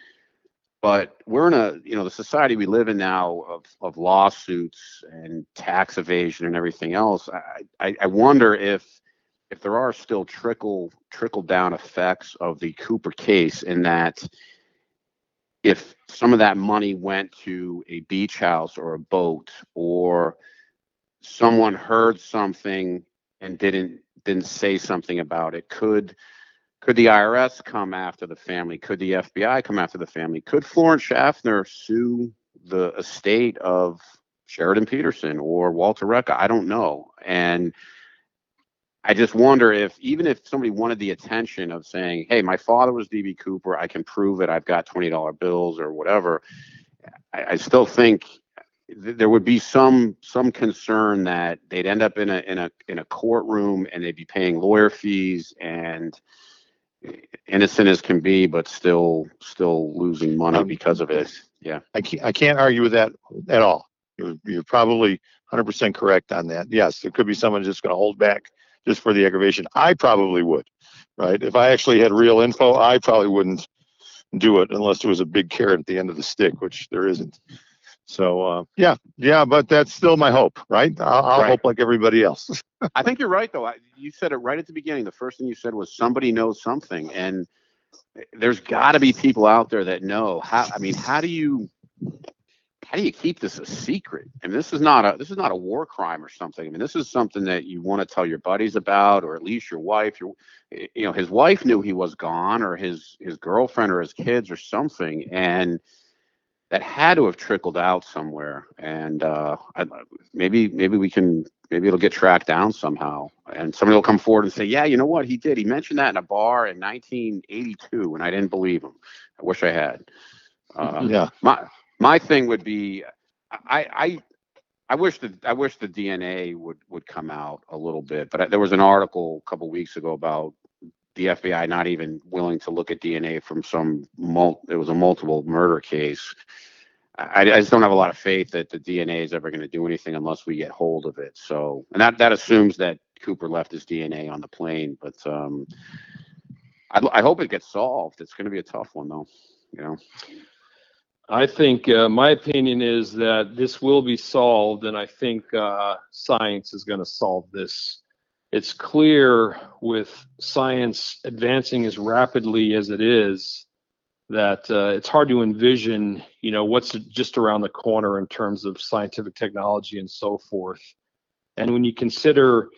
But we're in a, you know, the society we live in now of, of lawsuits and tax evasion and everything else. I, I, I wonder if if there are still trickle trickle down effects of the Cooper case in that if some of that money went to a beach house or a boat or someone heard something and didn't didn't say something about it could could the IRS come after the family? Could the FBI come after the family? Could Florence Schaffner sue the estate of Sheridan Peterson or Walter Reca I don't know. And I just wonder if even if somebody wanted the attention of saying, "Hey, my father was DB Cooper. I can prove it. I've got twenty dollar bills or whatever," I, I still think th- there would be some some concern that they'd end up in a in a in a courtroom and they'd be paying lawyer fees and innocent as can be, but still still losing money Um, because of it. Yeah. I can't, I can't argue with that at all. You're, you're probably hundred percent correct on that. Yes, there could be someone just gonna hold back just for the aggravation. I probably would, right? If I actually had real info, I probably wouldn't do it unless there was a big carrot at the end of the stick, which there isn't. So, uh, yeah, yeah, but that's still my hope, right? I'll, I'll Right. hope like everybody else. [LAUGHS] I think you're right, though. I, you said it right at the beginning. The first thing you said was somebody knows something, and there's got to be people out there that know. How? I mean, how do you how do you keep this a secret? I mean, this is not a this is not a war crime or something. I mean, this is something that you want to tell your buddies about, or at least your wife. Your you know, his wife knew he was gone, or his his girlfriend, or his kids, or something, and that had to have trickled out somewhere. And uh, I, maybe maybe we can maybe it'll get tracked down somehow, and somebody will come forward and say, yeah, you know what, he did. He mentioned that in a bar in 1982, and I didn't believe him. I wish I had. Uh, Yeah, my my thing would be I I I wish the I wish the DNA would would come out a little bit, but there was an article a couple weeks ago about the FBI not even willing to look at DNA from some mul- it was a multiple murder case. I, I just don't have a lot of faith that the DNA is ever going to do anything unless we get hold of it. So, and that that assumes that Cooper left his DNA on the plane, but um, I, I hope it gets solved. It's going to be a tough one, though. You know. I think uh, my opinion is that this will be solved, and I think uh, science is going to solve this. It's clear with science advancing as rapidly as it is that uh, it's hard to envision, you know, what's just around the corner in terms of scientific technology and so forth. And when you consider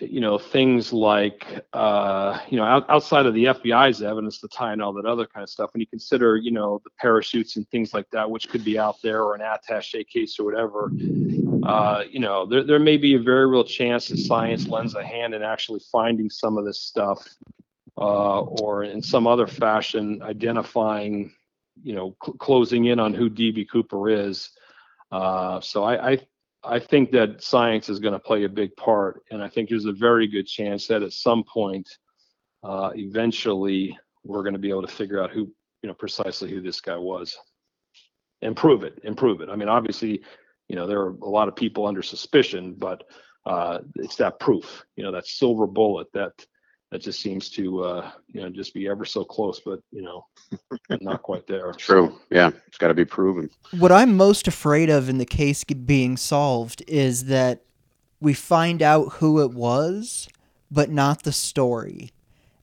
you know things like uh, you know out, outside of the FBI's evidence, the tie and all that other kind of stuff. When you consider you know the parachutes and things like that, which could be out there, or an attaché case or whatever, uh, you know there there may be a very real chance that science lends a hand in actually finding some of this stuff, uh, or in some other fashion identifying, you know, cl- closing in on who DB Cooper is. Uh, so I, I I think that science is going to play a big part, and I think there's a very good chance that at some point, uh, eventually, we're going to be able to figure out who, you know, precisely who this guy was, and prove it, and prove it. I mean, obviously, you know, there are a lot of people under suspicion, but uh, it's that proof, you know, that silver bullet that that just seems to, uh, you know, just be ever so close, but you know, [LAUGHS] not quite there. True. Yeah, it's got to be proven. What I'm most afraid of in the case being solved is that we find out who it was, but not the story.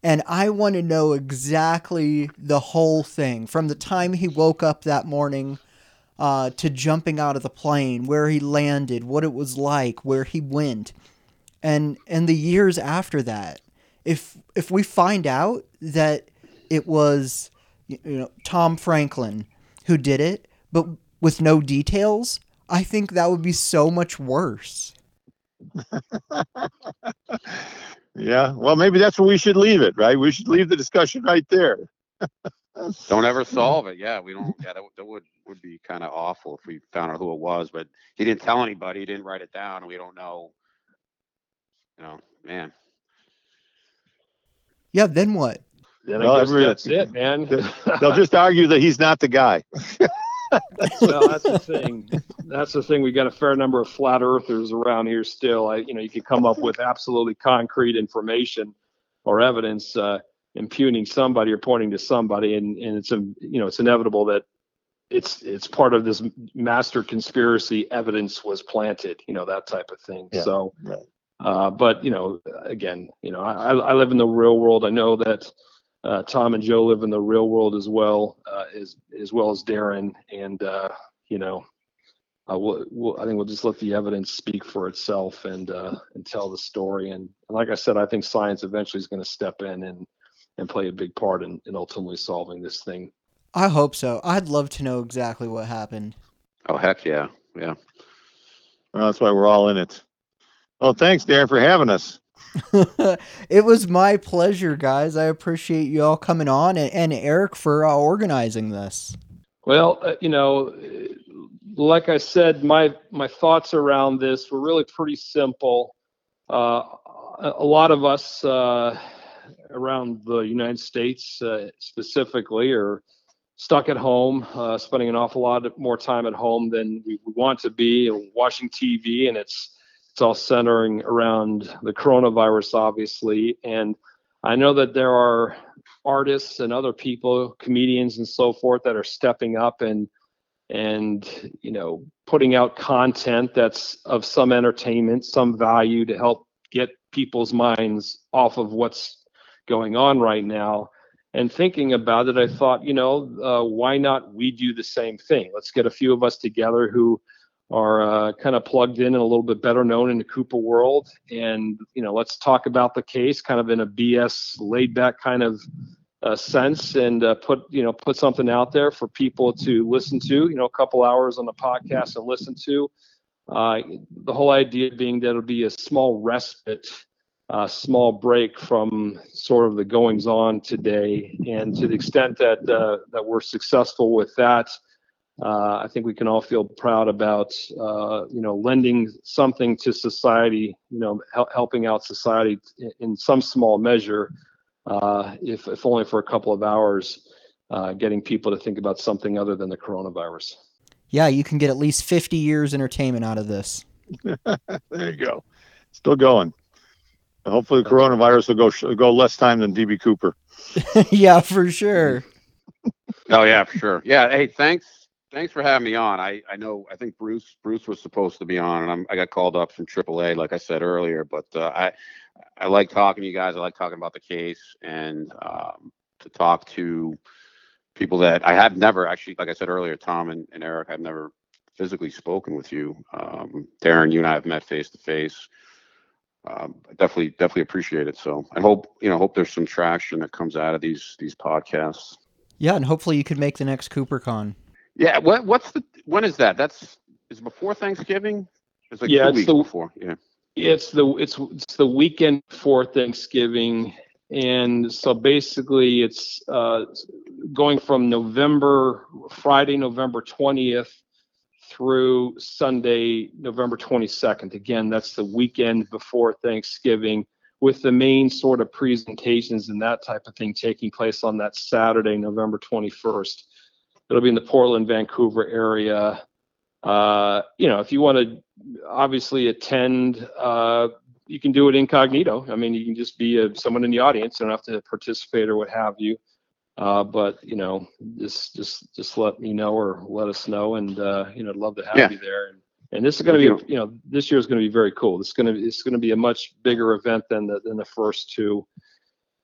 And I want to know exactly the whole thing from the time he woke up that morning uh, to jumping out of the plane, where he landed, what it was like, where he went, and and the years after that. If if we find out that it was you know Tom Franklin who did it, but with no details, I think that would be so much worse. [LAUGHS] yeah. Well, maybe that's where we should leave it, right? We should leave the discussion right there. [LAUGHS] Don't ever solve it. Yeah, we don't. Yeah, that, would- that would would be kind of awful if we found out who it was. But he didn't tell anybody. He didn't write it down. We don't know. You know, man. Yeah, then what? Then Well, I that's it, man. [LAUGHS] They'll just argue that he's not the guy. well, that's the thing. That's the thing. We got a fair number of flat earthers around here still. I, you know, you could come up with absolutely concrete information or evidence uh, impugning somebody or pointing to somebody, and and it's a you know it's inevitable that it's it's part of this master conspiracy. Evidence was planted. You know that type of thing. Yeah, so. right. Uh, but you know, again, you know, I, I live in the real world. I know that uh, Tom and Joe live in the real world as well, uh, as as well as Darren. And uh, you know, uh, we'll, we'll, I think we'll just let the evidence speak for itself and uh, and tell the story. And, and like I said, I think science eventually is going to step in and and play a big part in, in ultimately solving this thing. I hope so. I'd love to know exactly what happened. Oh heck yeah, yeah. Well, that's why we're all in it. Well, thanks, Darren, for having us. [LAUGHS] it was my pleasure, guys. I appreciate you all coming on and, and Eric for uh, organizing this. Well, uh, you know, uh, like I said, my my thoughts around this were really pretty simple. Uh, a lot of us uh, around the United States, uh, specifically, are stuck at home, uh, spending an awful lot more time at home than we want to be, watching TV, and it's it's all centering around the coronavirus, obviously. And I know that there are artists and other people, comedians and so forth, that are stepping up and and you know putting out content that's of some entertainment, some value to help get people's minds off of what's going on right now and thinking about it, I thought, you know, uh, why not we do the same thing? Let's get a few of us together who are uh, kind of plugged in and a little bit better known in the Cooper world, and you know, let's talk about the case, kind of in a BS laid back kind of uh, sense, and uh, put you know put something out there for people to listen to. You know, a couple hours on the podcast and listen to. Uh, the whole idea being that it'll be a small respite a small break from sort of the goings on today. And to the extent that uh, that we're successful with that, uh, I think we can all feel proud about uh, you know lending something to society, you know, hel- helping out society in, in some small measure, uh, if if only for a couple of hours, uh, getting people to think about something other than the coronavirus. Yeah, you can get at least 50 years entertainment out of this. [LAUGHS] there you go. Still going. Hopefully, the coronavirus will go go less time than DB Cooper. [LAUGHS] yeah, for sure. [LAUGHS] oh yeah, for sure. Yeah. Hey, thanks. Thanks for having me on. I, I know I think Bruce Bruce was supposed to be on, and I'm, I got called up from AAA, like I said earlier. But uh, I I like talking to you guys. I like talking about the case and um, to talk to people that I have never actually, like I said earlier, Tom and, and Eric, I've never physically spoken with you. Um, Darren, you and I have met face to face um, definitely definitely appreciate it. So I hope you know hope there's some traction that comes out of these these podcasts. Yeah, and hopefully you could make the next CooperCon. Yeah, what what's the when is that? That's is before Thanksgiving. It's like yeah, it's the before. Yeah, it's the it's it's the weekend before Thanksgiving, and so basically it's uh, going from November Friday, November twentieth through Sunday, November 22nd. Again, that's the weekend before Thanksgiving, with the main sort of presentations and that type of thing taking place on that Saturday, November 21st. It'll be in the Portland, Vancouver area. Uh, you know, if you want to obviously attend, uh, you can do it incognito. I mean, you can just be a, someone in the audience. You don't have to participate or what have you. Uh, but you know, just just just let me know or let us know, and uh, you know, I'd love to have yeah. you there. And, and this is going to be, you know, this year is going to be very cool. This is going to it's going to be a much bigger event than the than the first two,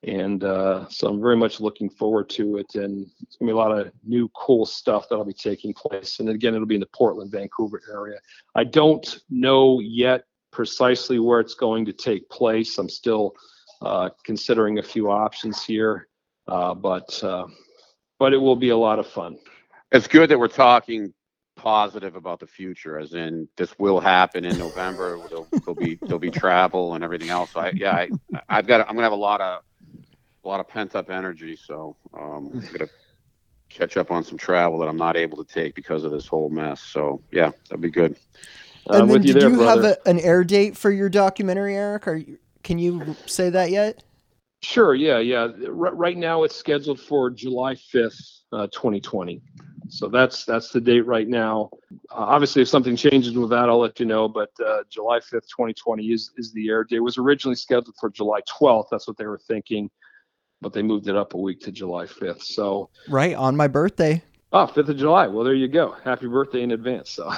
and uh, so I'm very much looking forward to it. And it's to be a lot of new cool stuff that'll be taking place. And again, it'll be in the Portland, Vancouver area. I don't know yet precisely where it's going to take place. I'm still uh, considering a few options here. Uh, but uh, but it will be a lot of fun. It's good that we're talking positive about the future, as in this will happen in November. There'll, there'll be there'll be travel and everything else. So I, yeah, I, I've got I'm gonna have a lot of a lot of pent up energy. So um, I'm gonna catch up on some travel that I'm not able to take because of this whole mess. So yeah, that'd be good. And then, you did there, you have a, an air date for your documentary, Eric? Or can you say that yet? Sure. Yeah. Yeah. R- right now, it's scheduled for July fifth, uh, 2020. So that's that's the date right now. Uh, obviously, if something changes with that, I'll let you know. But uh, July 5th, 2020 is is the air date. It was originally scheduled for July 12th. That's what they were thinking, but they moved it up a week to July 5th. So right on my birthday. Oh, 5th of July. Well, there you go. Happy birthday in advance. So,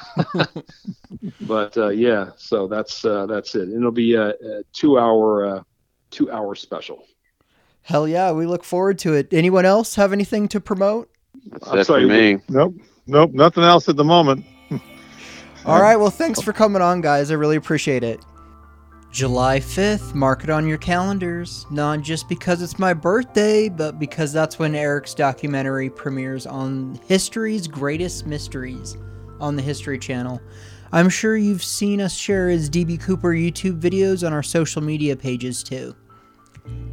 [LAUGHS] but uh, yeah, so that's uh, that's it. And it'll be a, a two hour uh, two hour special. Hell yeah, we look forward to it. Anyone else have anything to promote? That's for me. Nope, nope, nothing else at the moment. [LAUGHS] All right, well, thanks for coming on, guys. I really appreciate it. July 5th, mark it on your calendars. Not just because it's my birthday, but because that's when Eric's documentary premieres on History's Greatest Mysteries on the History Channel. I'm sure you've seen us share his DB Cooper YouTube videos on our social media pages too.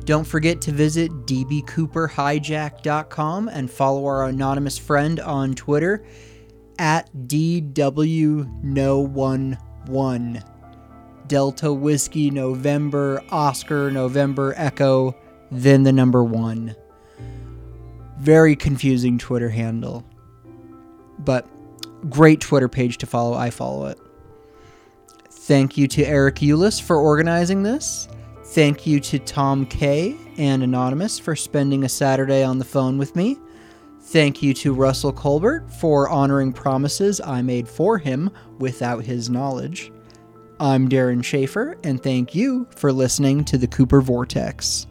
Don't forget to visit dbcooperhijack.com and follow our anonymous friend on Twitter at DW011. Delta Whiskey November Oscar November Echo, then the number one. Very confusing Twitter handle. But great Twitter page to follow. I follow it. Thank you to Eric Ulis for organizing this. Thank you to Tom Kaye and Anonymous for spending a Saturday on the phone with me. Thank you to Russell Colbert for honoring promises I made for him without his knowledge. I'm Darren Schaefer, and thank you for listening to the Cooper Vortex.